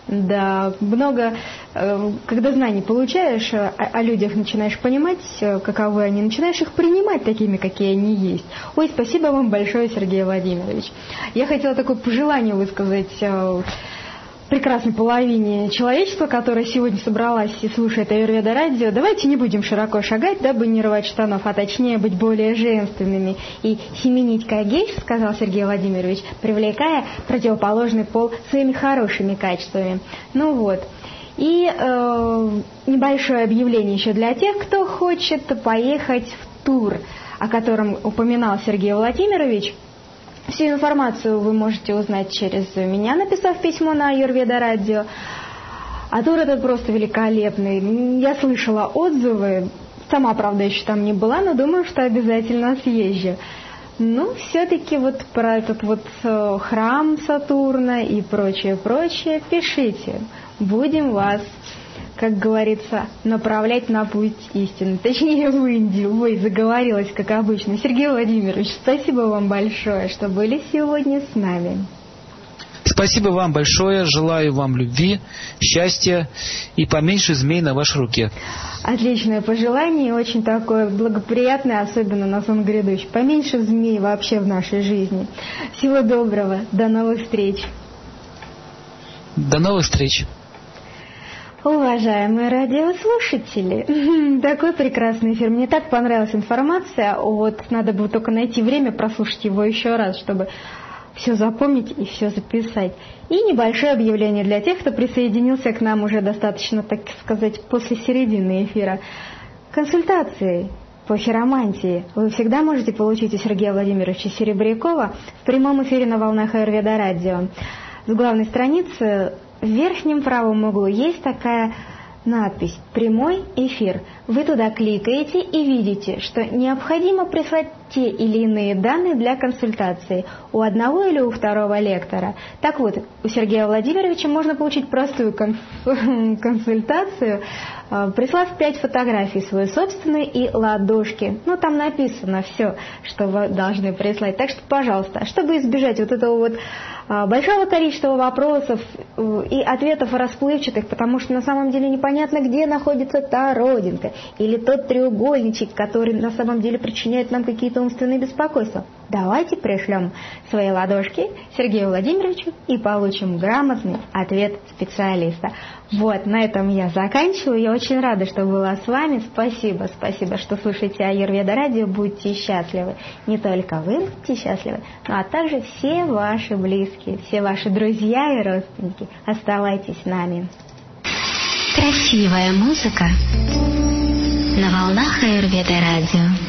Да, много, э, когда знаний получаешь, э, о, о людях начинаешь понимать, э, каковы они, начинаешь их принимать такими, какие они есть. Ой, спасибо вам большое, Сергей Владимирович. Я хотела такое пожелание высказать прекрасной половине человечества, которая сегодня собралась и слушает Аюрведа радио, давайте не будем широко шагать, дабы не рвать штанов, а точнее быть более женственными и семенить как гейш, сказал Сергей Владимирович, привлекая противоположный пол своими хорошими качествами. Ну вот. И э, небольшое объявление еще для тех, кто хочет поехать в тур, о котором упоминал Сергей Владимирович – Всю информацию вы можете узнать через меня, написав письмо на Юрведа радио. А тур этот просто великолепный. Я слышала отзывы, сама, правда, еще там не была, но думаю, что обязательно съезжу. Ну, все-таки вот про этот вот э, храм Сатурна и прочее, прочее пишите. Будем вас как говорится, направлять на путь истины. Точнее, в Индию. Ой, заговорилась, как обычно. Сергей Владимирович, спасибо вам большое, что были сегодня с нами. Спасибо вам большое. Желаю вам любви, счастья и поменьше змей на вашей руке. Отличное пожелание, очень такое благоприятное, особенно на сон грядущий. Поменьше змей вообще в нашей жизни. Всего доброго, до новых встреч. До новых встреч. Уважаемые радиослушатели, [LAUGHS] такой прекрасный эфир. Мне так понравилась информация. Вот надо было только найти время прослушать его еще раз, чтобы все запомнить и все записать. И небольшое объявление для тех, кто присоединился к нам уже достаточно, так сказать, после середины эфира. Консультации по хиромантии вы всегда можете получить у Сергея Владимировича Серебрякова в прямом эфире на волнах Аюрведа Радио. С главной страницы в верхнем правом углу есть такая надпись «Прямой эфир». Вы туда кликаете и видите, что необходимо прислать те или иные данные для консультации у одного или у второго лектора. Так вот, у Сергея Владимировича можно получить простую [LAUGHS] консультацию, а, прислав пять фотографий, свои собственные и ладошки. Ну, там написано все, что вы должны прислать. Так что, пожалуйста, чтобы избежать вот этого вот большого количества вопросов э, и ответов расплывчатых, потому что на самом деле непонятно, где находится та родинка или тот треугольничек, который на самом деле причиняет нам какие-то умственные беспокойства. Давайте пришлем свои ладошки Сергею Владимировичу и получим грамотный ответ специалиста. Вот, на этом я заканчиваю. Я очень рада, что была с вами. Спасибо, спасибо, что слушаете Аюрведа радио. Будьте счастливы. Не только вы будьте счастливы, но а также все ваши близкие, все ваши друзья и родственники. Оставайтесь с нами. Красивая музыка на волнах Аюрведа радио.